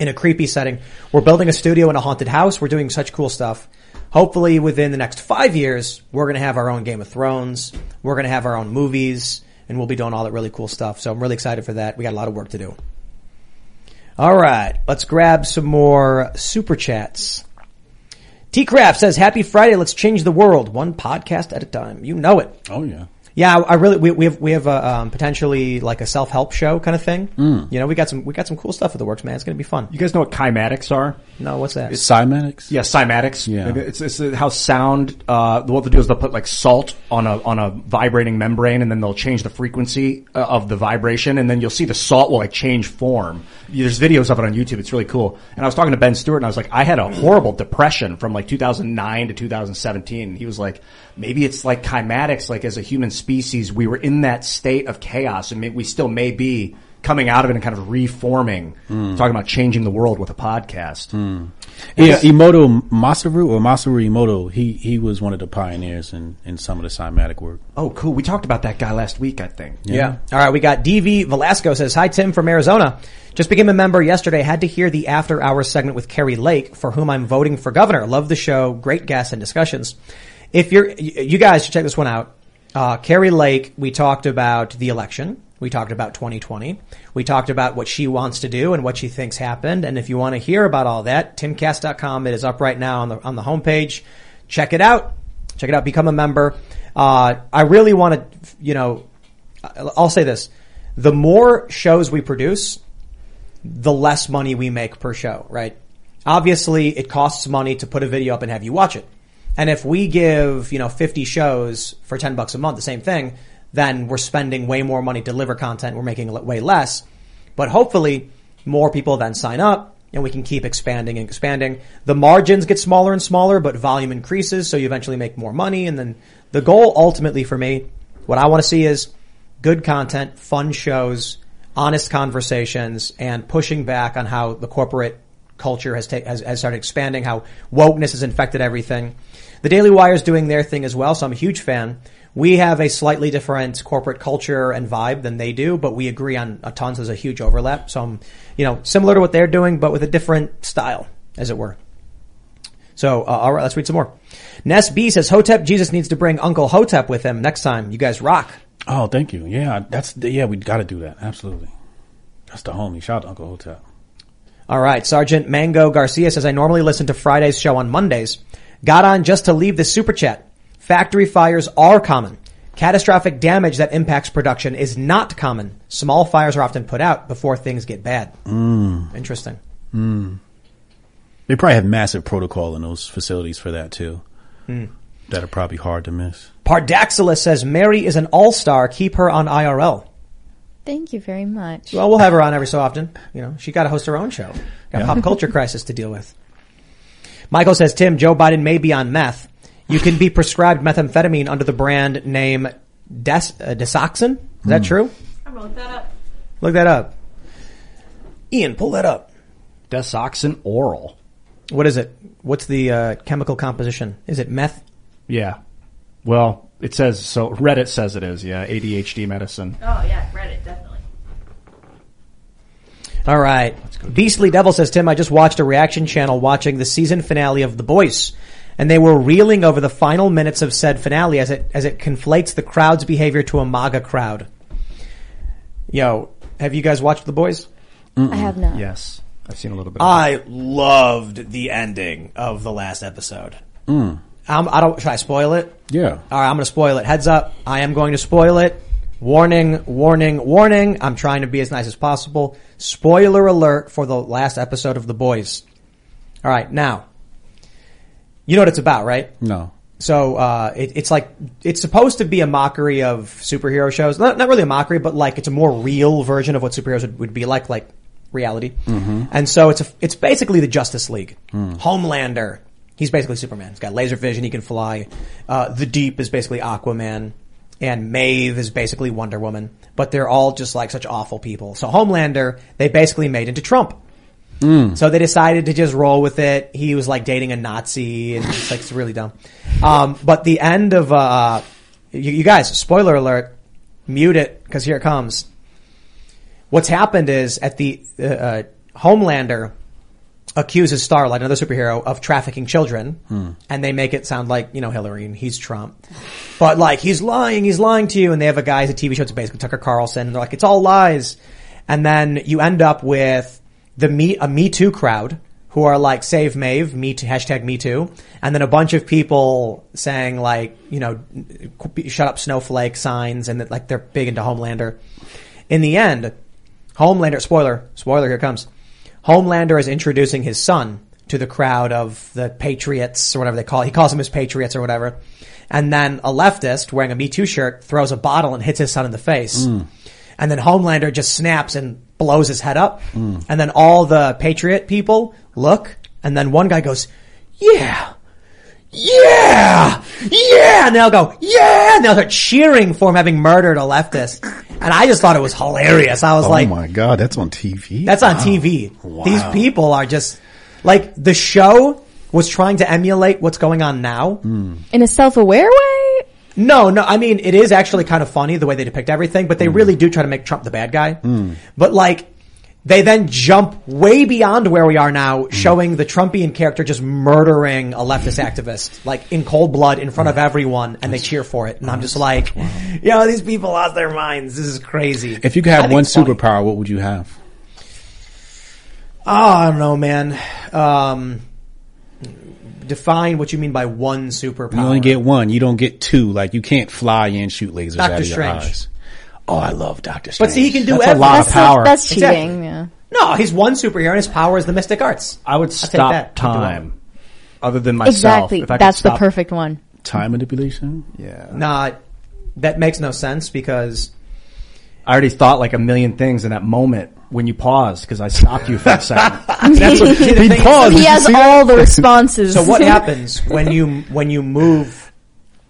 in a creepy setting. We're building a studio in a haunted house. We're doing such cool stuff. Hopefully within the next five years, we're going to have our own Game of Thrones. We're going to have our own movies and we'll be doing all that really cool stuff. So I'm really excited for that. We got a lot of work to do. All right, let's grab some more super chats. T Craft says, "Happy Friday. Let's change the world one podcast at a time. You know it." Oh yeah. Yeah, I I really we, we have we have a um, potentially like a self help show kind of thing. Mm. You know, we got some we got some cool stuff at the works, man. It's gonna be fun. You guys know what cymatics are? No, what's that? Cymatics? Yeah, cymatics. Yeah. It's, it's uh, how sound, uh, what they'll do is they'll put like salt on a, on a vibrating membrane and then they'll change the frequency uh, of the vibration and then you'll see the salt will like change form. There's videos of it on YouTube. It's really cool. And I was talking to Ben Stewart and I was like, I had a horrible depression from like 2009 to 2017. He was like, maybe it's like cymatics, like as a human species, we were in that state of chaos and may, we still may be coming out of it and kind of reforming, hmm. talking about changing the world with a podcast. Hmm. Yeah, Emoto Masaru or Masaru Emoto, he he was one of the pioneers in, in some of the cymatic work. Oh, cool. We talked about that guy last week, I think. Yeah. All right. We got DV Velasco says, Hi, Tim from Arizona. Just became a member yesterday. Had to hear the after hours segment with Kari Lake, for whom I'm voting for governor. Love the show. Great guests and discussions. If you're, you guys should check this one out. Uh, Kari Lake, we talked about the election. We talked about 2020. We talked about what she wants to do and what she thinks happened. And if you want to hear about all that, timcast.com. It is up right now on the, on the homepage. Check it out. Check it out. Become a member. Uh, I really want to, you know, I'll say this. The more shows we produce, the less money we make per show, right? Obviously, it costs money to put a video up and have you watch it. And if we give, you know, 50 shows for 10 bucks a month, the same thing, then we're spending way more money to deliver content. We're making way less. But hopefully, more people then sign up and we can keep expanding and expanding. The margins get smaller and smaller, but volume increases. So you eventually make more money. And then the goal ultimately for me, what I want to see is good content, fun shows, honest conversations, and pushing back on how the corporate culture has, ta- has, has started expanding, how wokeness has infected everything. The Daily Wire is doing their thing as well, so I'm a huge fan. We have a slightly different corporate culture and vibe than they do, but we agree on a tons. There's a huge overlap. So I'm, you know, similar to what they're doing, but with a different style, as it were. So, uh, all right, let's read some more. Ness B says, Hotep Jesus needs to bring Uncle Hotep with him next time. You guys rock. Oh, thank you. Yeah, that's yeah, we got to do that. Absolutely. That's the homie. Shout out to Uncle Hotep. All right. Sergeant Mango Garcia says, I normally listen to Friday's show on Mondays. Got on just to leave the super chat. Factory fires are common. Catastrophic damage that impacts production is not common. Small fires are often put out before things get bad. Mm. Interesting. Mm. They probably have massive protocol in those facilities for that too. Hmm. That are probably hard to miss. Pardaxilus says, Mary is an all-star. Keep her on IRL. Thank you very much. Well, we'll have her on every so often. You know, she got to host her own show. Got Yeah. pop culture crisis to deal with. Michael says, Tim, Joe Biden may be on meth. You can be prescribed methamphetamine under the brand name Des, uh, Desoxin. Is that Hmm. true? I'm gonna look that up. Look that up. Ian, pull that up. Desoxin oral. What is it? What's the uh, chemical composition? Is it meth? Yeah. Well, it says so. Reddit says it is. Yeah, ADHD medicine. Oh yeah, Reddit definitely. All right. Beastly Devil says, Tim, I just watched a reaction channel watching the season finale of The Boys. And they were reeling over the final minutes of said finale as it, as it conflates the crowd's behavior to a MAGA crowd. Yo, have you guys watched The Boys? I have not. Yes, I've seen a little bit. Of I loved the ending of the last episode. Mm. Um, I don't, should I spoil it? Yeah. All right, I'm going to spoil it. Heads up. I am going to spoil it. Warning, warning, warning. I'm trying to be as nice as possible. Spoiler alert for the last episode of The Boys. All right, now, you know what it's about, right? No. So, uh, it, it's like, it's supposed to be a mockery of superhero shows. Not, not really a mockery, but like it's a more real version of what superheroes would, would be like, like reality. Mhm. And so it's a, it's basically the Justice League. Hmm. Homelander. He's basically Superman. He's got laser vision. He can fly. Uh, the Deep is basically Aquaman. And Maeve is basically Wonder Woman. But they're all just like such awful people. So Homelander, they basically made into Trump. Mm. So they decided to just roll with it. He was like dating a Nazi and it's like, it's really dumb. Um, but the end of, uh, you, you guys, spoiler alert, mute it because here it comes. What's happened is at the, uh, uh, Homelander accuses Starlight, another superhero, of trafficking children. Hmm. And they make it sound like, you know, Hillary and he's Trump. But like, he's lying, he's lying to you. And they have a guy, a TV show, it's basically Tucker Carlson. And they're like, it's all lies. And then you end up with the me a Me Too crowd who are like save Maeve, me too, hashtag Me Too, and then a bunch of people saying like you know shut up snowflake signs and that like they're big into Homelander. In the end, Homelander spoiler spoiler here comes. Homelander is introducing his son to the crowd of the patriots or whatever they call it. He calls them his patriots or whatever. And then a leftist wearing a Me Too shirt throws a bottle and hits his son in the face. Mm. And then Homelander just snaps and blows his head up. Mm. And then all the patriot people look and then one guy goes, yeah, yeah, yeah, and they'll go, yeah, and they'll start cheering for him having murdered a leftist. And I just thought it was hilarious. I was like oh like, my god, that's on TV. that's on Wow. TV. Wow. These people are just like the show was trying to emulate what's going on now. Hmm. In a self-aware way? No, no, I mean it is actually kind of funny the way they depict everything, but they Hmm. really do try to make Trump the bad guy. But like they then jump way beyond where we are now, Hmm. showing the Trumpian character just murdering a leftist activist, like in cold blood in front of everyone, and they cheer for it. And I'm just like, you know, these people lost their minds. This is crazy. If you could have one it's funny. superpower, what would you have? Oh, I don't know, man. Um, define what you mean by one superpower. You only get one. You don't get two. Like you can't fly and shoot lasers Doctor out of your Strange. eyes. Oh, I love Doctor Strange. But see, he can do That's a everything. lot of That's, power. that's cheating, Exactly. yeah. No, he's one superhero, and his power is the mystic arts. I would take stop that. time. Other than myself. Exactly. If I could That's the stop- perfect one. time manipulation. Yeah. Nah, that makes no sense because I already thought like a million things in that moment when you paused because I stopped you for a second. that's what see, the paused. he Did you has see that? all the responses. So what happens when you when you move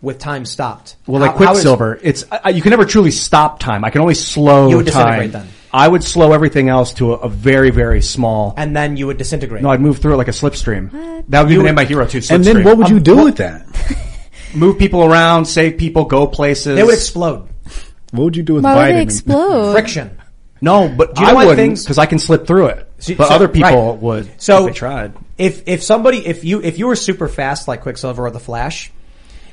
with time stopped? Well, like How- how is- Quicksilver, it's I, you can never truly stop time. I can only slow You would time. disintegrate then. I would slow everything else to a, a very very small. and then you would disintegrate. no, I'd move through it like a slipstream. That would be the name of my hero too. And then what would you Um, do with that? Move people around, save people, go places. they would explode. What would you do with Why would they explode? Friction. No, but Do you know I wouldn't things- because I can slip through it. So- but so- other people right. would. So if they tried. If if somebody if you if you were super fast like Quicksilver or the Flash,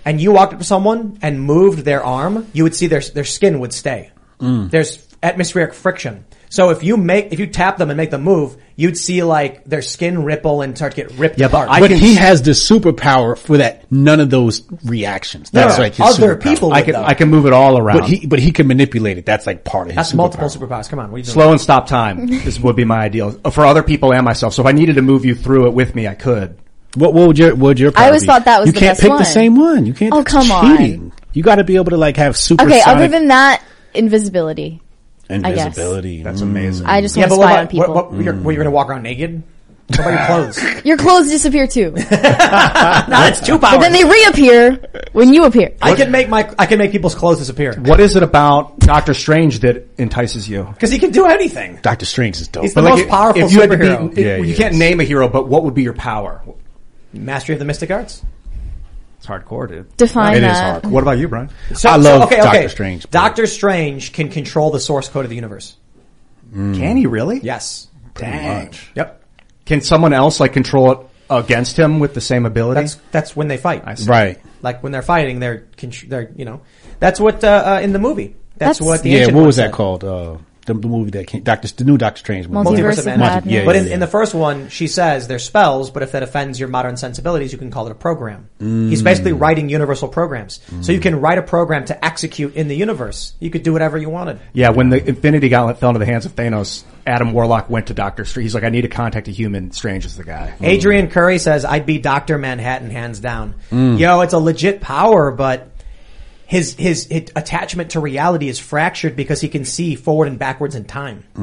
and you walked up to someone and moved their arm, you would see their their skin would stay. Mm. There's atmospheric friction. So if you make if you tap them and make them move, you'd see like their skin ripple and start to get ripped Yeah, but apart. I But can- he has the superpower for that. None of those reactions. That's No, like his other superpower. people I can though. I can move it all around. But he but he can manipulate it. That's like part of his. That's superpower. multiple superpowers. Come on, what are you doing? slow and stop time. this would be my ideal for other people and myself. So if I needed to move you through it with me, I could. What, what would your what would your? Power always be? thought that was the best choice. you the can't best pick one. the same one. You can't. Oh, that's come on. You got to be able to like have super. Okay, other than that, invisibility. Invisibility. That's amazing. I just Yeah, want but to spy about, on people. What, what, you're, what, you're gonna walk around naked? What about your clothes? Your clothes disappear too. no, that's too powers. but then they reappear when you appear. I can make my I can make people's clothes disappear What is it about Doctor Strange that entices you? because he can do anything. Doctor Strange is dope. He's the But most if- powerful if you had to superhero. be, Yeah, you he can't name a hero, but what would be your power? Mastery of the mystic arts. It's hardcore, dude. Define It is that. hard. What about you, Brian? So, I so, love okay, Doctor okay. Strange, but- Doctor Strange can control the source code of the universe. Can he really? Yes. Dang. Yep. Can someone else like control it against him with the same ability? That's that's when they fight. I see. right. Like when they're fighting, they're contr- they're you know that's what uh, uh, in the movie. That's, That's- what the Yeah. ancient What one was that said. called? Uh, the, the movie that came. Doctor. The new Doctor Strange movie. Multiverse Multiverse of of Madness. Madness. Yeah, but in, yeah, in the first one, she says they're spells, but if that offends your modern sensibilities, you can call it a program. He's basically Mm. writing universal programs. So you can write a program to execute in the universe. You could do whatever you wanted. Yeah, when the Infinity Gauntlet fell into the hands of Thanos, Adam Warlock went to Doctor Strange. He's like, I need to contact a human. Strange is the guy. Adrian Curry says, I'd be Dr. Manhattan hands down. Mm. Yo, it's a legit power, but his, his, his attachment to reality is fractured because he can see forward and backwards in time. I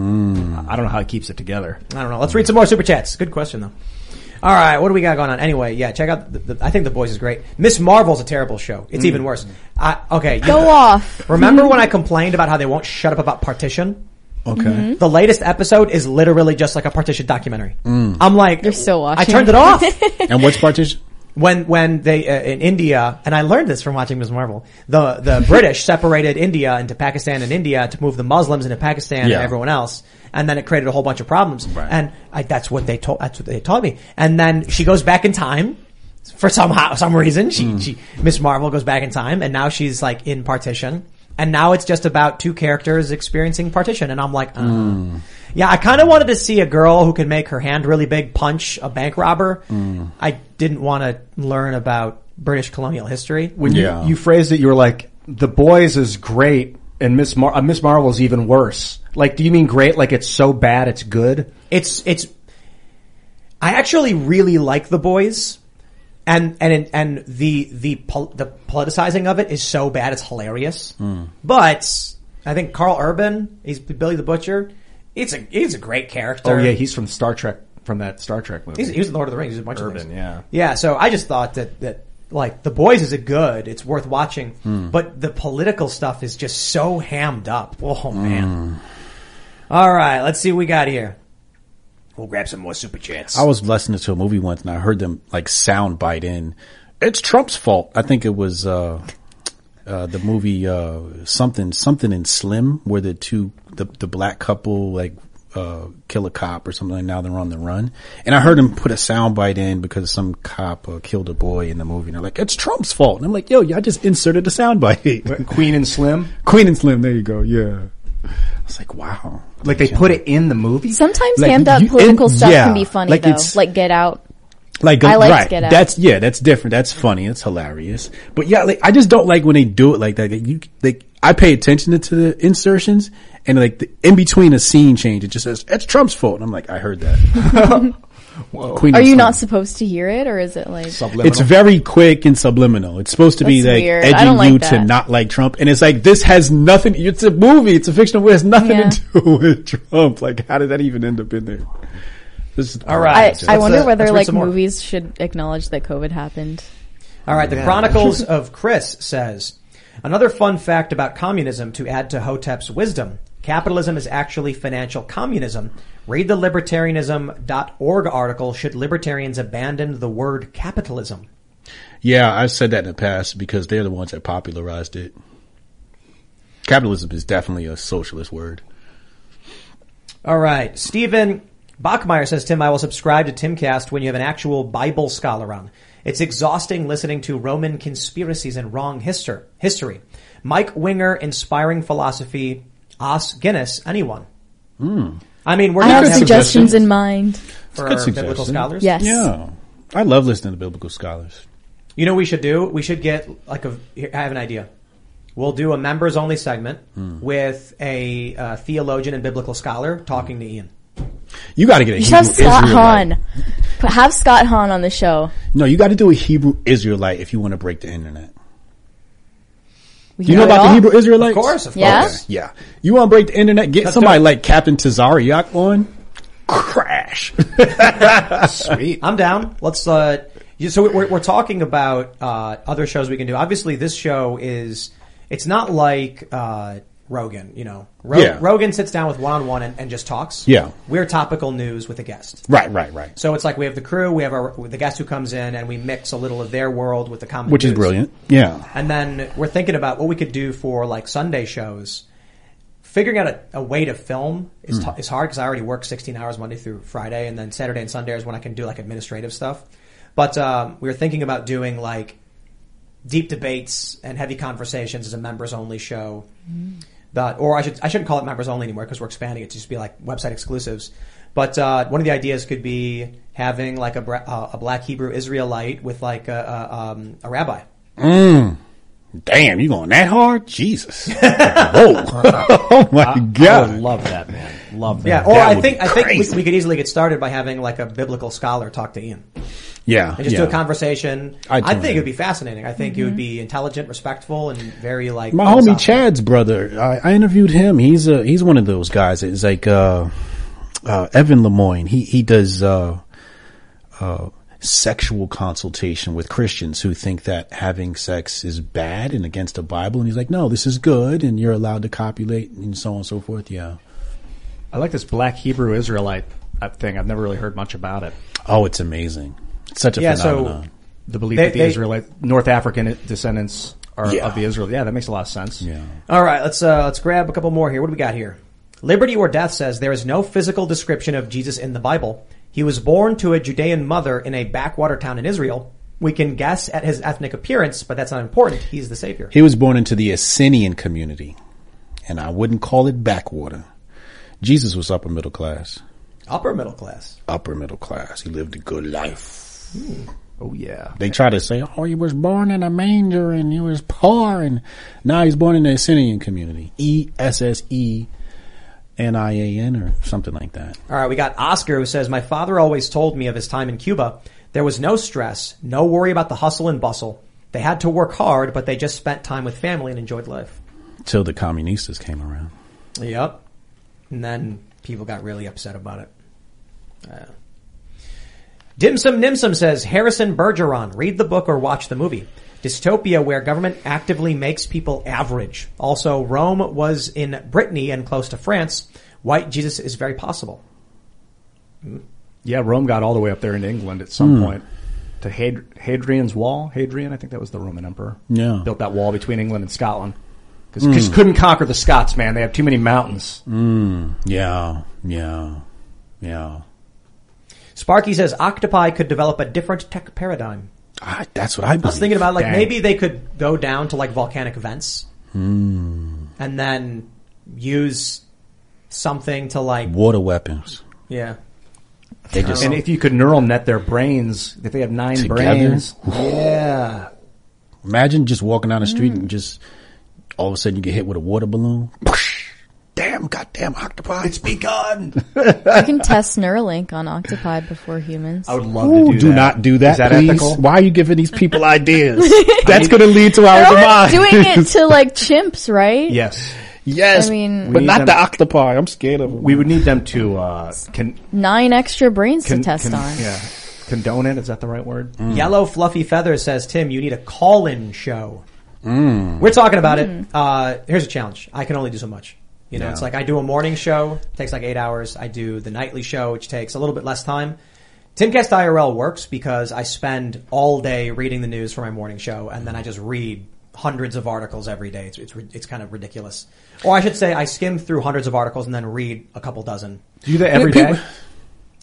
don't know how he keeps it together. I don't know. Let's read some more super chats. Good question though. All right, what do we got going on? Anyway, yeah, check out. The, the, I think the boys is great. Miss Marvel's a terrible show. It's even worse. I, okay, you- Go off. Remember when I complained about how they won't shut up about partition? Okay. Mm-hmm. The latest episode is literally just like a partition documentary. I'm like, You're still watching. I turned it off And what's partition? When when they uh, in India, and I learned this from watching Ms. Marvel. The the British separated India into Pakistan and India to move the Muslims into Pakistan Yeah. and everyone else, and then it created a whole bunch of problems. And I, that's what they told. That's what they taught me. And then she goes back in time. For somehow, some reason, she, she, Miss Marvel goes back in time and now she's like in partition and now it's just about two characters experiencing partition, and I'm like, uh. yeah, I kind of wanted to see a girl who can make her hand really big punch a bank robber. I didn't want to learn about British colonial history. When Yeah. you, you phrased it, you were like, "The Boys is great, and Miss Mar- uh, Miss Marvel's even worse." Like, do you mean great? Like it's so bad it's good? It's it's. I actually really like the boys, and and and the the pol- the politicizing of it is so bad it's hilarious. But I think Karl Urban, he's Billy the Butcher. It's a he's a great character. Oh yeah, he's from Star Trek, from that Star Trek movie. He's, he was in Lord of the Rings. He's a bunch of Urban, things. yeah. Yeah. So I just thought that that like the boys is a good. It's worth watching, Hmm. but the political stuff is just so hammed up. Oh man. All right, let's see what we got here. We'll grab some more super chats. I was listening to a movie once and I heard them like sound bite in. It's Trump's fault. I think it was uh, uh, the movie uh, something something in Slim where the two the the black couple like uh, kill a cop or something. and Now they're on the run, and I heard him put a sound bite in because some cop uh, killed a boy in the movie. And they're like, "It's Trump's fault," and I'm like, "Yo, y'all just inserted a sound bite." Queen and Slim. Queen and Slim. There you go. Yeah. I was like, "Wow." Like they put it in the movie. Sometimes Like, hammed up you- political and- stuff yeah, can be funny like though. it's- Like Get Out. Like I uh, liked right, Get Out. that's yeah, that's different. That's funny. It's hilarious. But yeah, like I just don't like when they do it like that. Like, you like I pay attention to the insertions and like the, in between a scene change, it just says it's Trump's fault. And I'm like, I heard that. Queen Are you not supposed to hear it, or is it like? It's very quick and subliminal. It's supposed to be like weird. Edging like you to not like Trump, and it's like this has nothing. It's a movie. It's a fictional movie. It has nothing Yeah. to do with Trump. Like, how did that even end up in there? This is All I. I wonder uh, whether like some more. movies should acknowledge that COVID happened. All right, the Yeah. Chronicles of Chris says another fun fact about communism to add to Hotep's wisdom. Capitalism is actually financial communism. Read the libertarianism.org article. Should libertarians abandon the word capitalism? Yeah, I've said that in the past because they're the ones that popularized it. Capitalism is definitely a socialist word. All right. Stephen Bachmeyer says, Tim, I will subscribe to Timcast when you have an actual Bible scholar on. It's exhausting listening to Roman conspiracies and wrong history. Mike Winger, inspiring philosophy. Os Guinness, anyone. Hmm. I mean, we're I not have having suggestions in mind. for Good biblical suggestion. scholars. Yes. Yeah. I love listening to biblical scholars. You know what we should do? We should get like a. Here, I have an idea. We'll do a members only segment Hmm. with a uh, theologian and biblical scholar talking to Ian. You got to get a You should have Scott Israelite. Hahn. Have Scott Hahn on the show. No, you got to do a Hebrew Israelite if you want to break the internet. We Do you know can do it about the. Hebrew Israelites? Of course, of Yeah? course. Yeah. You want to break the internet? Get Let's somebody do like Captain Tazaryach on. Crash. Sweet. I'm down. Let's. Uh, you- so we're we're talking about uh, other shows we can do. Obviously, this show is. It's not like uh, Rogan. You know, Ro- Yeah. Rogan sits down with one on one and just talks. Yeah. We're topical news with a guest. right, right, right. So it's like we have the crew, we have our the guest who comes in, and we mix a little of their world with the common, Which is brilliant. Yeah. And then we're thinking about what we could do for like Sunday shows. Figuring out a, a way to film is, Hmm. t- is hard because I already work 16 hours Monday through Friday, and then Saturday and Sunday is when I can do like administrative stuff. But um, we were thinking about doing like deep debates and heavy conversations as a members only show. But, or I should I shouldn't call it members only anymore because we're expanding it to just be like website exclusives. But uh, one of the ideas could be having like a, uh, a black Hebrew Israelite with like a, a, um, a rabbi. Mm. Damn, you going that hard? Jesus. Whoa. oh my I God. would love that, man. Love that. Yeah, or That I think I think we, we could easily get started by having like a biblical scholar talk to Ian Yeah. and just yeah. do a conversation. I'd I think in. it would be fascinating. I think it would be intelligent, respectful, and very like My homie philosophical. Chad's brother, I, I interviewed him. He's a, he's one of those guys. It's like, uh, uh, Evan Lemoyne. He, he does, uh, uh, sexual consultation with Christians who think that having sex is bad and against the Bible. And he's like, no, this is good and you're allowed to copulate and so on and so forth. Yeah. I like this black Hebrew Israelite uh, thing. I've never really heard much about it. Oh, it's amazing. It's such a Yeah, so- The belief They- that the they- Israelite North African descendants are Yeah. of the Israel. Yeah, that makes a lot of sense. yeah. All right, let's uh, let's grab a couple more here. What do we got here? Liberty or Death says there is no physical description of Jesus in the Bible. He was born to a Judean mother in a backwater town in Israel. We can guess at his ethnic appearance, but that's not important. He's the savior. He was born into the Essenian community, and I wouldn't call it backwater. Jesus was upper middle class. Upper middle class. Upper middle class. He lived a good life. Oh yeah. They try to say, oh, he was born in a manger and he was poor, and now he's born in the Essenian community. E S S E N I A N or something like that. All right, we got Oscar who says, My father always told me of his time in Cuba. There was no stress, no worry about the hustle and bustle. They had to work hard, but they just spent time with family and enjoyed life. Till the communistas came around. Yep. And then people got really upset about it. Uh, Dimsum Nimsum says, Harrison Bergeron, read the book or watch the movie. Dystopia where government actively makes people average. Also, Rome was in Brittany and close to France. White Jesus is very possible. Yeah, Rome got all the way up there in England at some Hmm. point. To Had- Hadrian's Wall. Hadrian, I think that was the Roman emperor. Yeah. Built that wall between England and Scotland. Because couldn't conquer the Scots, man. They have too many mountains. Mm, yeah, yeah, yeah. Sparky says octopi could develop a different tech paradigm. Ah, that's what I believe. I was thinking about like Dang. maybe they could go down to like volcanic vents Hmm. and then use something to like Water weapons. yeah. They just And if you could neural net their brains, if they have nine Together? brains. Yeah. imagine just walking down the street and just all of a sudden you get hit with a water balloon. Damn, goddamn octopi! It's begun. You can test Neuralink on octopi before humans. I would love Ooh, to do, that. do that. not do that, Is that please. ethical? Why are you giving these people ideas? That's going to lead to our They're demise. doing it to like chimps, right? Yes. Yes, I mean- but We not need the them- octopi. I'm scared of them. We would need them to, uh, can, Nine extra brains can, to test can- on. yeah. Condone it? Is that the right word? Yellow fluffy feather says Tim, you need a call-in show. Mm. We're talking about it. Uh, here's a challenge. I can only do so much. You know, Yeah. it's like I do a morning show, takes like eight hours. I do the nightly show, which takes a little bit less time. Timcast IRL works because I spend all day reading the news for my morning show, and then I just read hundreds of articles every day. It's it's, it's kind of ridiculous. Or I should say, I skim through hundreds of articles and then read a couple dozen. Do you do that every day?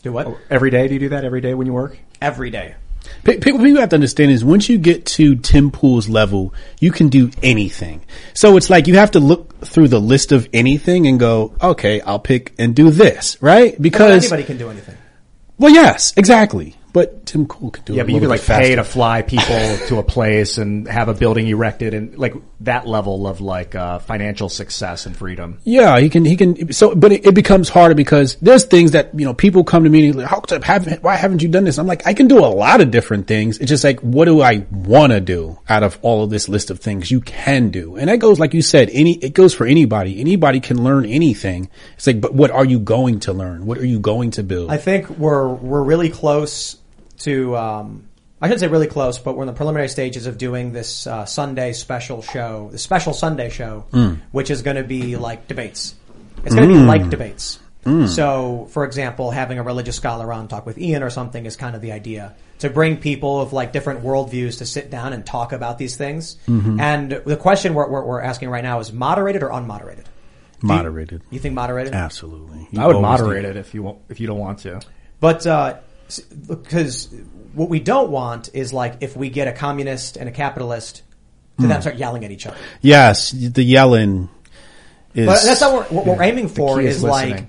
Do what? Oh, every day? Do you do that every day when you work? Every day. Pe- People, people have to understand is once you get to Tim Pool's level, you can do anything. So it's like you have to look through the list of anything and go, okay, I'll pick and do this, right? Because, anybody can do anything. well, yes, exactly. But Tim Pool can do Yeah, it. but you could like bit pay to fly people to a place and have a building erected and like that level of like uh, financial success and freedom. Yeah, he can, he can, so, but it, it becomes harder because there's things that, you know, people come to me and like, how haven't, why haven't you done this? I'm like, I can do a lot of different things. It's just like, what do I want to do out of all of this list of things you can do? And that goes, like you said, any, it goes for anybody. Anybody can learn anything. It's like, but what are you going to learn? What are you going to build? I think we're we're really close to. Um, I shouldn't say really close, but we're in the preliminary stages of doing this uh, Sunday special show, the special Sunday show, which is going to be like debates. It's going to be like debates. So, for example, having a religious scholar on talk with Ian or something is kind of the idea to bring people of like different worldviews to sit down and talk about these things. And the question we're, we're, we're asking right now is moderated or unmoderated? Moderated. You think moderated? Absolutely. I would moderate do. it if you won't, if you don't want to. But uh, s- because what we don't want is like if we get a communist and a capitalist to then hmm. start yelling at each other. Yes, the yelling is But that's not what, what we're aiming for. Is, is like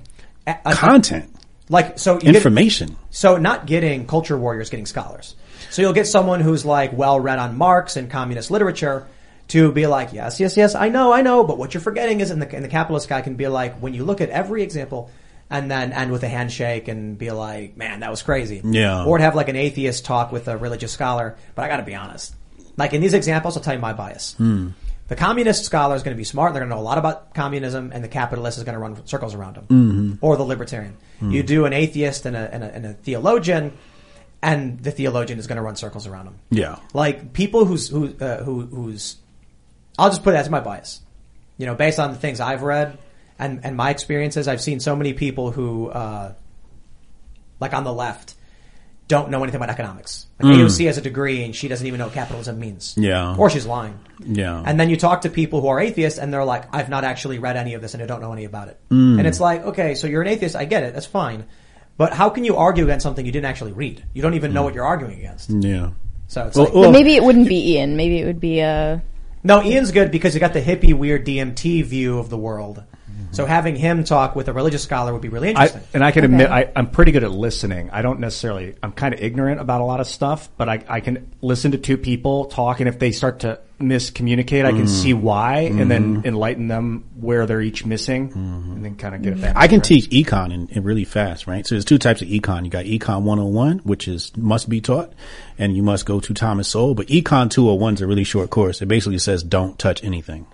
a- a- content, like so you get- information. so not getting culture warriors, getting scholars. So you'll get someone who's like well read on Marx and communist literature to be like, yes, yes, yes, I know, I know, but what you're forgetting is, and the, and the capitalist guy can be like, when you look at every example, and then end with a handshake and be like, man, that was crazy. Yeah. Or to have like an atheist talk with a religious scholar. But I got to be honest, like in these examples, I'll tell you my bias. Hmm. The communist scholar is going to be smart. They're going to know a lot about communism, and the capitalist is going to run circles around him, mm-hmm. or the libertarian. Hmm. You do an atheist and a, and a, and a theologian, and the theologian is going to run circles around him. Yeah. Like people who's who uh, who who's, I'll just put it as my bias. You know, based on the things I've read and and my experiences, I've seen so many people who, uh, like on the left, don't know anything about economics. Like AOC has a degree and she doesn't even know what capitalism means. Yeah. Or she's lying. Yeah. And then you talk to people who are atheists and they're like, I've not actually read any of this and I don't know any about it. And it's like, okay, so you're an atheist. I get it. That's fine. But how can you argue against something you didn't actually read? You don't even know what you're arguing against. yeah. So it's Well, like, well- But maybe it wouldn't be Ian. Maybe it would be uh no, Ian's good because he got the hippie, weird DMT view of the world. So having him talk with a religious scholar would be really I, interesting. and I can admit I, I'm pretty good at listening. I don't necessarily. I'm kind of ignorant about a lot of stuff, but I, I can listen to two people talk, and if they start to miscommunicate, I can mm. see why, and then mm-hmm. enlighten them where they're each missing, mm-hmm. and then kind of get it back. I can track. teach econ in, in really fast, right? So there's two types of econ. You got econ 101, which is must be taught, and you must go to Thomas Sowell. But econ 201 is a really short course. It basically says don't touch anything.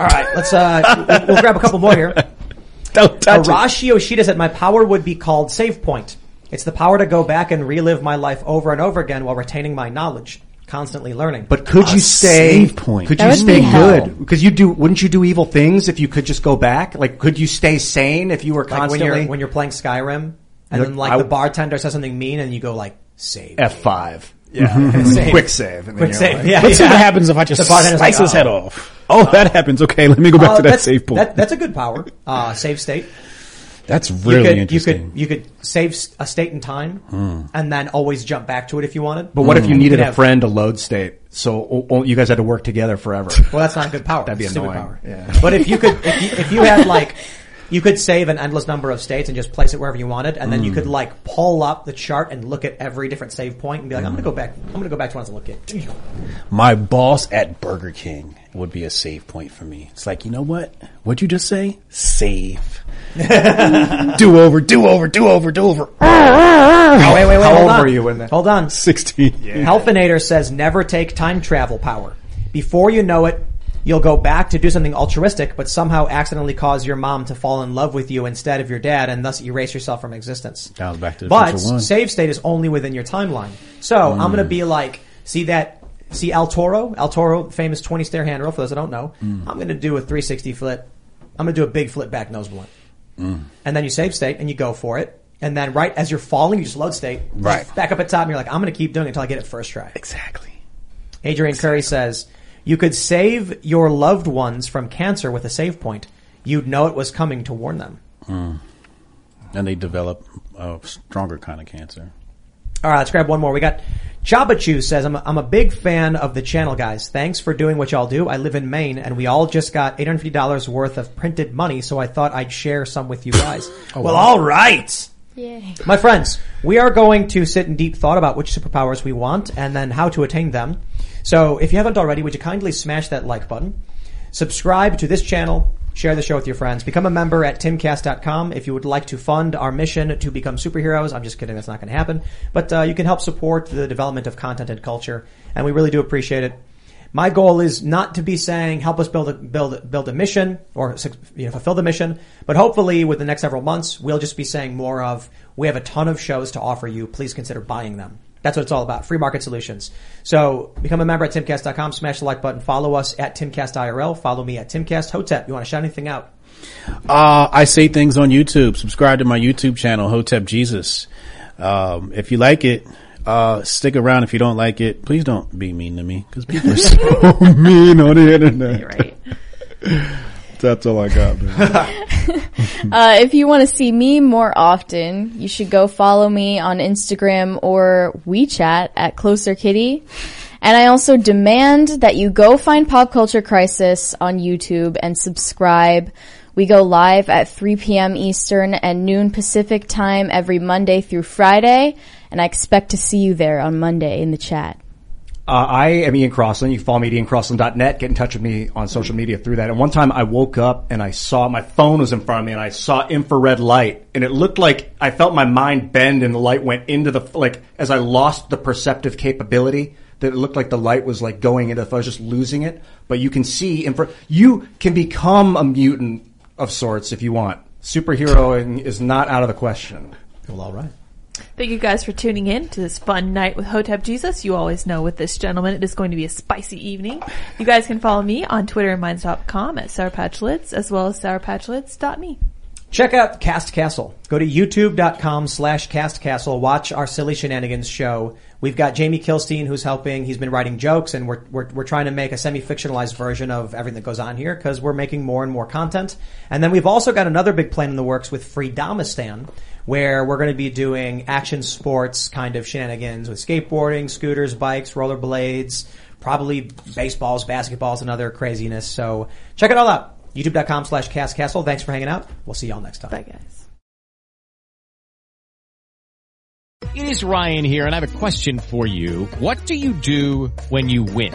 All right, let's uh, we'll, we'll grab a couple more here. Don't touch it. Arashi Yoshida said, "My power would be called save point. It's the power to go back and relive my life over and over again while retaining my knowledge, constantly learning." But could A you stay? save point. Could That you would stay be hell. good? Because you do. Wouldn't you do evil things if you could just go back? Like, could you stay sane if you were like when constantly you're when you're playing Skyrim, and You're then like, like I- the bartender says something mean, and you go like save. F five? Yeah, Save. quick save. And then Quick you're save. like- Yeah, Let's see what happens if I just The bartender's slice like, his "Oh." head off. Oh, that happens. Okay, let me go back Uh, to that that's- save point. that- that's a good power. Uh, save state. that's You really could, interesting. Hmm. You could you could save s- a state in time, and then always jump back to it if you wanted. But what if you needed could a have- friend to load state? So o- o- you guys had to work together forever. Well, that's not a good power. That'd be annoying. Power. Yeah. But if you could, if you, if you had like, you could save an endless number of states and just place it wherever you wanted, and then you Mm. could like pull up the chart and look at every different save point and be like, I'm Mm. gonna go back. I'm gonna go back to when I was a little kid. My boss at Burger King would be a save point for me. It's like, you know what? What'd you just say? Save. do over, do over, do over, do over. Oh, wait, wait, wait. How hold old on. were you when that- Hold on. 16. Helfinator says never take time travel power. Before you know it, you'll go back to do something altruistic, but somehow accidentally cause your mom to fall in love with you instead of your dad, and thus erase yourself from existence. That was back to the But save state is only within your timeline. So I'm gonna be mm. like, see that, see El Toro, El Toro, famous 20 stair handrail. For those that don't know, mm. I'm gonna do a 360 flip. I'm gonna do a big flip back nose blunt, mm. and then you save state and you go for it. And then right as you're falling, you just load state. Right. Back up at top and you're like, I'm gonna keep doing it until I get it first try. Exactly. Adrian Curry says, you could save your loved ones from cancer with a save point. You'd know it was coming to warn them. Hmm. And they develop a stronger kind of cancer. All right, let's grab one more. We got Chabachu says, I'm a, I'm a big fan of the channel, guys. Thanks for doing what y'all do. I live in Maine and we all just got $850 worth of printed money, so I thought I'd share some with you guys. Oh, well, all right. Yay. My friends, we are going to sit in deep thought about which superpowers we want and then how to attain them. So if you haven't already, would you kindly smash that like button? Subscribe to this channel, share the show with your friends, become a member at timcast.com if you would like to fund our mission to become superheroes. I'm just kidding, that's not going to happen. But uh, you can help support the development of content and culture, and we really do appreciate it. My goal is not to be saying help us build a build build a mission or you know fulfill the mission, but hopefully with the next several months we'll just be saying more of we have a ton of shows to offer you. Please consider buying them. That's what it's all about. Free market solutions. So become a member at timcast.com, smash the like button, follow us at timcastirl, follow me at timcast hotep. You want to shout anything out? Uh, I say things on YouTube. Subscribe to my YouTube channel, Hotep Jesus. Um, if you like it, uh, stick around. If you don't like it, please don't be mean to me because people are so mean on the internet. Right. That's all I got, man. Uh, if you want to see me more often, you should go follow me on Instagram or WeChat at Closer Kitty. And I also demand that you go find Pop Culture Crisis on YouTube and subscribe. We go live at 3 p.m. Eastern and noon Pacific time every Monday through Friday. And I expect to see you there on Monday in the chat. Uh, I am Ian Crossland. You can follow me at iancrossland.net. Get in touch with me on social media through that. And one time I woke up and I saw my phone was in front of me and I saw infrared light and it looked like I felt my mind bend and the light went into the, like, as I lost the perceptive capability that it looked like the light was like going into, if I was just losing it. But you can see infra, you can become a mutant of sorts if you want. Superheroing is not out of the question. Well, all right. Thank you guys for tuning in to this fun night with Hotep Jesus. You always know with this gentleman, it is going to be a spicy evening. You guys can follow me on Twitter and Minds.com at Sour Patch Lyds, as well as sourpatchlyds.me. Check out Cast Castle. Go to youtube.com slash Cast Castle. Watch our Silly Shenanigans show. We've got Jamie Kilstein who's helping. He's been writing jokes and we're, we're, we're trying to make a semi-fictionalized version of everything that goes on here because we're making more and more content. And then we've also got another big plan in the works with Freedomistan where we're going to be doing action sports kind of shenanigans with skateboarding, scooters, bikes, rollerblades, probably baseballs, basketballs, and other craziness. So check it all out. YouTube.com slash Cast Castle. Thanks for hanging out. We'll see y'all next time. Bye, guys. It is Ryan here, and I have a question for you. What do you do when you win?